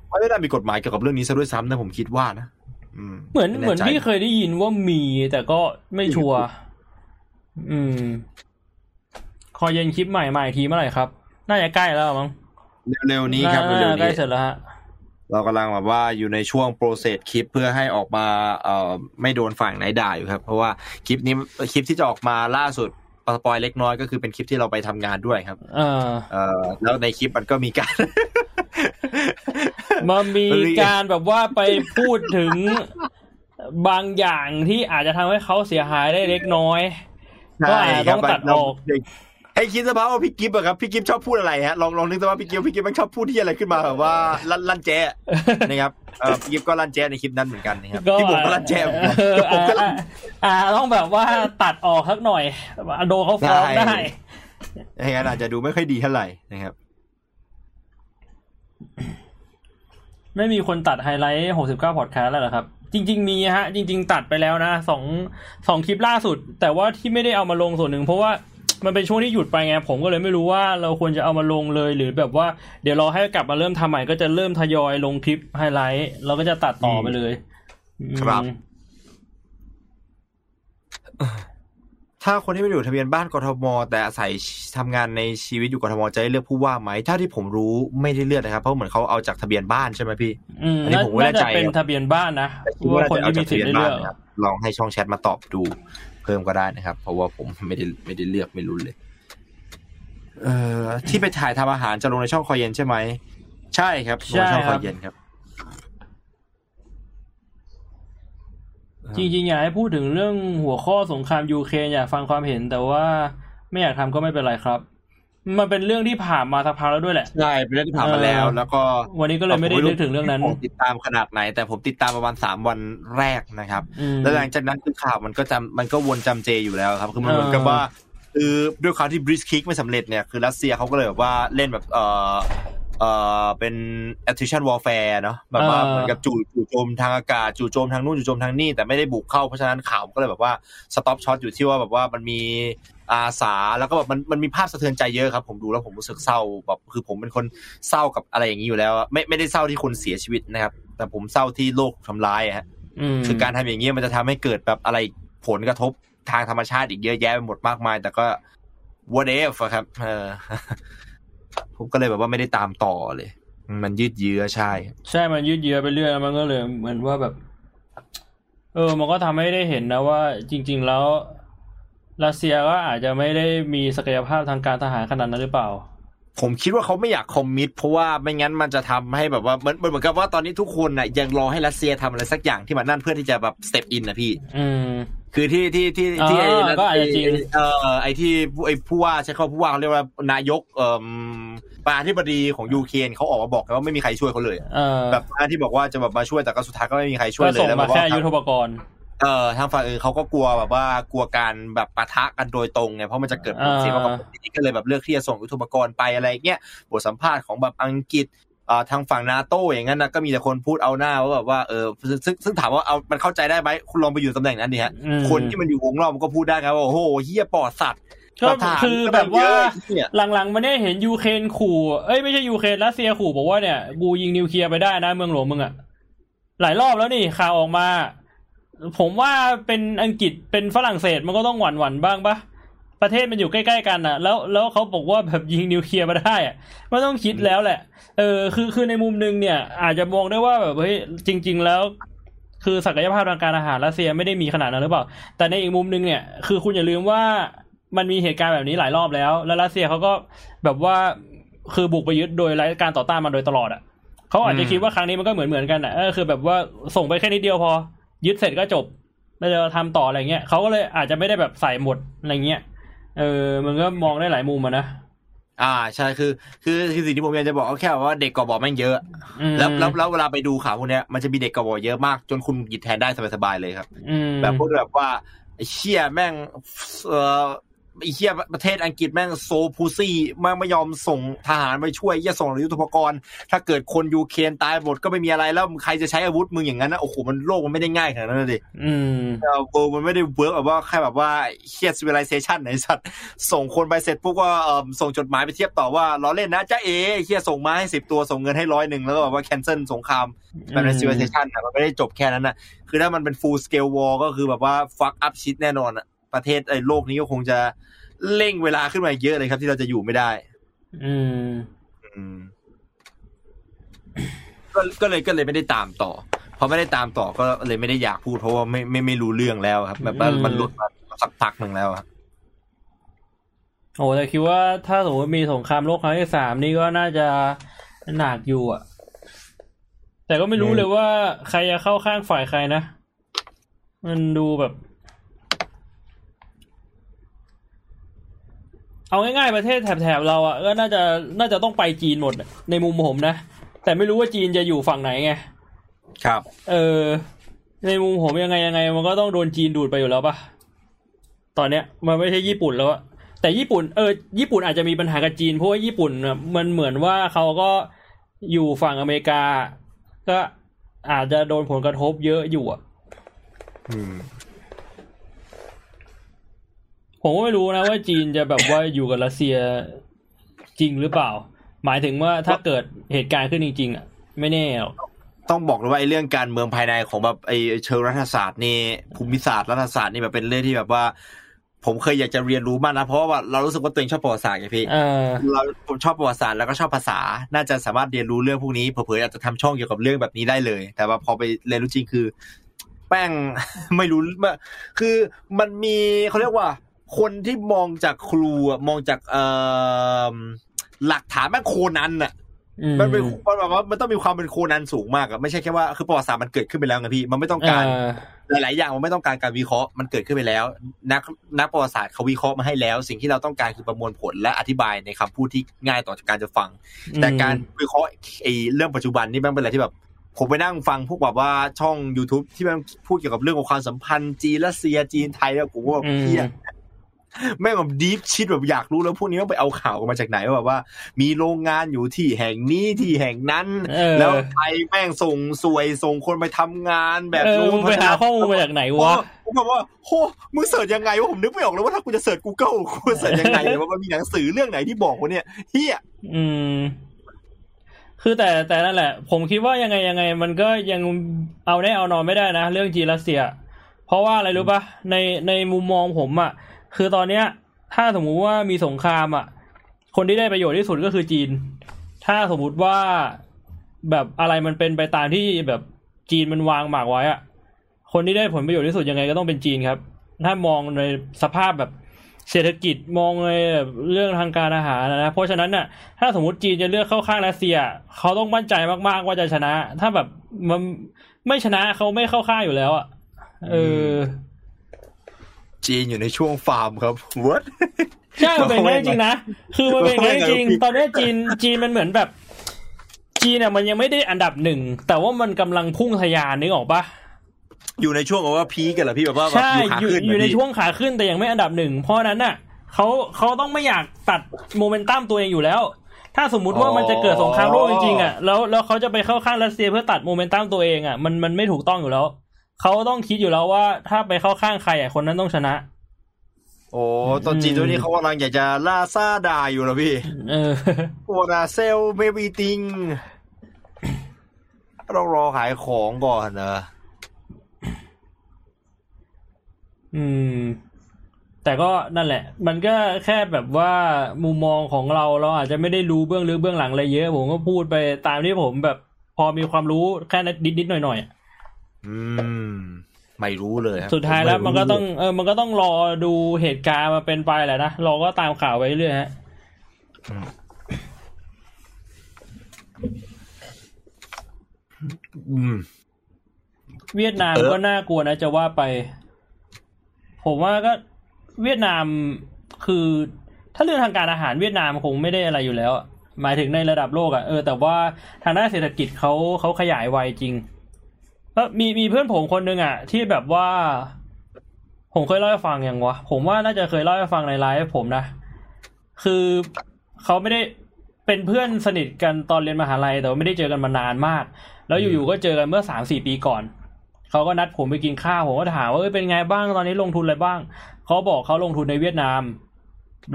ไม่ได้มีกฎหมายเกี่ยวกับเรื่องนี้ซะด้วยซ้ำนะผมคิดว่านะอืมเหมือนไแเหมือนใจพี่เคยได้ยินว่ามีแต่ก็ไม่ชัวร์อืม คอเย็นคลิปใหม่ใหม่ทีเมื่อไหร่ครับ น่าจะใกล้แล้วมั้งเร็วๆนี้ครับน่าเร็วจะๆใกล้นี้เสร็จแล้วฮะเรากำลังแบบว่าอยู่ในช่วง process คลิปเพื่อให้ออกมาเอ่อไม่โดนฝั่งไหนด่าอยู่ครับ เพราะว่าคลิปนี้คลิปที่จะออกมาล่าสุด spoil เล็กน้อยก็คือเป็นคลิปที่เราไปทำงานด้วยครับเออเอ่อแล้วในคลิปมันก็มีการมันมีมันมีการแบบว่าไปพูดถึงบางอย่างที่อาจจะทำให้เขาเสียหายได้เล็กน้อยก็อาจจะต้องตัดออก ไอ้คิดสภาพว่าพี่กิฟต์อะครับพี่กิฟต์ชอบพูดอะไรฮะลองลองนึกสภาพพี่กิฟต์พี่กิฟต์มันชอบพูดที่อะไรขึ้นมาแบบว่าลั่นลั่นแจ๊ะนะครับเออพี่กิฟต์ก็ลั่นแจ๊ะในคลิปนั้นเหมือนกันนะครับที่ผมก็ลั่นแจ๊ะเหมือนกันเออผมก็ลั่อ่านอ่าต้องแบบว่าตัดออกสักหน่อยโดนเขาฟ้องได้ได้อย่างนั้นอาจจะดูไม่ค่อยดีเท่าไหร่นะครับ ไม่มีคนตัดไฮไลท์หกสิบเก้าพอดแคสต์แล้วเหรอครับจริง ๆ มีฮะ จริง ๆ ตัดไปแล้วนะสองสองคลิปล่าสุด แต่ว่าที่ไม่ได้เอามาลงส่วนหนึ่งเพราะว่า มันเป็นช่วงที่หยุดไปไงผมก็เลยไม่รู้ว่าเราควรจะเอามาลงเลย หรือแบบว่าเดี๋ยวรอให้กลับมาเริ่มทำใหม่ก็จะเริ่มทยอยลงคลิปไฮไลท์เราก็จะตัดต่อไปเลย ครับอืม ถ้าคนที่ไม่ได้อยู่ทะเบียนบ้านกทม แต่อาศัยทำงานในชีวิตอยู่กทมจะได้เลือกผู้ว่าไหมถ้าที่ผมรู้ไม่ได้เลือกนะครับเพราะเหมือนเขาเอาจากทะเบียนบ้านใช่ไหมพี่อืมอันนี้ผมไม่แน่น่าใจจะเป็นทะเบียนบ้านนะแต่คิดว่าว่าคนจะเอาที่จามีกทะสิทเบียธิ์นได้บ้าเลือกนนะครับลองให้ช่องแชทมาตอบดูเพิ่มก็ได้นะครับ เพราะว่าผมไม่ได้ไม่ได้เลือกไม่รู้เลย เอ่อที่ไปถ่ายทำอาหารจะลงในช่องคอยเย็นใช่ไหมใช่ครับลงในช่องคอยเย็นครับ จริงๆอยากให้พูดถึงเรื่องหัวข้อสงครามยูเครนอยากฟังความเห็น แต่ว่าไม่อยากทำก็ไม่เป็นไรครับ มันเป็นเรื่องที่ผ่านมาสักพักแล้วด้วยแหละใช่เป็นเรื่องที่ผ่านมาแล้วเออแล้วก็วันนี้ก็เลยไม่ได้นึกถึงเรื่องนั้นผมติดตามขนาดไหน แต่ผมติดตามประมาณสามวันแรกนะครับอืมแล้วหลังจากนั้นคือข่าวมันก็จำมันก็วนจำเจอยู่แล้วครับคือมันเออเหมือนกับว่าคือด้วยความที่บริสคิกไม่สำเร็จเนี่ยคือรัสเซียเขาก็เลยแบบว่าเล่นแบบเออ เออเป็น attrition warfare เนาะแบบว่าเหมือนกับจู่จู่โจมทางอากาศจู่โจมทางนู่นจู่โจมทางนี่แต่ไม่ได้บุกเข้าเพราะฉะนั้นข่าวมันก็เลยแบบว่าstop short อยู่ที่ว่าแบบว่ามันมีอาสาแล้วก็แบบมันมันมีภาพสะเทือนใจเยอะครับ ผมดูแล้วผมรู้สึกเศร้าแบบคือผมเป็นคนเศร้ากับอะไรอย่างนี้อยู่แล้วอะไม่ไม่ได้เศร้าที่คนเสียชีวิตนะครับ แต่ผมเศร้าที่โลกถูกทำร้ายอะฮะมคือการทำอย่างนี้ยมันจะทำให้เกิดแบบอะไรผลกระทบทางธรรมชาติอีกเยอะแยะไปหมดมากมาย แต่ก็ what if อะครับเออ ผมก็เลยแบบว่าไม่ได้ตามต่อเลย มันยืดเยื้อใช่ ใช่มันยืดเยื้อไปเรื่อยแล้วมันก็เลยเหมือนว่าแบบ เออ มันก็ทำให้ได้เห็นนะว่า จริง ๆ แล้วรัสเซียก็อาจจะไม่ได้มีศักยภาพทางการทหารขนาดนั้นหรือเปล่า ผมคิดว่าเขาไม่อยาก commit เพราะว่าไม่งั้นมันจะทำให้แบบว่าเหมือนเหมือนกับว่าตอนนี้ทุกคนน่ะยังรอให้รัสเซียทำอะไรสักอย่างที่มันนั่นเพื่อที่จะแบบ step in นะพี่ อืม คือที่ที่ที่ที่ไอ้อ่าก็อาจจะจริงเอ่อไอ้ที่ผู้ไอ้ผู้ว่าใช้คำว่าผู้ว่าเขาเรียกว่านายกเอ่อประธานาธิบดีของยูเครนเขาออกมาบอกกันว่าไม่มีใครช่วยเขาเลยเออแบบที่บอกว่าจะแบบมาช่วยแต่ก็สุดท้ายก็ไม่มีใครช่วยก็เลยส่งแล้วมาแบบแค่ว่ายุทโธปกรณ์เอ่อทางฝั่งอื่นเขาก็กลัวแบบว่ากลัวการแบบปะทะกันโดยตรงไงเพราะมันจะเกิดผลเสียมากกว่าปกติก็เลยแบบเลือกที่จะส่งยุทโธปกรณ์ไปอะไรเงี้ยบทสัมภาษณ์ของแบบอังกฤษเอ่อ ทางฝั่งนาโต้อย่างนั้นนะก็มีแต่คนพูดเอาหน้าว่าแบบว่าเออซึ่งซึ่งถามว่าเอามันเข้าใจได้ไหมคุณลองไปอยู่ตำแหน่งนั้นดิฮะอืมคนที่มันอยู่วงรอบมันก็พูดได้ครับว่าโอ้โหเฮียปอดสัตว์ก็ประธนคือแบบว่าเยอะเหี้ยหลังๆมาเนี่ยเห็นยูเครนขู่ เอ้ยไม่ใช่ยูเครนรัสเซียขู่บอกว่าเนี่ยกูยิงนิวเคลียร์ไปได้นะเมืองหลวงมึงอะหลายรอบแล้วนี่ข่าวออกมา ผมว่าเป็นอังกฤษเป็นฝรั่งเศสมันก็ต้องหวั่นหวั่นๆบ้างปะ ประเทศมันอยู่ใกล้ ๆ กันอะ แล้วแล้วเขาบอกว่าแบบยิงนิวเคลียร์มาได้อะมันต้องคิดแล้วแหละ เออคือคือในมุมหนึงเนี่ย อาจจะมองได้ว่าแบบเฮ้ยจริง ๆ แล้ว คือศักยภาพทางการอาหารรัสเซียไม่ได้มีขนาดนั้นหรือเปล่า แต่ในอีกมุมหนึงเนี่ย คือคุณอย่าลืมว่ามันมีเหตุการณ์แบบนี้หลายรอบแล้ว แล้วรัสเซียเขาก็แบบว่าคือบุกไปยึดโดยไร้การต่อต้านมาโดยตลอดอะเขาอาจจะคิดว่าครั้งนี้มันก็เหมือนเหมือนๆกันอะเออคือแบบว่าส่งไปแค่นิดเดียวพอ ยึดเสร็จก็จบแล้วจะทำต่ออะไรเงี้ยเขาก็เลยอาจจะไม่ได้แบบใส่หมดอะไรเงี้ย เออ มันก็มองได้หลายมุมอะนะอ่าใช่คือ คือคือสิ่งที่ผมอยากจะบอกก็แค่ว่าเด็กกบแม่งเยอะอืมแล้วแล้วแล้วเวลาไปดูข่าวพวกเนี้ยมันจะมีเด็กกบเยอะมากจนคุณหยิบแทนได้สบายๆเลยครับอืมแบบพวกแบบว่าไอ้เชี่ยแม่งเอ่อ ไอ้เชี่ยประเทศอังกฤษแม่ง so pussy แม่งไม่ยอมส่งทหารไปช่วยเหี้ยส่งยุทโธปกรณ์ ถ้าเกิดคนยูเครนตายหมดก็ไม่มีอะไรแล้วใครจะใช้อาวุธมึงอย่างนั้นนะโอ้โหมันโลกมันไม่ได้ง่ายขนาดนั้นนะดิอืมเออ war มันไม่ได้ work แบบว่าแค่แบบว่าเฮียซิวิลิเซชันไหนสัตว์ส่งคนไปเสร็จปุ๊บก็เออส่งจดหมายไปเทียบต่อว่าล้อเล่นนะจ้าเอเหี้ยส่งมาให้สิบตัวส่งเงินให้ร้อยหนึ่งแล้วก็แบบว่า cancel สงครามแบบในอืมซิวิลิเซชันอะมันไม่ได้จบแค่นั้นนะคือถ้ามันเป็น full scale war ก็คือแบบว่า fuck up shit แน่นอนอะ ประเทศไอ้โลกนี้ก็คงจะเร่งเวลาขึ้นมาอีกเยอะเลยครับ ที่เราจะอยู่ไม่ได้อืมอืมก็ก็เลยก็เลยไม่ได้ตามต่อพอไม่ได้ตามต่อก็เลยไม่ได้อยากพูดเพราะว่าไม่ไม่ไม่รู้เรื่องแล้วครับ แบบว่าอืมมันหลุดมาสักพักหนึ่งแล้วครับโอ้แต่คิดว่าถ้าสมมติมีสงครามโลกครั้งที่สามนี่ก็น่าจะหนักอยู่อะ แต่ก็ไม่รู้อืมเลยว่าใครจะเข้าข้างฝ่ายใครนะ มันดูแบบ เอาง่ายๆประเทศแถบๆเราอะก็น่าจะน่าจะต้องไปจีนหมดอะในมุมผมนะ แต่ไม่รู้ว่าจีนจะอยู่ฝั่งไหนไงครับ เออ ในมุมผมยังไงยังไง มันก็ต้องโดนจีนดูดไปอยู่แล้วปะตอนเนี้ย มันไม่ใช่ญี่ปุ่นแล้วอะแต่ญี่ปุ่นเออญี่ปุ่นอาจจะมีปัญหากับจีนเพราะว่าญี่ปุ่นน่ะมันเหมือนว่าเขาก็อยู่ฝั่งอเมริกา ก็อาจจะโดนผลกระทบเยอะอยู่อะอืม ผมก็ไม่รู้นะว่าจีนจะแบบว่าอยู่กับรัสเซียจริงหรือเปล่า หมายถึงว่าถ้าเกิดเหตุการณ์ขึ้นจริงๆอะไม่แน่หรอกต้องบอกเลยว่าไอ้เรื่องการเมืองภายในของแบบไอ้เชิงรัฐศาสตร์นี่ภูมิศาสตร์รัฐศาสตร์นี่แบบเป็นเรื่องที่แบบว่า ผมเคยอยากจะเรียนรู้มากนะเพราะว่าเรารู้สึกว่าตัวเองชอบประวัติศาสตร์ไงพี่เออเราผมชอบประวัติศาสตร์แล้วก็ชอบภาษา น่าจะสามารถเรียนรู้เรื่องพวกนี้เผลอๆอาจจะทำช่องเกี่ยวกับเรื่องแบบนี้ได้เลย แต่ว่าพอไปเรียนรู้จริงคือ แป้งไม่รู้ว่าคือมันมีเขาเรียกว่า คนที่มองจากครูอะมองจากเอ่อหลักฐานแม่งโคนันอะอืมมันเป็นมันแบบว่ามันต้องมีความเป็นโคนันสูงมากอะไม่ใช่แค่ว่าคือประวัติศาสตร์มันเกิดขึ้นไปแล้วไงพี่ มันไม่ต้องการเออหลาย ๆ อย่างมันไม่ต้องการการวิเคราะห์มันเกิดขึ้นไปแล้ว นักนักประวัติศาสตร์เขาวิเคราะห์มาให้แล้ว สิ่งที่เราต้องการคือประมวลผลและอธิบายในคำพูดที่ง่ายต่อจากการจะฟัง แต่การวิเคราะห์ไอ้เรื่องปัจจุบันนี่มันเป็นอะไรที่แบบผมไปนั่งฟังพวกแบบว่าช่อง youtube ที่มันพูดเกี่ยวกับเรื่องของความสัมพันธ์จีนรัสเซียจีนไทยแล้วผมก็แบบอืมเฮีย แม่งแบบดีฟชิดแบบอยากรู้แล้วพวกนี้มันไปเอาข่าวกันมาจากไหนว่าแบบว่า มีโรงงานอยู่ที่แห่งนี้ที่แห่งนั้นเออแล้วไทยแม่งส่งสวยส่งคนไปทำงานแบบเออนู้นมึงไปหาข้อมูลมาจากไหนวะผมแบบว่าโหมึงเสิร์ชยังไงวะผมนึกไม่ออกเลยว่าถ้ากูจะเสิร์ช Google กูเสิร์ชยังไงว่ามันมีหนังสือเรื่องไหนที่บอกว่าเนี่ยเฮียอืมคือแต่แต่นั่นแหละ ผมคิดว่ายังไงยังไง มันก็ยังเอาได้เอานอนไม่ได้นะ เรื่องจีนรัสเซีย เพราะว่าอะไรรู้ปะในในมุมมองผมอะ่ะ คือตอนเนี้ย ถ้าสมมุติว่ามีสงครามอะ คนที่ได้ประโยชน์ที่สุดก็คือจีน ถ้าสมมุติว่าแบบอะไรมันเป็นไปตามที่แบบจีนมันวางหมากไว้อะ คนที่ได้ผลประโยชน์ที่สุดยังไงก็ต้องเป็นจีนครับ ถ้ามองในสภาพแบบเศรษฐกิจมองในแบบเรื่องทางการอาหารนะ เพราะฉะนั้นน่ะ ถ้าสมมติจีนจะเลือกเข้าข้างรัสเซีย เขาต้องมั่นใจมากๆว่าจะชนะ ถ้าแบบมันไม่ชนะเขาไม่เข้าข้างอยู่แล้วอะ เออ จีนอยู่ในช่วงฟาร์มครับ what ใช่มันเป็นอย่างนั้นจริงๆนะคือมันเป็นอย่างนั้นจริงๆตอนนี้จีนจีนมันเหมือนแบบ จีนเนี่ยมันยังไม่ได้อันดับหนึ่งแต่ว่ามันกำลังพุ่งทะยานนึกออกปะอยู่ในช่วงของว่าพีกันเหรอพี่แบบว่าแบบใช่อยู่ขาอยู่ขึ้นอยู่ในพี่ช่วงขาขึ้นแต่ยังไม่อันดับหนึ่งเพราะฉะนั้นน่ะเขาเขาต้องไม่อยากตัดโมเมนตัมตัวเองอยู่แล้ว ถ้าสมมุติว่ามันจะเกิดสงครามโลกจริงๆอะแล้วแล้วเขาจะไปเข้าข้างรัสเซียเพื่อตัดโมเมนตัมตัวเองอะมันมันไม่ถูกต้องอยู่แล้ว เขาต้องคิดอยู่แล้วว่า ถ้าไปเข้าข้างใครอะคนนั้นต้องชนะ โอ้ตอนจีนตัวนี้เขากำลังอยากจะล่าซาดาอยู่เหรอพี่เออโอนาเซลเบบีติงต้องรอขายของก่อนนะอืม แต่ก็นั่นแหละ มันก็แค่แบบว่ามุมมองของเราเราอาจจะไม่ได้รู้เบื้องลึกเบื้องหลังอะไรเยอะ ผมก็พูดไปตามที่ผมแบบ พอมีความรู้แค่นิดนิดๆหน่อยหน่อยๆ อะอืม ไม่รู้เลยฮะสุดท้ายแล้วไรู้มันก็ต้องเออมันก็ต้องรอดูเหตุการณ์มาเป็นไปแหละนะเราก็ตามข่าวไปเรื่อยๆฮะอืมเวียดนามเออก็น่ากลัวนะจะว่าไป ผมว่าก็เวียดนามคือ ถ้าเรื่องทางการอาหารเวียดนามคงไม่ได้อะไรอยู่แล้วอะหมายถึงในระดับโลกอะ่ะเออแต่ว่าทางด้านเศรษฐกิจเขาเขาขยายไวจริงก็ มีมีเพื่อนผมคนหนึ่งอะ่ะ ที่แบบว่า ผมเคยเล่าให้ฟังอย่างวะ ผมว่าน่าจะเคยเล่าให้ฟังในไลฟ์ผมนะ คือเขาไม่ได้เป็นเพื่อนสนิทกันตอนเรียนมหาลัยแต่ว่าไม่ได้เจอกันมานานมาก แล้วอยู่ๆก็เจอกันเมื่อสามสี่ปีก่อนเขาก็นัดผมไปกินข้าวผมก็ถามว่าเอ้ยเป็นไงบ้างตอนนี้ลงทุนอะไรบ้างเขาบอกเขาลงทุนในเวียดนาม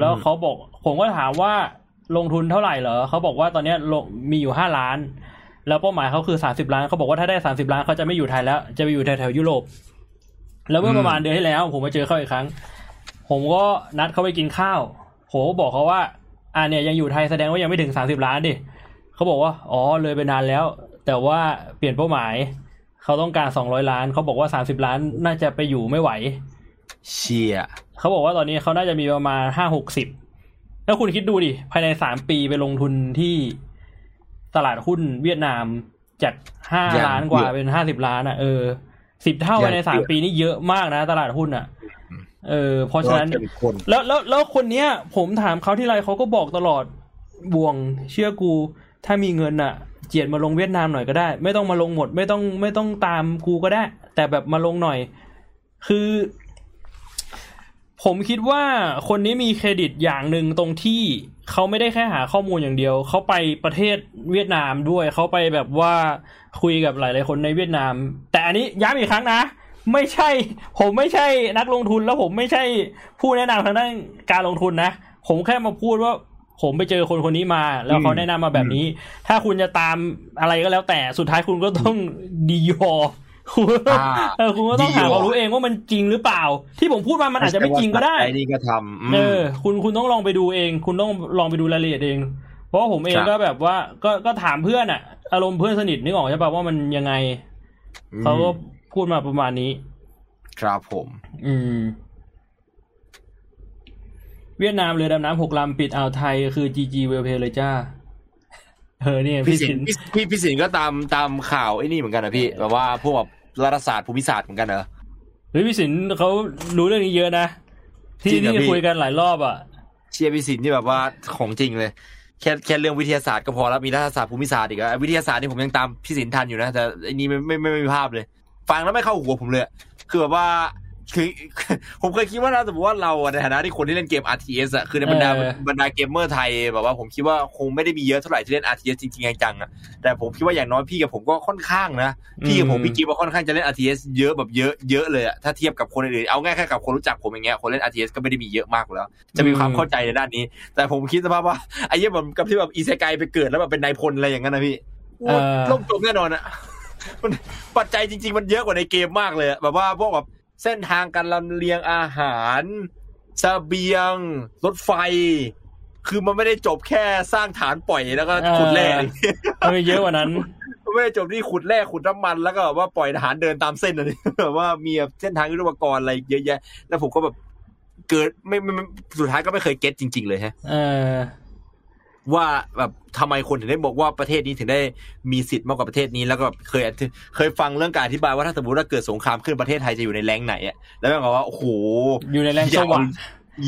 แล้วเขาบอก ผมก็ถามว่าลงทุนเท่าไหร่เหรอเขาบอกว่าตอนนี้ลงมีอยู่ห้าล้าน แล้วเป้าหมายเขาคือสามสิบล้านเขาบอกว่าถ้าได้สามสิบล้านเขาจะไม่อยู่ไทยแล้ว จะไปอยู่แถวๆยุโรป แล้วเมื่อประมาณเดือนที่แล้ว ผมมาเจอเขาอีกครั้ง ผมก็นัดเขาไปกินข้าวผมก็บอกเขาว่า อ่าเนี่ยยังอยู่ไทยแสดงว่ายังไม่ถึงสามสิบล้านดิเขาบอกว่าอ๋อเลยไปนานแล้ว แต่ว่าเปลี่ยนเป้าหมายเขาต้องการสองร้อยล้านเขาบอกว่าสามสิบล้านน่าจะไปอยู่ไม่ไหว เชียเขาบอกว่าตอนนี้เขาน่าจะมีประมาณห้าหกสิบแล้วคุณคิดดูดิภายในสามปีไปลงทุนที่ ตลาดหุ้นเวียดนามจากห้าล้านกว่าเป็นห้าสิบล้านอะเออสิบเท่าภายในสามปีนี่เยอะมากนะ ตลาดหุ้นอะ เออ เพราะฉะนั้นเข้มข้น แล้วแล้วแล้วคนเนี้ย ผมถามเขาที่ไรเขาก็บอกตลอดบ่วงเชื่อกู ถ้ามีเงินอะ เจียดมาลงเวียดนามหน่อยก็ได้ ไม่ต้องมาลงหมด ไม่ต้องไม่ต้องตามกูก็ได้ แต่แบบมาลงหน่อย คือ ผมคิดว่าคนนี้มีเครดิตอย่างหนึ่งตรงที่ เขาไม่ได้แค่หาข้อมูลอย่างเดียว เขาไปประเทศเวียดนามด้วย เขาไปแบบว่าคุยกับหลายๆคนในเวียดนาม แต่อันนี้ย้ำอีกครั้งนะ ไม่ใช่ ผมไม่ใช่นักลงทุนแล้วผมไม่ใช่ผู้แนะนำทางด้านการลงทุนนะ ผมแค่มาพูดว่าผมไปเจอคนคนนี้มา แล้วเขาแนะนำมาแบบนี้ ถ้าคุณจะตามอะไรก็แล้วแต่สุดท้ายคุณก็ต้องดียอ คุณก็ต้องอ่าเออคุณก็ต้องหาดียอความรู้เองว่ามันจริงหรือเปล่า ที่ผมพูดมามันอาจจะไม่จริงก็ได้ไอ้นี่ก็ทำอืมเออ คุณคุณต้องลองไปดูเอง คุณต้องลองไปดูรายละเอียดเอง เพราะว่าผมเองครับก็แบบว่า ก็ก็ถามเพื่อนอะอารมณ์เพื่อนสนิทนึกออกใช่ป่ะว่ามันยังไงเขาก็พูดมาประมาณนี้ ครับผม อืม เวียดนามเรือดำน้ำหกลำปิดอ่าวไทยคือจีจีเวลเพเลยจ้า เออเนี่ยพี่พี่สิสินนพี่พี่พี่สินก็ตามตามข่าวไอ้นี่เหมือนกันนะพี่แบบว่าพวกแบบรัฐศาสตร์ภูมิศาสตร์เหมือนกันเหรอเฮ้ยพี่สินเขารู้เรื่องนี้เยอะนะที่จริงเหรอที่พี่คุยกันหลายรอบอะ เชียร์พี่สินที่แบบว่าของจริงเลย แค่แค่เรื่องวิทยาศาสตร์ก็พอแล้วมีรัฐศาสตร์ภูมิศาสตร์อีกอะวิทยาศาสตร์นี่ผมยังตามพี่สินทันอยู่นะแต่อันนี้ไม่ไม่ไม่ไม่มีภาพเลย ฟังแล้วไม่เข้าหัวผมเลยอะคือแบบว่า คือผมเคยคิดว่าถ้าสมมติว่าเราอะในฐานะที่คนที่เล่นเกม RTS อะคือในบรรดาเออบรรดาเกมเมอร์ไทยแบบว่าผมคิดว่าคงไม่ได้มีเยอะเท่าไหร่ที่เล่น RTS จริงๆจังๆอะแต่ผมคิดว่าอย่างน้อยพี่กับผมก็ค่อนข้างนะพี่กับผมพี่กิ๊ฟว่าค่อนข้างจะเล่น RTS เยอะแบบเยอะเยอะเลยอะถ้าเทียบกับคนอื่นๆเอาง่ายแค่กับคนรู้จักผมอย่างเงี้ยคนเล่น RTS ก็ไม่ได้มีเยอะมากอยู่แล้ว จะมีความเข้าใจในด้านนี้ แต่ผมคิดสภาพว่าไอ้เหี้ยแบบกับที่แบบอีเซไกไปเกิดแล้วแบบเป็นนายพลอะไรอย่างนั้นนะพี่เออล่มจมแน่นอนอะมันปัจจัยจริง ๆ มันเยอะกว่าในเกมมากเลยอะแบบว่าพวกแบบ เส้นทางการลำเลียงอาหารเสบียง รถไฟ คือมันไม่ได้จบแค่สร้างฐานปล่อยแล้วก็ขุดแร่เออเยอะกว่านั้นมันไม่ได้จบที่ขุดแร่ขุดน้ำมันแล้วก็แบบว่าปล่อยทหารเดินตามเส้นอะไรแบบว่ามีแบบเส้นทางยุทธปกรณ์อะไรเยอะแยะ แล้วผมก็แบบเกิดไม่ไม่ไม่สุดท้ายก็ไม่เคยเก็ตจริง ๆ เลยฮะ เออ ว่าแบบทำไมคนถึงได้บอกว่าประเทศนี้ถึงได้มีสิทธิ์มากกว่าประเทศนี้แล้วก็แบบเคยอธิเคยฟังเรื่องการอธิบายว่าถ้าสมมติว่าเกิดสงครามขึ้นประเทศไทยจะอยู่ในแรงไหนอะแล้วแม่งบอกว่าโอ้โหอยู่ในแรงสว่าง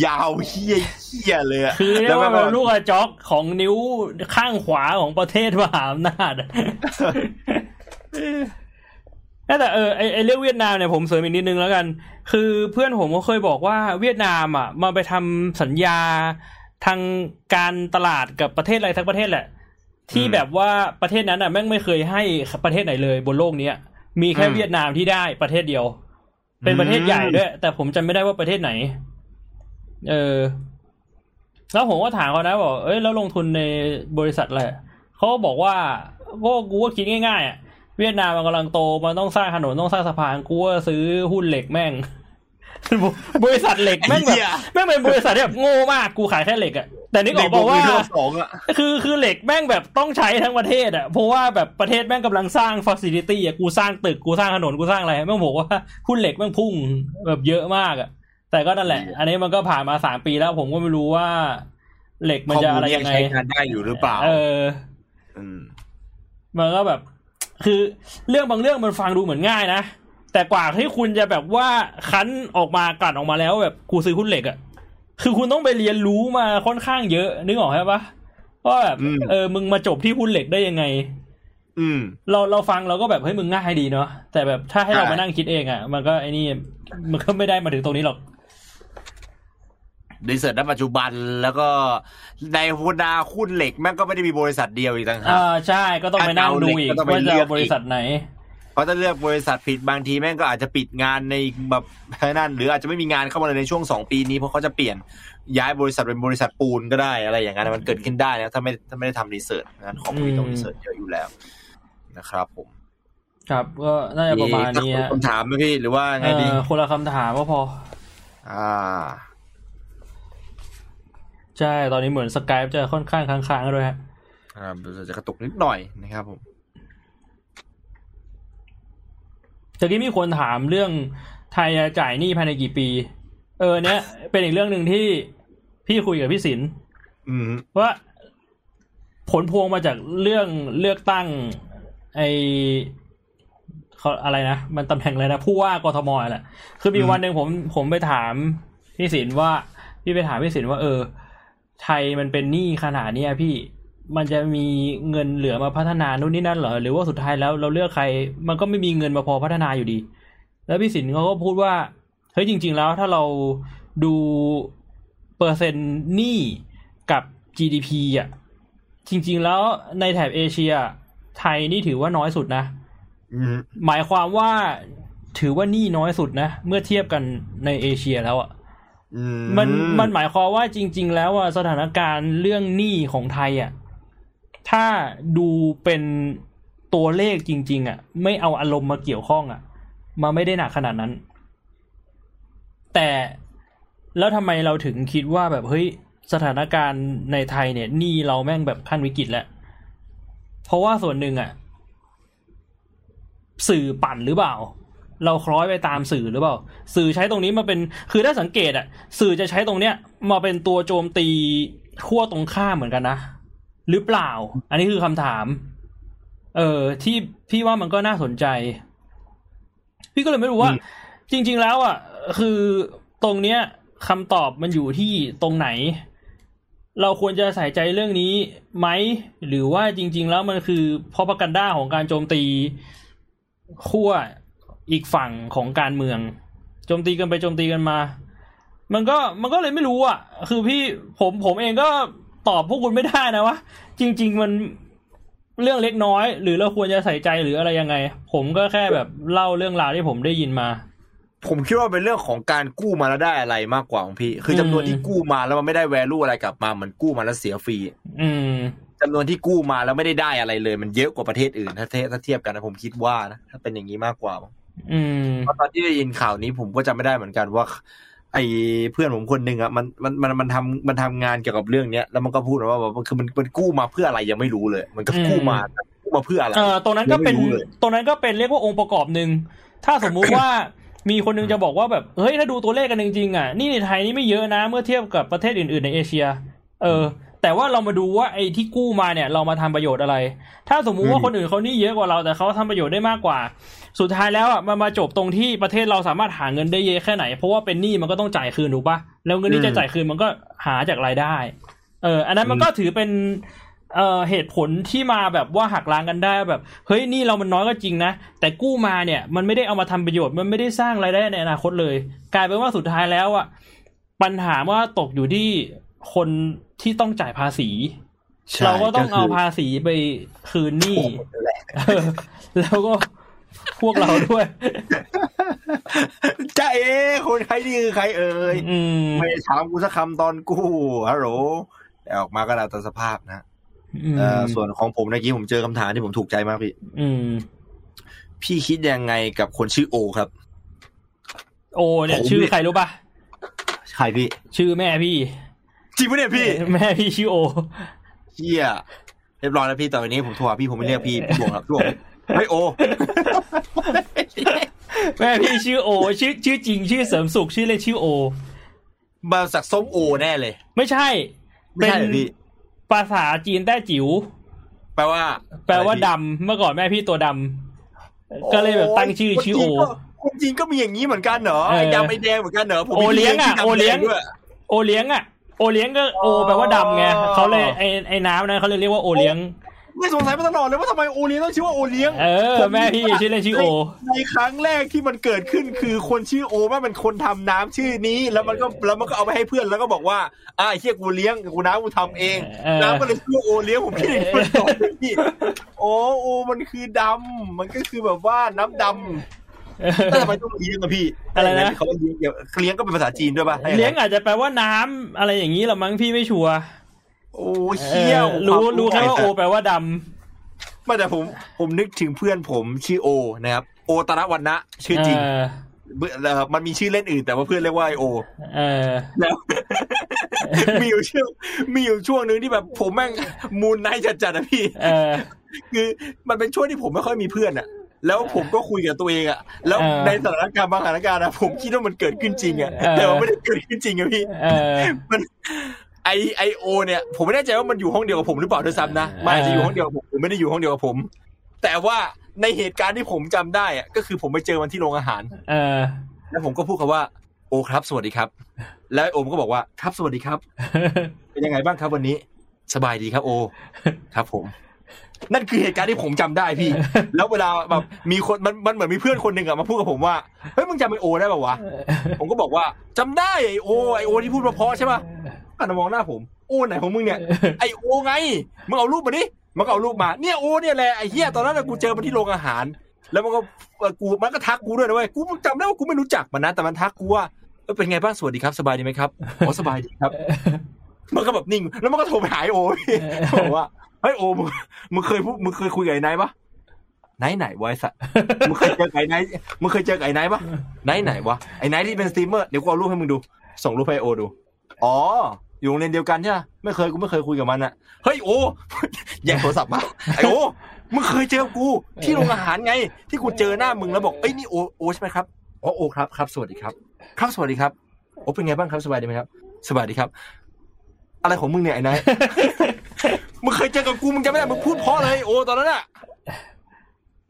ยาวเฮี้ยเฮี้ยเลยอะคือเรียแล้กวว่าแม่งเป็นลูกกระจอกของนิ้วข้างขวาของประเทศมหาอำนาจอะแต่เออไอไอเรื่องเวียดนามเนี่ยผมเสริมอีกนิดนึงแล้วกัน คือเพื่อนผมก็เคยบอกว่าเวียดนามอะมาไปทำสัญญา ทางการตลาดกับประเทศอะไรทั้งประเทศแหละ ที่แบบว่าประเทศนั้นอะแม่งไม่เคยให้ประเทศไหนเลยบนโลกเนี้ยมีแค่เวียดนามที่ได้ประเทศเดียว เป็นประเทศใหญ่ด้วย แต่ผมจำไม่ได้ว่าประเทศไหน เออแล้วผมก็ถามเขานะบอกเอ้ยแล้วลงทุนในบริษัทอะไรเขาก็บอกว่าก็กูก็คิดง่ายๆอะเวียดนามมันกำลังโตมันต้องสร้างถนนต้องสร้างสะพานกูก็ซื้อหุ้นเหล็กแม่ง บริษัทเหล็กแม่งแบบแม่งเป็นบริษัทที่แบบโง่มากกูขายแค่เหล็กอะแต่นึกออกปะว่าในโลกสองอะคือคือเหล็กแม่งแบบต้องใช้ทั้งประเทศอะเพราะว่าแบบประเทศแม่งกำลังสร้างฟ a ซิลิตี้อะกูสร้างตึกกูสร้างถนนกูสร้างอะไรแม่งบอกว่าหุ้นเหล็กแม่งพุ่งแบบเยอะมากอะแต่ก็นั่นแหละ อันนี้มันก็ผ่านมาสามปีแล้วผมก็ไม่รู้ว่า เหล็กมันจะอะไรยังไงข้อมูลใช้งานได้อยู่หรือเปล่า เอออืมมันก็แบบ คือเรื่องบางเรื่องมันฟังดูเหมือนง่ายนะ แต่กว่าที่คุณจะแบบว่าคั้นออกมากลั่นออกมาแล้วแบบกูซื้อหุ้นเหล็กอะคือคุณต้องไปเรียนรู้มาค่อนข้างเยอะ นึกออกใช่ปะว่าแบบอืมเออมึงมาจบที่หุ้นเหล็กได้ยังไง อืม เราเราฟังเราก็แบบเฮ้ยมึงง่ายดีเนาะแต่แบบถ้าให้เราใช่มานั่งคิดเองอะมันก็ไอ้นี่มันก็ไม่ได้มาถึงตรงนี้หรอกรีเสิร์ชณปัจจุบันแล้วก็ในหุ้นดาหุ้นเหล็กแม่งก็ไม่ได้มีบริษัทเดียวอีกต่างหากอ่าใช่ก็ต้องไปนั่งดูอีกก็ต้องไปว่าจะเลือกเอาบริษัทไหน เพราะถ้าเลือกบริษัทผิดบางทีแม่งก็อาจจะปิดงานในแบบนั่น หรืออาจจะไม่มีงานเข้ามาเลยในช่วงสองปีนี้เพราะเขาจะเปลี่ยนย้ายบริษัทเป็นบริษัทปูนก็ได้อะไรอย่างนั้นมันเกิดขึ้นได้นะถ้าไม่ถ้าไม่ได้ทำรีเสิร์ชงานของมีต้องอืมรีเสิร์ชเยอะอยู่แล้วนะครับผม ครับ ก็น่าจะประมาณนี้มีฮะคำถามไหมพี่หรือว่าไงดีเออคนละคำถามก็พอ อ่าใช่ ตอนนี้เหมือนสกายจะค่อนข้างค้างๆด้วยฮะครับจะกระตุกนิดหน่อยนะครับผม จากที่มีคนถามเรื่องไทยจะจ่ายหนี้ภายในกี่ปี เออเนี้ยเป็นอีกเรื่องหนึ่งที่พี่คุยกับพี่ศิลป์อืมว่าผลพวงมาจากเรื่องเลือกตั้ง ไอเขาอะไรนะ มันตำแหน่งอะไรนะ ผู้ว่ากทมแหละ คือมีวันหนึ่งผมผมไปถามพี่ศิลป์ว่า พี่ไปถามพี่ศิลป์ว่า เออ ไทยมันเป็นหนี้ขนาดเนี้ยพี่ มันจะมีเงินเหลือมาพัฒนานู่นนี่นั่นเหรอ หรือว่าสุดท้ายแล้วเราเลือกใคร มันก็ไม่มีเงินมาพอพัฒนาอยู่ดี แล้วพี่สินเขาก็พูดว่าเฮ้ยจริง ๆ แล้วถ้าเราดูเปอร์เซ็นต์หนี้กับ GDP อะจริง ๆ แล้วในแถบเอเชีย ไทยนี่ถือว่าน้อยสุดนะหมายความว่าถือว่าหนี้น้อยสุดนะ เมื่อเทียบกันในเอเชียแล้วอะมันมันหมายความว่าจริง ๆ แล้วอะสถานการณ์เรื่องหนี้ของไทยอะ ถ้าดูเป็นตัวเลขจริง ๆอะ ไม่เอาอารมณ์มาเกี่ยวข้องอะมาไม่ได้หนักขนาดนั้น แต่แล้วทำไมเราถึงคิดว่าแบบเฮ้ยสถานการณ์ในไทยเนี่ยหนี้เราแม่งแบบขั้นวิกฤตแล้ว เพราะว่าส่วนหนึ่งอะ สื่อปั่นหรือเปล่า เราคล้อยไปตามสื่อหรือเปล่า สื่อใช้ตรงนี้มาเป็นคือถ้าสังเกตอะ สื่อจะใช้ตรงเนี้ย มาเป็นตัวโจมตีขั้วตรงข้ามเหมือนกันนะ หรือเปล่า อันนี้คือคำถาม เออที่พี่ว่ามันก็น่าสนใจ พี่ก็เลยไม่รู้ว่า จริง ๆ แล้วอะ คือตรงเนี้ยคำตอบมันอยู่ที่ตรงไหน เราควรจะใส่ใจเรื่องนี้ไหม หรือว่าจริง ๆ แล้วมันคือพอประกันด้าของการโจมตีขั้วอีกฝั่งของการเมืองโจมตีกันไปโจมตีกันมา มันก็มันก็เลยไม่รู้อะ คือพี่ผมผมเองก็ ตอบพวกคุณไม่ได้นะว่าจริง ๆ มันเรื่องเล็กน้อย หรือเราควรจะใส่ใจหรืออะไรยังไง ผมก็แค่แบบเล่าเรื่องราวที่ผมได้ยินมา ผมคิดว่าเป็นเรื่องของการกู้มาแล้วได้อะไรมากกว่าของพี่ คือจำนวนที่กู้มาแล้วมันไม่ได้แวลูอะไรกลับมาเหมือนกู้มาแล้วเสียฟรี อืมจำนวนที่กู้มาแล้วไม่ได้ได้อะไรเลย มันเยอะกว่าประเทศอื่นถ้าเทียบถ้าเทียบกันนะผมคิดว่านะถ้าเป็นอย่างนี้มากกว่ามั้งอืมเพราะตอนที่ได้ยินข่าวนี้ผมก็จำไม่ได้เหมือนกันว่า ไอ้เพื่อนผมคนหนึ่งอะมันมันมันมันทำมันทำงานเกี่ยวกับเรื่องเนี้ยแล้วมันก็พูดว่าแบบมันคือมันมันกู้มาเพื่ออะไรยังไม่รู้เลย มันก็กู้มาแต่กู้มาเพื่ออะไรเออตรงนั้นก็เป็นยังไม่รู้เลยตรงนั้นก็เป็นเรียกว่าองค์ประกอบหนึ่งถ้าสมมุติว่ามีคนนึงจะบอกว่าแบบเฮ้ยถ้าดูตัวเลขกันจริงๆอะนี่ในไทยนี่ไม่เยอะนะ เมื่อเทียบกับประเทศอื่นๆในเอเชีย เออ แต่ว่าเรามาดูว่าไอ้ที่กู้มาเนี่ย เรามาทำประโยชน์อะไร ถ้าสมมุติว่าคนอื่นเขานี่เยอะกว่าเราแต่เขาทำประโยชน์ได้มากกว่า สุดท้ายแล้วอะมันมาจบตรงที่ประเทศเราสามารถหาเงินได้เยอะแค่ไหน เพราะว่าเป็นหนี้มันก็ต้องจ่ายคืนถูกปะแล้วเงินที่จะจ่ายคืนมันก็หาจากรายได้ เออ อันนั้นมันก็ถือเป็นเอ่อเหตุผลที่มาแบบว่าหักล้างกันได้แบบเฮ้ยหนี่เรามันน้อยก็จริงนะ แต่กู้มาเนี่ย มันไม่ได้เอามาทำประโยชน์มันไม่ได้สร้างรายได้ในอนาคตเลย กลายเป็นว่าสุดท้ายแล้วอะปัญหาว่าตกอยู่ที่คน ที่ต้องจ่ายภาษีใช่เราก็ต้องเอาคืภาษีไปคืนหนี้โอ้โหนั่นแหละเออแล้วก็พวกเราด้วยจ้าเอ๋คนใครนี่คือใครเอ่ยอืมไม่ได้ถามกูสักคำตอนกู้ฮัลโหลแต่ออกมาก็แล้วแต่สภาพนะอืมเอ่อส่วนของผมเมื่อกี้ผมเจอคำถามที่ผมถูกใจมากพี่อืมพี่คิดยังไงกับคนชื่อโอครับ โอเนี่ยผมชื่อเนี่ยใครรู้ปะใครพี่ ชื่อแม่พี่ จริงปะเนี่ยพี่ แม่พี่ชื่อโอเฮียเรียบร้อยแล้วพี่ต่อไปนี้ผมโทรหาพี่ผมไม่เรียกพี่พี่บวงครับพี่บวงเฮ้ยโอ แม่พี่ชื่อโอ ชื่อชื่อจริงชื่อเสริมสุขชื่อเล่นชื่อโอ มาจากส้มโอแน่เลย ไม่ใช่ไม่ใช่เหรอพี่ภาษาจีนแต้จิ๋วแปลว่า แปลว่าดำเมื่อก่อนแม่พี่ตัวดำก็เลยแบบตั้งชื่อชื่อโอคนจีนก็มีอย่างนี้เหมือนกันเหรอเออไอ้ดำไอ้แดงเหมือนกันเหรอผมมีโอเลี้ยงอะพี่โอเลี้ยงดำแดด้วยโอเลี้ยงอะ โอเลี้ยงก็โอแปลว่าดำไงอ๋อเขาเลยไอไอน้ำนั้นเขาเลยเรียกว่าโอเลี้ยงไม่สงสัยมาตลอดเลยว่าทำไมโอเลี้ยงต้องชื่อว่าโอเลี้ยงเออแม่พี่ชื่อเล่นชื่อโอในครั้งแรกที่มันเกิดขึ้นคือคนชื่อโอว่ามันคนทำน้ำชื่อนี้ แล้วมันก็แล้วมันก็เอาไปให้เพื่อนแล้วก็บอกว่าอ่าไอ้เฮียกูเลี้ยงกูน้ำกูทำเองเออน้ำก็เลยชื่อโอเลี้ยงผมคิดอย่างนี้มันตอบเลยพี่โอ้โอมันคือดำมันก็คือแบบว่าน้ำดำ แต่ทำไมต้องเลี้ยงอะพี่อะไรนะเขาเลี้ยงเดี๋ยวเลี้ยงก็เป็นภาษาจีนด้วยป่ะเลี้ยงอาจจะแปลว่าน้ำอะไรอย่างนี้หรอมั้งพี่ไม่ชัวร์โอ้เอเชี่ยวอรู้รู้แค่ว่าโอแปลว่าดำไม่แต่ผมผมนึกถึงเพื่อนผมชื่อโอนะครับ โอตระวันนะชื่อจริงเออเอ่อมันมีชื่อเล่นอื่นแต่ว่าเพื่อนเรียกว่าไอโอเออแล้วมีอยู่ช่วงมีอยู่ช่วงหนึ่งที่แบบผมแม่งมูนไนท์จัดๆนะพี่เออคือมันเป็นช่วงที่ผมไม่ค่อยมีเพื่อนอะ แล้วผมก็คุยกับตัวเองอะแล้วเออในสถานการณ์บางสถานการณ์อะผมคิดว่ามันเกิดขึ้นจริงอะเออแต่ว่าไม่ได้เกิดขึ้นจริงอะพี่เออมันไอไอโอเนี่ยผมไม่แน่ใจว่ามันอยู่ห้องเดียวกับผมหรือเปล่าด้วยซ้ำนะมันอาจจะอยู่ห้องเดียวกับผมหรือไม่ได้อยู่ห้องเดียวกับผม แต่ว่าในเหตุการณ์ที่ผมจำได้อะก็คือผมไปเจอมันที่โรงอาหาร เออ แล้วผมก็พูดคำว่า โอครับ สวัสดีครับ แล้วไอ้โอมก็บอกว่าครับสวัสดีครับ เป็นยังไงบ้างครับวันนี้ สบายดีครับ โอ ครับผม นั่นคือเหตุการณ์ที่ผมจำได้พี่ แล้วเวลาแบบมีคนมันมันเหมือนมีเพื่อนคนหนึ่งอะมาพูดกับผมว่าเฮ้ยมึงจำไอโอได้ป่าวะผมก็บอกว่าจำได้ไอโอไอโอที่พูดเพราะๆใช่ป่ะก็มองหน้าผมโอไหนของมึงเนี่ยไอ้โอไงมึงเอารูปมาดิมันก็เอารูปมาเนี่ยโอเนี่ยแหละไอ้เหี้ยตอนนั้นนะกูเจอมันที่โรงอาหาร แล้วมันก็เอ่อกูมันก็ทักกูด้วยนะเว้ยกูจำได้ว่ากูไม่รู้จักมันนะแต่มันทักกูว่าเออเป็นไงบ้างสวัสดีครับสบายดีไหมครับอ๋อสบายดีครับ มันก็แบบนิ่ง แล้วมันก็โทรไปหาไอ้โอพี่บอกว่าเฮ้ยโอมึงมึงเคยพูดมึงเคยคุยกับไอ้ไนท์ปะไนท์ไหนวะไอ้สัตว์มึงเคยเจอกับไอ้ไนท์มึงเคยเจอกับไอ้ไนท์ปะไนท์ไหนวะไอ้ไนท์ที่เป็นสตรีมเมอร์เดี๋ยวกูเอารูปให้มึงดู ส่งรูปให้ไอ้โอดู อ๋อ อยู่โรงเรียนเดียวกันใช่ไหมไม่เคยกูไม่เคยคุยกับมันอะเฮ้ยโอแย่งโทรศัพท์มาไอโอมึงเคยเจอกูที่โรงอาหารไง ที่กูเจอหน้ามึงแล้วบอกเอ้ยนี่โอโอใช่ไหมครับอ๋อโอครับครับสวัสดีครับ ครับสวัสดีครับโอเป็นไงบ้างครับสบายดีไหมครับสบายดีครับ อะไรของมึงเนี่ยไอ้นาย มึงเคยเจอกับกูมึงจำไม่ได้มึงพูดเพราะเลยโอตอนนั้นอะ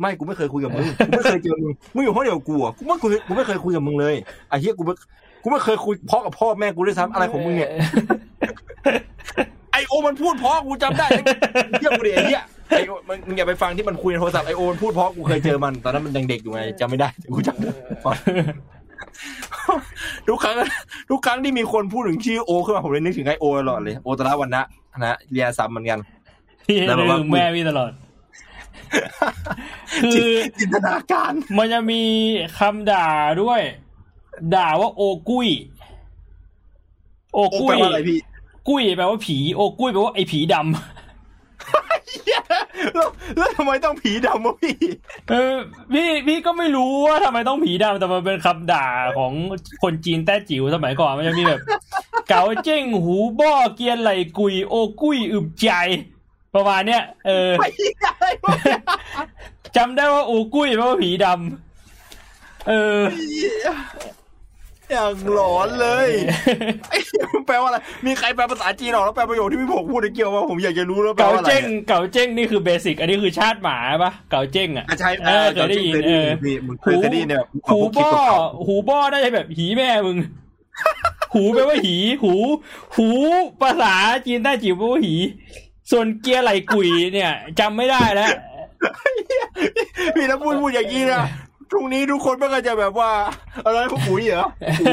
ไม่กูไม่เคยคุยกับมึงกูไม่เคยเจอมึงมึงอยู่ห้องเดียวกูอะกูไม่คุยกูไม่เคยคุยกับมึงเลยไอ้เหี้ยกูไม่กูไม่เคยคุยเพราะกับพ่อแม่กูด้วยซ้ำอะไรของมึงเนี่ยไอโอมันพูดเพราะกูจำได้เยี่ยกูดิไอ้เหี้ยไอโอมันมึงอย่าไปฟังที่มันคุยในโทรศัพท์ไอโอมันพูดเพราะกูเคยเจอมันตอนนั้นมันยังเด็กอยู่ไงจำไม่ได้กูจำได้ ทุกครั้งทุกครั้งที่มีคนพูดถึงชื่อโอขึ้นมาผมเลยนึกถึงไอโอตลอดเลยโอตระวันนะนะเรียนซ้ำเหมือนกันพี่แล้วแบบนึว่ากแม่พี่ตลอด คือจินตนาการ มันจะมีคำด่าด้วย ด่าว่าโอกุ้ย โอโอกุ้แปลยว่าอะไรพี่กุ้ยแปลว่าผี โอกุ้ยแปลว่าไอ้ผีดำเหี้ย แล้วแล้วทำไมต้องผีดำวะพี่เออพี่พี่ก็ไม่รู้ว่าทำไมต้องผีดำแต่มันเป็นคำด่าของคนจีนแต้จิ๋วสมัยก่อนมันจะมีแบบ เก๋าเจ้งหูบ้อเกียนไหลกุย โอกุ้ยอึบใจ ประมาณเนี้ยเออไอ้เหี้ยอะไรวะจำได้ว่าโอกุ้ยแปลว่าผีดเออ อย่างหลอนเลยไอ้เหี้ยมันแปลว่าอะไร มีใครแปลภาษาจีนออกแล้วแปลประโยคที่พี่ผมพูดในเกี่ยวว่าผมอยากจะรู้แล้วแปลเก่าว่าอะไรเจ้ง เก่าเจ้งนี่คือเบสิก อันนี้คือชาติหมาปะเก่าเจ้งอะอะใช่เออเคยได้ยินเออพี่มึงเคยเคยได้ยินเนี่ยหูบ้อหูบ้อได้แบบหีแม่มึง หูแปลว่าหี หู หูภาษาจีนใต้จิ๋วแปลว่าหี ส่วนเกียร์ไหลกุยเนี่ยจำไม่ได้แล้วพี่ถ้าพูดพูดอย่างนี้นะพ รุ่งนี้ทุกคนไม่ก็จะแบบว่า อะไรพวกปุ๋ยเหรอหู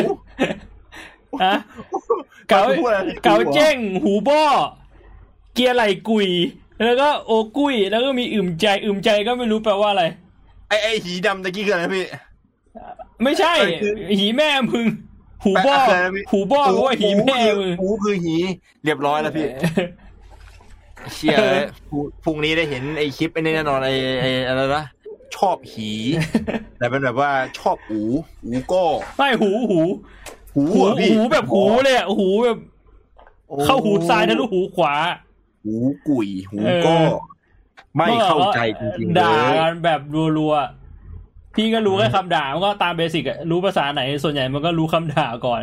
อะเก่าพูดอะไรเก่าเจ้ง หูบ้อ เกียร์ไหลกุย แล้วก็โอกุย แล้วก็มีอึมใจ อึมใจก็ไม่รู้แปลว่าอะไร ไอ้ไอ้หีดำตะกี้คืออะไรพี่ ไม่ใช่เออคือหีแม่มึง หูบ้อแปลอะไรนะพี่หูบ้อแปลว่าหีแม่มึงหูคือหี เรียบร้อยแล้วพี่เชี่ยพรุ่งนี้ได้เห็นไอ้คลิปไอ้นี่แน่นอนไอ้ไอ้อะไรนะ ชอบหี แต่เป็นแบบว่าชอบหูหูก็ไม่หูหู หูหูอะพี่หูแบบหูเลยอะหูแบบโอ้เข้าหูซ้ายทะลุหูขวา หูกุยหูเออก็ ไม่เข้าใจจริงๆเลด่ายกันแบบรัวๆพี่ก็รู้แค่คำด่ามันก็ตามเบสิกอะรู้ภาษาไหนส่วนใหญ่มันก็รู้คำด่าก่อน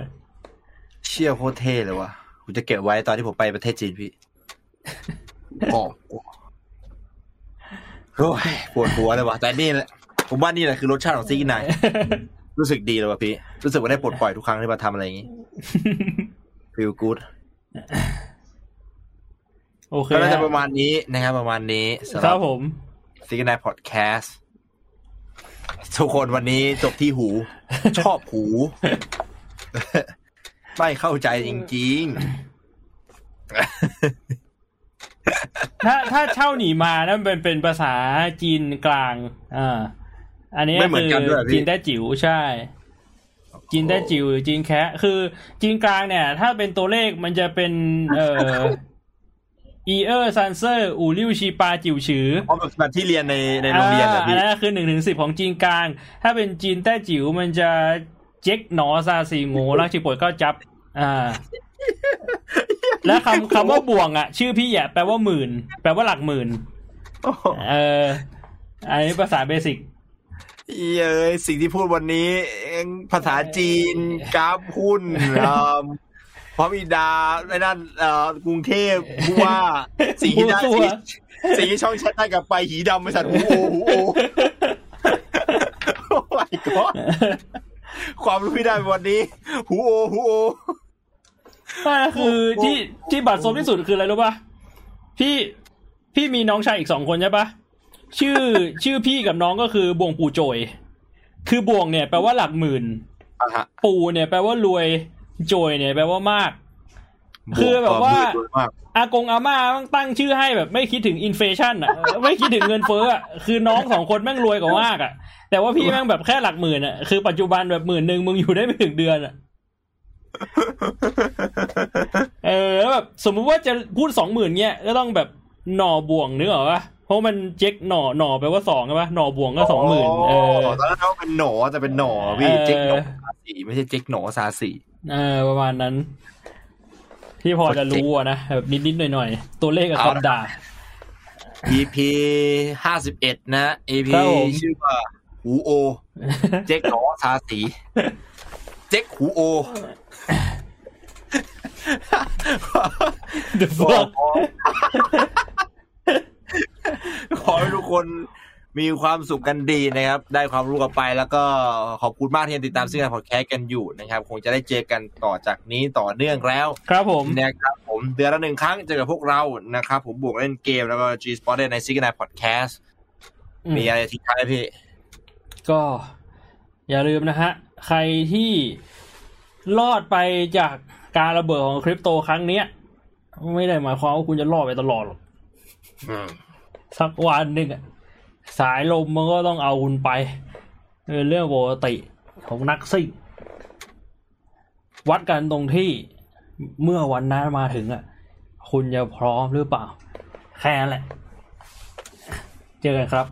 เชี่ยโคตรเท่เลยว่ะกูจะเก็บไว้ตอนที่ผมไปประเทศจีนพี่อ๋อ โอ้ยปวดหัวเลยว่ะแต่นี่แหละผมว่านี่แหละคือรสชาติของซีกินายรู้สึกดีเลยว่ะพี่ รู้สึกว่าได้ปลดปล่อยทุกครั้งที่มาทำอะไรอย่างงี้ feel good โอเคก็น่าจะประมาณนี้นะครับ ประมาณนี้สำหครัรับบผมซีกินายพอดแคสต์ทุกคนวันนี้จบที่หู ชอบหู ไม่เข้าใจจริง ถ้าถ้าเช่าหนีมานั่นเป็นเป็นภาษาจีนกลางอ่าอันนี้ไม่เหมืคือนอกันด้วยเหรอพี่จีนแต้จิ๋วใช่ จีนแต้จิ๋วจีนแคะ คือจีนกลางเนี่ย ถ้าเป็นตัวเลขมันจะเป็น เอ่อ一二三四 五六七八九十เพราะแบบที่เรียนในในโรงเรียนอะอ่าอัพี่นนั้นคือหนึ่งถึงสิบของจีนกลาง ถ้าเป็นจีนแต้จิ๋วมันจะ一两三四五六七八九十 อ่า และคำคำว่าบ่วงอะ ชื่อพี่อะแปลว่าหมื่น แปลว่าหลักหมื่นโอ้โหเอออันนี้ภาษา basicเย้ยสิ่งที่พูดวันนี้เองภาษาจีนกราฟหุ้นเอ่อพระบิดาไอ้นั่นเอ่อกรุงเทพผู้ว่าสิ่งที่ได้ผู้ว่าสิ่งที่ช่องแชทได้กลับไปหีดำบริษัทหูโอหูโอโอ้ my god ความรู้ที่ได้วันนี้หูโอหูโอ นั่นคือที่ที่บัตรซบที่สุดคืออะไรรู้ป่ะพี่พี่มีน้องชายอีกสองคนใช่ป่ะชื่อชื่อพี่กับน้องก็คือบ่วงปู่โจย คือบ่วงเนี่ยแปลว่าหลักหมื่นอะฮะปู่เนี่ยแปลว่ารวยโจยเนี่ยแปลว่ามาก คือแบบว่าบวกมากอากงอาม่าต้องตั้งชื่อให้แบบไม่คิดถึงอินเฟชันอะไม่คิดถึงเงินเฟ้ออะคือน้องสองคนแม่งรวยกว่ามากอะ แต่ว่าพี่แม่งแบบแค่หลักหมื่นอะคือปัจจุบันแบบหมื่นหนึ่งมึงอยู่ได้ไม่ถึงเดือนอะ เออแล้วแบบสมมุติว่าจะพูดสองหมื่นเนี้ยก็ต้องแบบหน่อบ่วงนึกออกปะเพราะมันเจ๊กหน่อหน่อแปลว่าสองใช่ปะหน่อบ่วงก็สองหมื่นเออตอนนั้นเขาเป็นหนอแต่เป็นหนอพี่เออเจ๊กหนอซาสีไม่ใช่เจ๊กหนอซาสีเออประมาณนั้น ที่พอจะรู้อะนะแบบนิดๆหน่อยๆตัวเลขกับเอาละคำด่า EP ห้าสิบเอ็ดนะ EP ครับผมชื่อว่าหูโอ เจ๊กหนอซาสี เจ๊กหูโอ The ขอ fuck ขอให้ทุกคนมีความสุขกันดีนะครับ ได้ความรู้กันไป แล้วก็ขอบคุณมากที่ยังติดตามซึ่งการพอดแคสต์กันอยู่นะครับ คงจะได้เจอกันต่อจากนี้ต่อเนื่องแล้ว ครับผมนะครับผมเดือนละหนึ่งครั้งเจอกับพวกเรานะครับ ผมบวกเล่นเกมแล้วก็ G Sport ในซิกนายพอดแคสต์อืมมีอะไรทิ้งท้ายไหมพี่ ก็อย่าลืมนะฮะ ใครที่ รอดไปจากการระเบิดของคริปโตครั้งเนี้ย ไม่ได้หมายความว่าคุณจะรอดไปตลอดหรอกอืมสักวันหนึ่งอะสายลมมันก็ต้องเอาคุณไปเป็นเรื่องปกติของนักซิ่ง วัดกันตรงที่เมื่อวันนั้นมาถึงอะ คุณจะพร้อมหรือเปล่า แค่นั้นแหละ เจอกันครับ